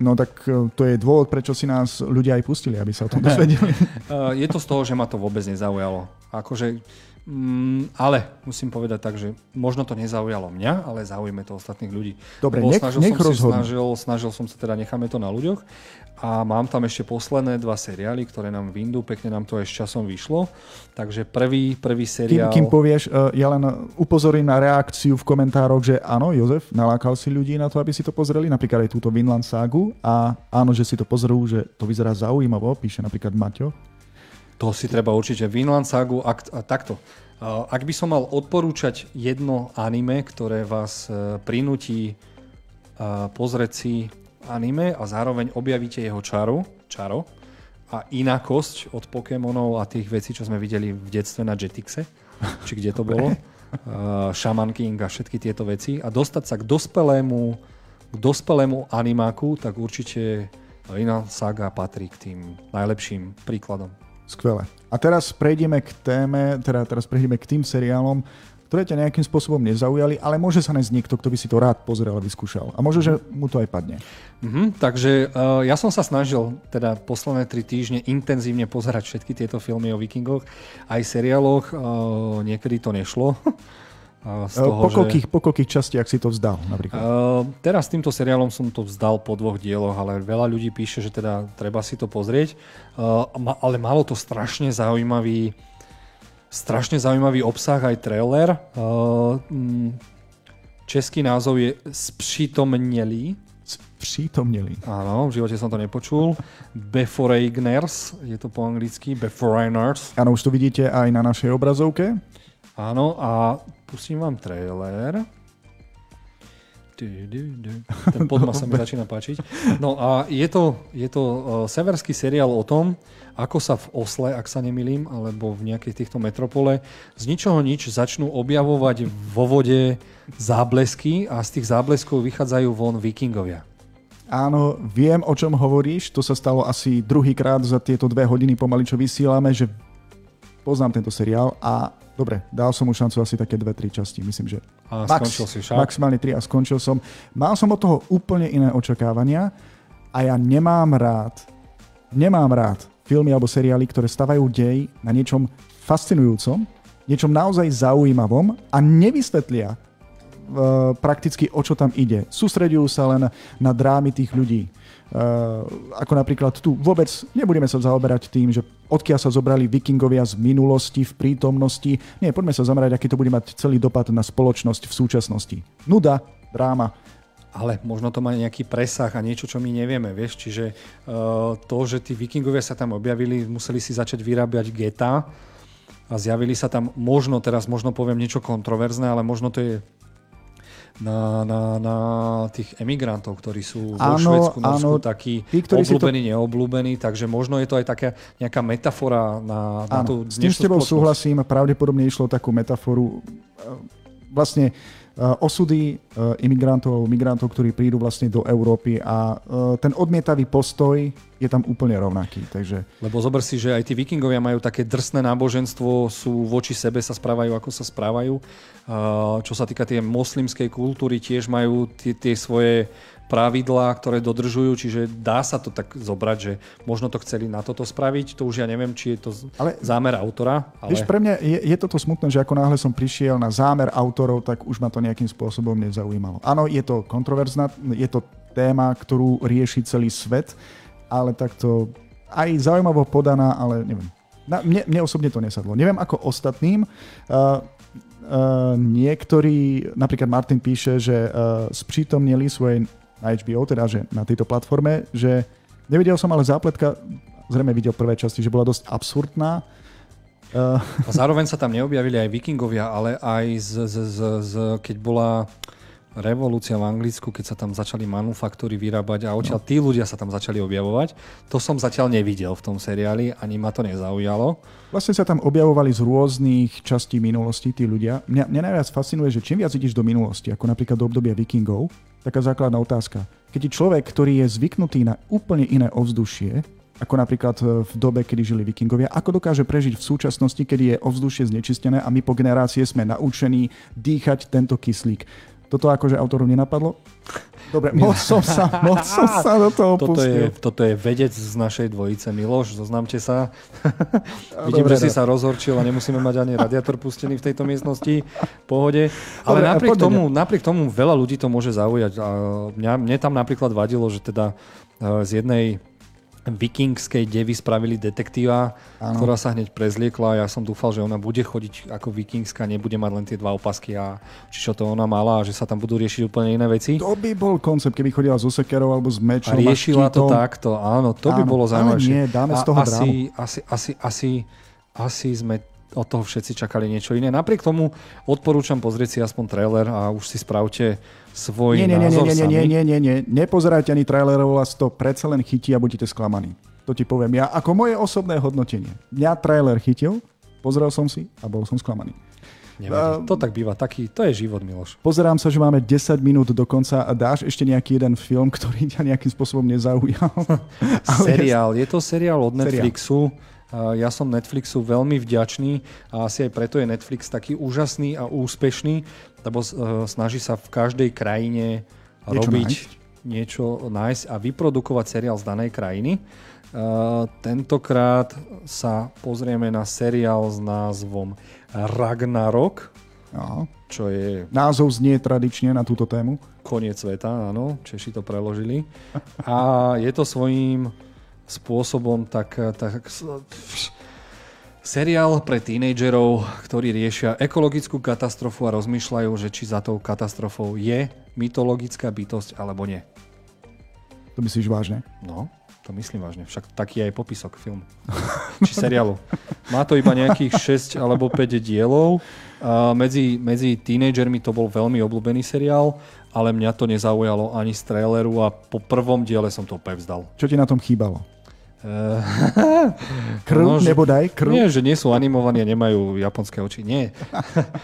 No tak eh, to je dôvod, prečo si nás ľudia aj pustili, aby sa o tom dozvedeli. Uh, je to z toho, že ma to vôbec nezaujalo. Akože, mm, ale musím povedať tak, že možno to nezaujalo mňa, ale zaujíme to ostatných ľudí. Dobre, Lebo nech- snažil nech som si, snažil, snažil som sa teda, necháme to na ľuďoch. A mám tam ešte posledné dva seriály, ktoré nám vyndú, pekne nám to s časom vyšlo. Takže prvý, prvý Kým, seriál... kým povieš, eh, ja len upozorím na reakciu v komentároch, že áno, Jozef, nalákal si ľudí na to, aby si to pozreli, napríklad aj túto Vinland ságu a áno, že si to pozrú, že to vyzerá zaujímavo, píše napríklad Maťo. To si treba určite. Vinland Sagu, ak, a takto. Ak by som mal odporúčať jedno anime, ktoré vás e, prinúti a, pozrieť si anime a zároveň objavíte jeho čaru, čaro a inakosť od Pokémonov a tých vecí, čo sme videli v detstve na Jetixe, či kde to bolo, Shaman King a všetky tieto veci a dostať sa k dospelému, k dospelému animáku, tak určite Vinland Saga patrí k tým najlepším príkladom. Skvelé. A teraz prejdeme k téme, teda teraz prejdeme k tým seriálom, ktoré ťa nejakým spôsobom nezaujali, ale môže sa nájsť niekto, kto by si to rád pozrel a vyskúšal. A možno, že mu to aj padne. Mhm, takže uh, ja som sa snažil teda posledné tri týždne intenzívne pozerať všetky tieto filmy o vikingoch, aj seriáloch, uh, niekedy to nešlo. Z Eh, toho, po, že- koľkých, po koľkých častiach si to vzdal napríklad? Uh, teraz týmto seriálom som to vzdal po dvoch dieloch, ale veľa ľudí píše, že teda treba si to pozrieť. Uh, ale malo to strašne zaujímavý strašne zaujímavý obsah aj trailer. Uh, český názov je Spřítomnelý. Prítomnili. Áno, v živote som to nepočul. Beforeigners, je to po anglicky, Beforeigners. Áno, už to vidíte aj na našej obrazovke. Áno, a pustím vám trailer. Ten podma sa mi začína páčiť. No a je to, je to uh, severský seriál o tom, ako sa v Osle, ak sa nemilím, alebo v nejakej týchto metropole, z ničoho nič začnú objavovať vo vode záblesky a z tých zábleskov vychádzajú von vikingovia. Áno, viem, o čom hovoríš. To sa stalo asi druhýkrát za tieto dve hodiny pomaly, čo vysielame, že poznám tento seriál a Dobre, dal som mu šancu asi také dve, tri časti, myslím, že a max, skončil si však? maximálne tri a skončil som. Mal som od toho úplne iné očakávania a ja nemám rád, nemám rád filmy alebo seriály, ktoré stavajú dej na niečom fascinujúcom, niečom naozaj zaujímavom a nevysvetlia uh, prakticky o čo tam ide. Sústredujú sa len na drámy tých ľudí. Uh, ako napríklad tu vôbec nebudeme sa zaoberať tým, že odkiaľ sa zobrali vikingovia z minulosti, v prítomnosti. Nie, poďme sa zamerať, aký to bude mať celý dopad na spoločnosť v súčasnosti. Nuda, dráma. Ale možno to má nejaký presah a niečo, čo my nevieme, vieš. Čiže uh, to, že tí vikingovia sa tam objavili, museli si začať vyrábať geta a zjavili sa tam možno, teraz možno poviem niečo kontroverzné, ale možno to je na, na, na tých emigrantov, ktorí sú vo áno, Švedsku, Norsku áno, takí tí, obľúbení, to... neobľúbení, takže možno je to aj taká nejaká metafora na, na tú S tým s tebou súhlasím, pravdepodobne išlo takú metaforu. Vlastne osudy eh, imigrantov, migrantov, ktorí prídu vlastne do Európy a eh, ten odmietavý postoj je tam úplne rovnaký. Takže... Lebo zober si, že aj tí vikingovia majú také drsné náboženstvo, sú voči sebe sa správajú, ako sa správajú. Čo sa týka tej moslimskej kultúry, tiež majú tie, tie svoje pravidlá, ktoré dodržujú, čiže dá sa to tak zobrať, že možno to chceli na toto spraviť, to už ja neviem, či je to ale, zámer autora. Ale... Vieš, pre mňa je, je toto smutné, že ako náhle som prišiel na zámer autorov, tak už ma to nejakým spôsobom nezaujímalo. Áno, je to kontroverzná, je to téma, ktorú rieši celý svet, ale takto aj zaujímavo podaná, ale neviem. Na, mne, mne osobne to nesadlo. Neviem ako ostatným. Uh, Uh, niektorí, napríklad Martin píše, že uh, sprítomnili svoje na HBO, teda že na tejto platforme, že nevidel som, ale zápletka, zrejme videl prvé časti, že bola dosť absurdná. Uh... A zároveň sa tam neobjavili aj vikingovia, ale aj z, z, z, z, keď bola revolúcia v Anglicku, keď sa tam začali manufaktúry vyrábať a odtiaľ no. tí ľudia sa tam začali objavovať. To som zatiaľ nevidel v tom seriáli, ani ma to nezaujalo. Vlastne sa tam objavovali z rôznych častí minulosti tí ľudia. Mňa, mňa najviac fascinuje, že čím viac ideš do minulosti, ako napríklad do obdobia vikingov, taká základná otázka. Keď je človek, ktorý je zvyknutý na úplne iné ovzdušie, ako napríklad e, v dobe, kedy žili vikingovia, ako dokáže prežiť v súčasnosti, kedy je ovzdušie znečistené a my po generácie sme naučení dýchať tento kyslík. Toto akože autorom nenapadlo? Dobre, moc som sa, moc som sa do toho toto pustil. Je, toto je vedec z našej dvojice. Miloš, zoznámte sa. Vidím, Dobre, že si sa rozhorčil a nemusíme mať ani radiátor pustený v tejto miestnosti. Pohode. Ale Dobre, napriek, tomu, napriek tomu veľa ľudí to môže zaujať. A mňa, mne tam napríklad vadilo, že teda e, z jednej vikingskej devy spravili detektíva, ano. ktorá sa hneď prezliekla ja som dúfal, že ona bude chodiť ako vikingská, nebude mať len tie dva opasky a či čo to ona mala a že sa tam budú riešiť úplne iné veci. To by bol koncept, keby chodila so sekerou alebo s mečom. A riešila a to takto, áno, to áno, by bolo zaujímavé. nie, dáme z toho a asi, asi, asi, asi, asi sme od toho všetci čakali niečo iné. Napriek tomu odporúčam pozrieť si aspoň trailer a už si spravte svoj nie, nie, názor nie, nie, nie, nie, nie, nie, nie, nepozerajte ani trailerov, vás to predsa len chytí a budete sklamaní. To ti poviem ja ako moje osobné hodnotenie. Mňa trailer chytil, pozrel som si a bol som sklamaný. uh, to tak býva, taký, to je život, Miloš. Pozerám sa, že máme 10 minút do konca a dáš ešte nejaký jeden film, ktorý ťa nejakým spôsobom nezaujal. seriál, je to seriál od Netflixu. Seriál ja som Netflixu veľmi vďačný a asi aj preto je Netflix taký úžasný a úspešný, lebo e, snaží sa v každej krajine niečo robiť nájsť. niečo, nájsť a vyprodukovať seriál z danej krajiny. Uh, tentokrát sa pozrieme na seriál s názvom Ragnarok, Aha. čo je... Názov znie tradične na túto tému. Koniec sveta, áno, Češi to preložili. A je to svojím spôsobom tak, tak seriál pre tínejdžerov, ktorí riešia ekologickú katastrofu a rozmýšľajú, že či za tou katastrofou je mytologická bytosť alebo nie. To myslíš vážne? No, to myslím vážne. Však taký je aj popisok filmu. či seriálu. Má to iba nejakých 6 alebo 5 dielov. A medzi, medzi tínejdžermi to bol veľmi obľúbený seriál ale mňa to nezaujalo ani z traileru a po prvom diele som to úplne vzdal. Čo ti na tom chýbalo? Uh, krv, no, nebodaj? Krv? Nie, že nie sú animovaní a nemajú japonské oči. Nie.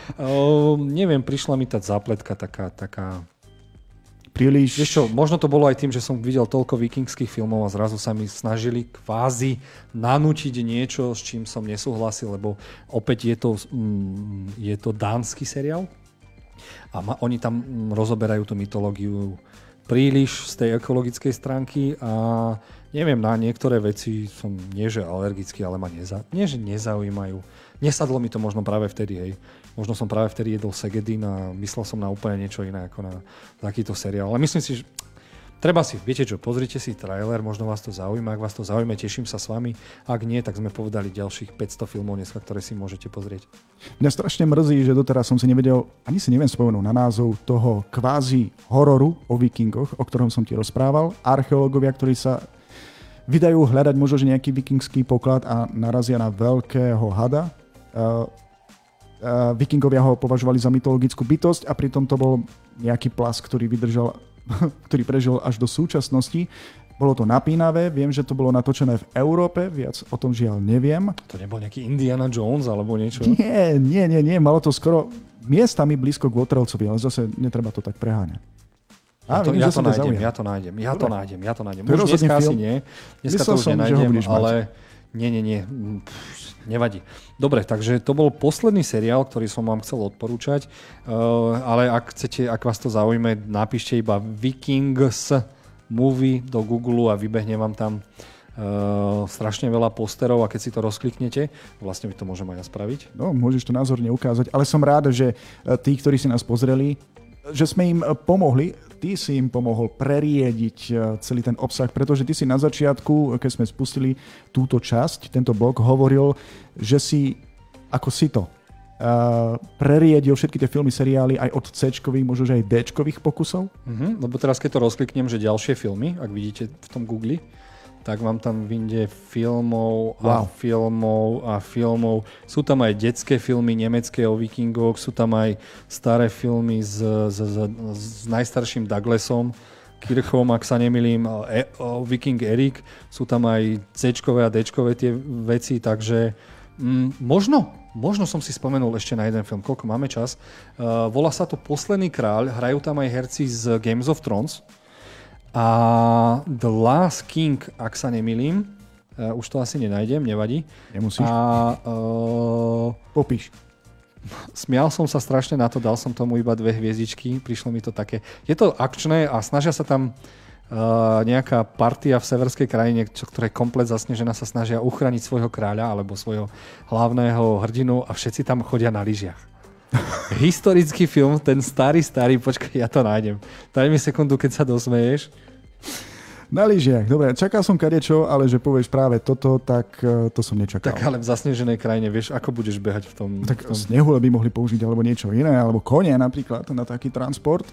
neviem, prišla mi tá zápletka taká, taká príliš... Vieš čo, možno to bolo aj tým, že som videl toľko vikingských filmov a zrazu sa mi snažili kvázi nanúčiť niečo, s čím som nesúhlasil, lebo opäť je to, mm, je to dánsky seriál a ma, oni tam mm, rozoberajú tú mytológiu príliš z tej ekologickej stránky a neviem, na niektoré veci som nie že alergický, ale ma neza, nie, že nezaujímajú. Nesadlo mi to možno práve vtedy, hej. Možno som práve vtedy jedol Segedin a myslel som na úplne niečo iné ako na takýto seriál. Ale myslím si, že Treba si, viete čo, pozrite si trailer, možno vás to zaujíma, ak vás to zaujíma, teším sa s vami. Ak nie, tak sme povedali ďalších 500 filmov dneska, ktoré si môžete pozrieť. Mňa strašne mrzí, že doteraz som si nevedel, ani si neviem spomenúť na názov toho kvázi hororu o vikingoch, o ktorom som ti rozprával. Archeológovia, ktorí sa vydajú hľadať možno nejaký vikingský poklad a narazia na veľkého hada. Uh, uh, vikingovia ho považovali za mytologickú bytosť a pritom to bol nejaký plas, ktorý vydržal ktorý prežil až do súčasnosti. Bolo to napínavé, viem, že to bolo natočené v Európe, viac o tom žiaľ neviem. To nebol nejaký Indiana Jones alebo niečo? Nie, nie, nie, nie, malo to skoro miestami blízko k Waterlcovi, ale zase netreba to tak preháňať. Ja to, ja, to nájdem, ja to nájdem, ja to nájdem, ja to nájdem. Už dneska asi nie, dneska Myslel to už som, nenájdem, ale nie, nie, nie, Pff, nevadí. Dobre, takže to bol posledný seriál, ktorý som vám chcel odporúčať, uh, ale ak chcete, ak vás to zaujíme, napíšte iba Vikings movie do Google a vybehne vám tam Uh, strašne veľa posterov a keď si to rozkliknete, vlastne by to môžem aj ja spraviť. No, môžeš to názorne ukázať, ale som rád, že tí, ktorí si nás pozreli, že sme im pomohli ty si im pomohol preriediť e, celý ten obsah, pretože ty si na začiatku, keď sme spustili túto časť, tento blog, hovoril, že si ako si to Uh, preriedil všetky tie filmy, seriály aj od c možno aj d pokusov? Uh-huh, lebo teraz keď to rozkliknem, že ďalšie filmy, ak vidíte v tom Google, tak vám tam vyjde filmov a wow. filmov a filmov. Sú tam aj detské filmy nemecké o vikingoch, sú tam aj staré filmy s, s, s, s najstarším Douglasom, Kirchhoff, ak sa nemilím, e, o Viking Erik. Sú tam aj C a D tie veci, takže mm, možno, možno som si spomenul ešte na jeden film, koľko máme čas. Uh, volá sa to Posledný kráľ, hrajú tam aj herci z Games of Thrones. A The Last King, ak sa nemilím, uh, už to asi nenájdem, nevadí. Nemusíš. A, uh, Popíš. Smial som sa strašne na to, dal som tomu iba dve hviezdičky, prišlo mi to také. Je to akčné a snažia sa tam uh, nejaká partia v severskej krajine, čo, ktorá je komplet zasnežená, sa snažia uchrániť svojho kráľa alebo svojho hlavného hrdinu a všetci tam chodia na lyžiach. Historický film, ten starý, starý, počkaj, ja to nájdem. Daj mi sekundu, keď sa dosmeješ. Na lyžiach, dobre, čakal som kadečo, ale že povieš práve toto, tak uh, to som nečakal. Tak ale v zasneženej krajine, vieš, ako budeš behať v tom... Tak v tom... snehule by mohli použiť alebo niečo iné, alebo kone napríklad na taký transport.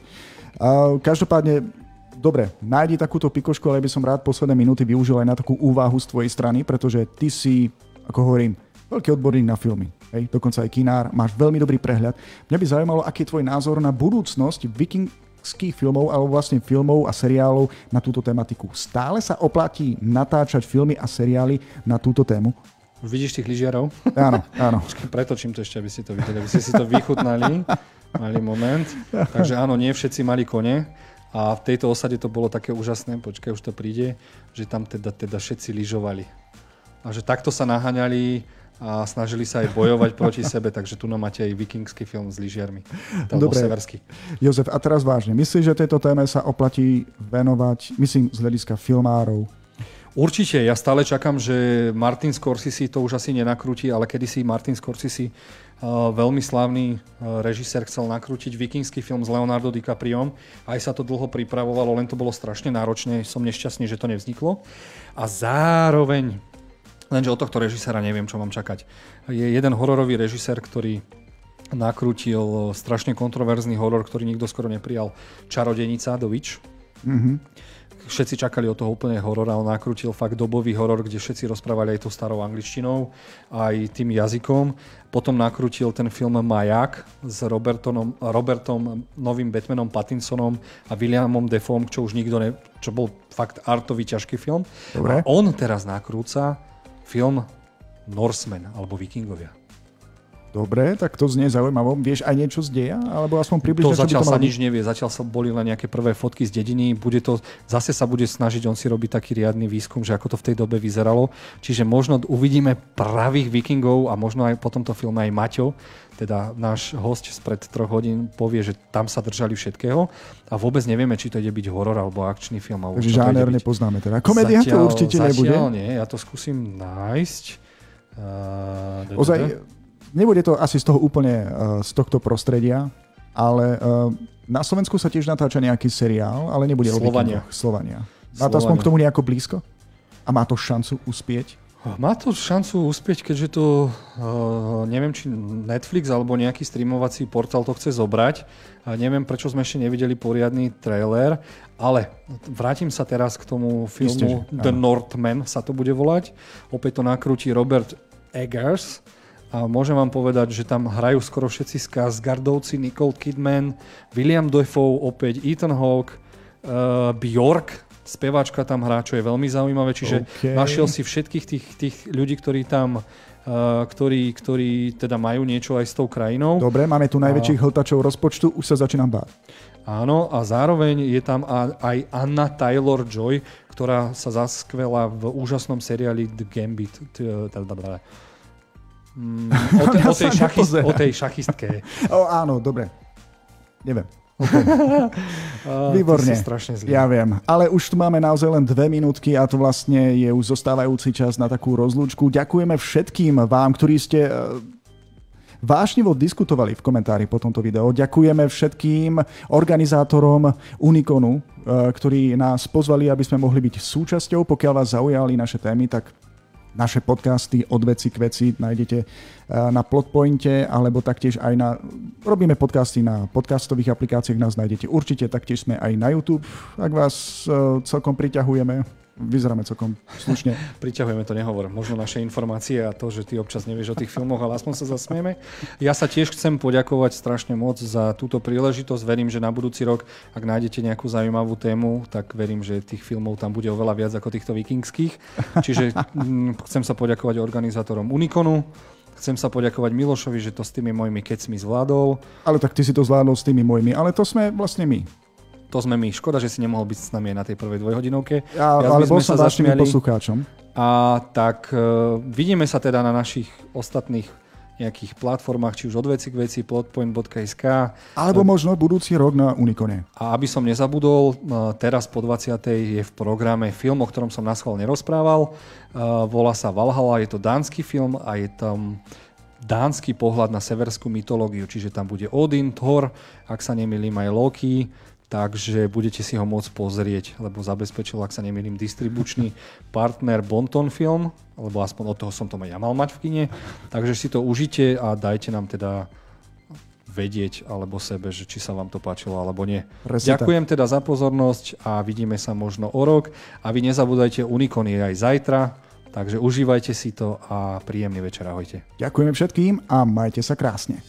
Uh, každopádne, dobre, nájdi takúto pikošku, ale by som rád posledné minúty využil aj na takú úvahu z tvojej strany, pretože ty si, ako hovorím, veľký odborník na filmy. Hej, dokonca aj kinár, máš veľmi dobrý prehľad. Mňa by zaujímalo, aký je tvoj názor na budúcnosť vikingských filmov alebo vlastne filmov a seriálov na túto tematiku. Stále sa oplatí natáčať filmy a seriály na túto tému? Vidíš tých lyžiarov? Áno, áno. Pretočím to ešte, aby si to videli, aby ste si to vychutnali. Mali moment. Takže áno, nie všetci mali kone. A v tejto osade to bolo také úžasné, počkaj, už to príde, že tam teda, teda všetci lyžovali. A že takto sa naháňali a snažili sa aj bojovať proti sebe, takže tu máte aj vikingský film s lyžiarmi. Dobre, severský. Jozef, a teraz vážne, myslíš, že tejto téme sa oplatí venovať, myslím, z hľadiska filmárov? Určite, ja stále čakám, že Martin Scorsese to už asi nenakrúti, ale kedysi Martin Scorsese, uh, veľmi slávny uh, režisér, chcel nakrútiť vikingský film s Leonardo DiCapriom. Aj sa to dlho pripravovalo, len to bolo strašne náročné, som nešťastný, že to nevzniklo. A zároveň Lenže od tohto režisera neviem, čo mám čakať. Je jeden hororový režisér, ktorý nakrútil strašne kontroverzný horor, ktorý nikto skoro neprijal. Čarodenica, The Witch. Mm-hmm. Všetci čakali od toho úplne horor a on nakrútil fakt dobový horor, kde všetci rozprávali aj tou starou angličtinou, aj tým jazykom. Potom nakrútil ten film Majak s Robertom, Robertom novým Batmanom Pattinsonom a Williamom Defoe, čo už nikto ne... čo bol fakt artový ťažký film. Dobre. A on teraz nakrúca film Norsemen alebo Vikingovia. Dobre, tak to znie zaujímavé. Vieš aj niečo z deja? Alebo aspoň približne, to zatiaľ sa nič nevie. Zatiaľ sa boli len nejaké prvé fotky z dediny. Bude to, zase sa bude snažiť on si robiť taký riadny výskum, že ako to v tej dobe vyzeralo. Čiže možno uvidíme pravých vikingov a možno aj po tomto filme aj Maťo, teda náš host spred troch hodín povie, že tam sa držali všetkého a vôbec nevieme, či to ide byť horor alebo akčný film. Takže žáner nepoznáme teda. Komédia to určite zatiaľ nebude? nie, ja to skúsim nájsť. Uh, Ozaj, nebude to asi z toho úplne uh, z tohto prostredia, ale uh, na Slovensku sa tiež natáča nejaký seriál, ale nebude Slovania. o Slovania. Má to aspoň k tomu nejako blízko? A má to šancu uspieť? Má to šancu uspieť, keďže to, uh, neviem, či Netflix alebo nejaký streamovací portál to chce zobrať. Neviem, prečo sme ešte nevideli poriadny trailer, ale vrátim sa teraz k tomu filmu Isté, The Northman sa to bude volať. Opäť to nakrúti Robert Eggers a môžem vám povedať, že tam hrajú skoro všetci Skarsgardovci, Nicole Kidman, William Dafoe, opäť Ethan Hawke, uh, Bjork, speváčka tam hrá, čo je veľmi zaujímavé, čiže okay. našiel si všetkých tých, tých ľudí, ktorí tam Uh, ktorí, ktorí teda majú niečo aj s tou krajinou. Dobre, máme tu najväčších a... hltačov rozpočtu, už sa začínam báť. Áno, a zároveň je tam aj Anna Taylor-Joy, ktorá sa zaskvela v úžasnom seriáli The Gambit. Mm, o, te, o, tej šachist, o tej šachistke. O, áno, dobre. Neviem. Okay. Výborne. Ja viem. Ale už tu máme naozaj len dve minútky a to vlastne je už zostávajúci čas na takú rozlúčku. Ďakujeme všetkým vám, ktorí ste e, vášnivo diskutovali v komentári po tomto videu. Ďakujeme všetkým organizátorom Unikonu, e, ktorí nás pozvali, aby sme mohli byť súčasťou. Pokiaľ vás zaujali naše témy, tak naše podcasty od veci k veci nájdete eh, na Plotpointe, alebo taktiež aj na... Robíme podcasty na podcastových aplikáciách, nás nájdete určite, taktiež sme aj na YouTube, ak vás eh, celkom priťahujeme vyzeráme celkom slušne. Priťahujeme to, nehovor. Možno naše informácie a to, že ty občas nevieš o tých filmoch, ale aspoň sa zasmieme. Ja sa tiež chcem poďakovať strašne moc za túto príležitosť. Verím, že na budúci rok, ak nájdete nejakú zaujímavú tému, tak verím, že tých filmov tam bude oveľa viac ako týchto vikingských. Čiže mm, chcem sa poďakovať organizátorom Unikonu, Chcem sa poďakovať Milošovi, že to s tými mojimi kecmi zvládol. Ale tak ty si to zvládol s tými mojimi, ale to sme vlastne my to sme my. Škoda, že si nemohol byť s nami aj na tej prvej dvojhodinovke. Ja, ale bol som zašmiali. poslucháčom. A tak uh, vidíme sa teda na našich ostatných nejakých platformách, či už od veci k veci, plotpoint.sk. Alebo možno budúci rok na Unikone. A aby som nezabudol, teraz po 20. je v programe film, o ktorom som na schvál nerozprával. Volá sa Valhalla, je to dánsky film a je tam dánsky pohľad na severskú mytológiu, čiže tam bude Odin, Thor, ak sa nemýlim aj Loki, takže budete si ho môcť pozrieť, lebo zabezpečil, ak sa nemýlim, distribučný partner Bonton Film, lebo aspoň od toho som to ja mal mať v kine, takže si to užite a dajte nám teda vedieť alebo sebe, že či sa vám to páčilo alebo nie. Presne Ďakujem tak. teda za pozornosť a vidíme sa možno o rok a vy nezabúdajte, Unikon je aj zajtra, takže užívajte si to a príjemný večer, ahojte. Ďakujeme všetkým a majte sa krásne.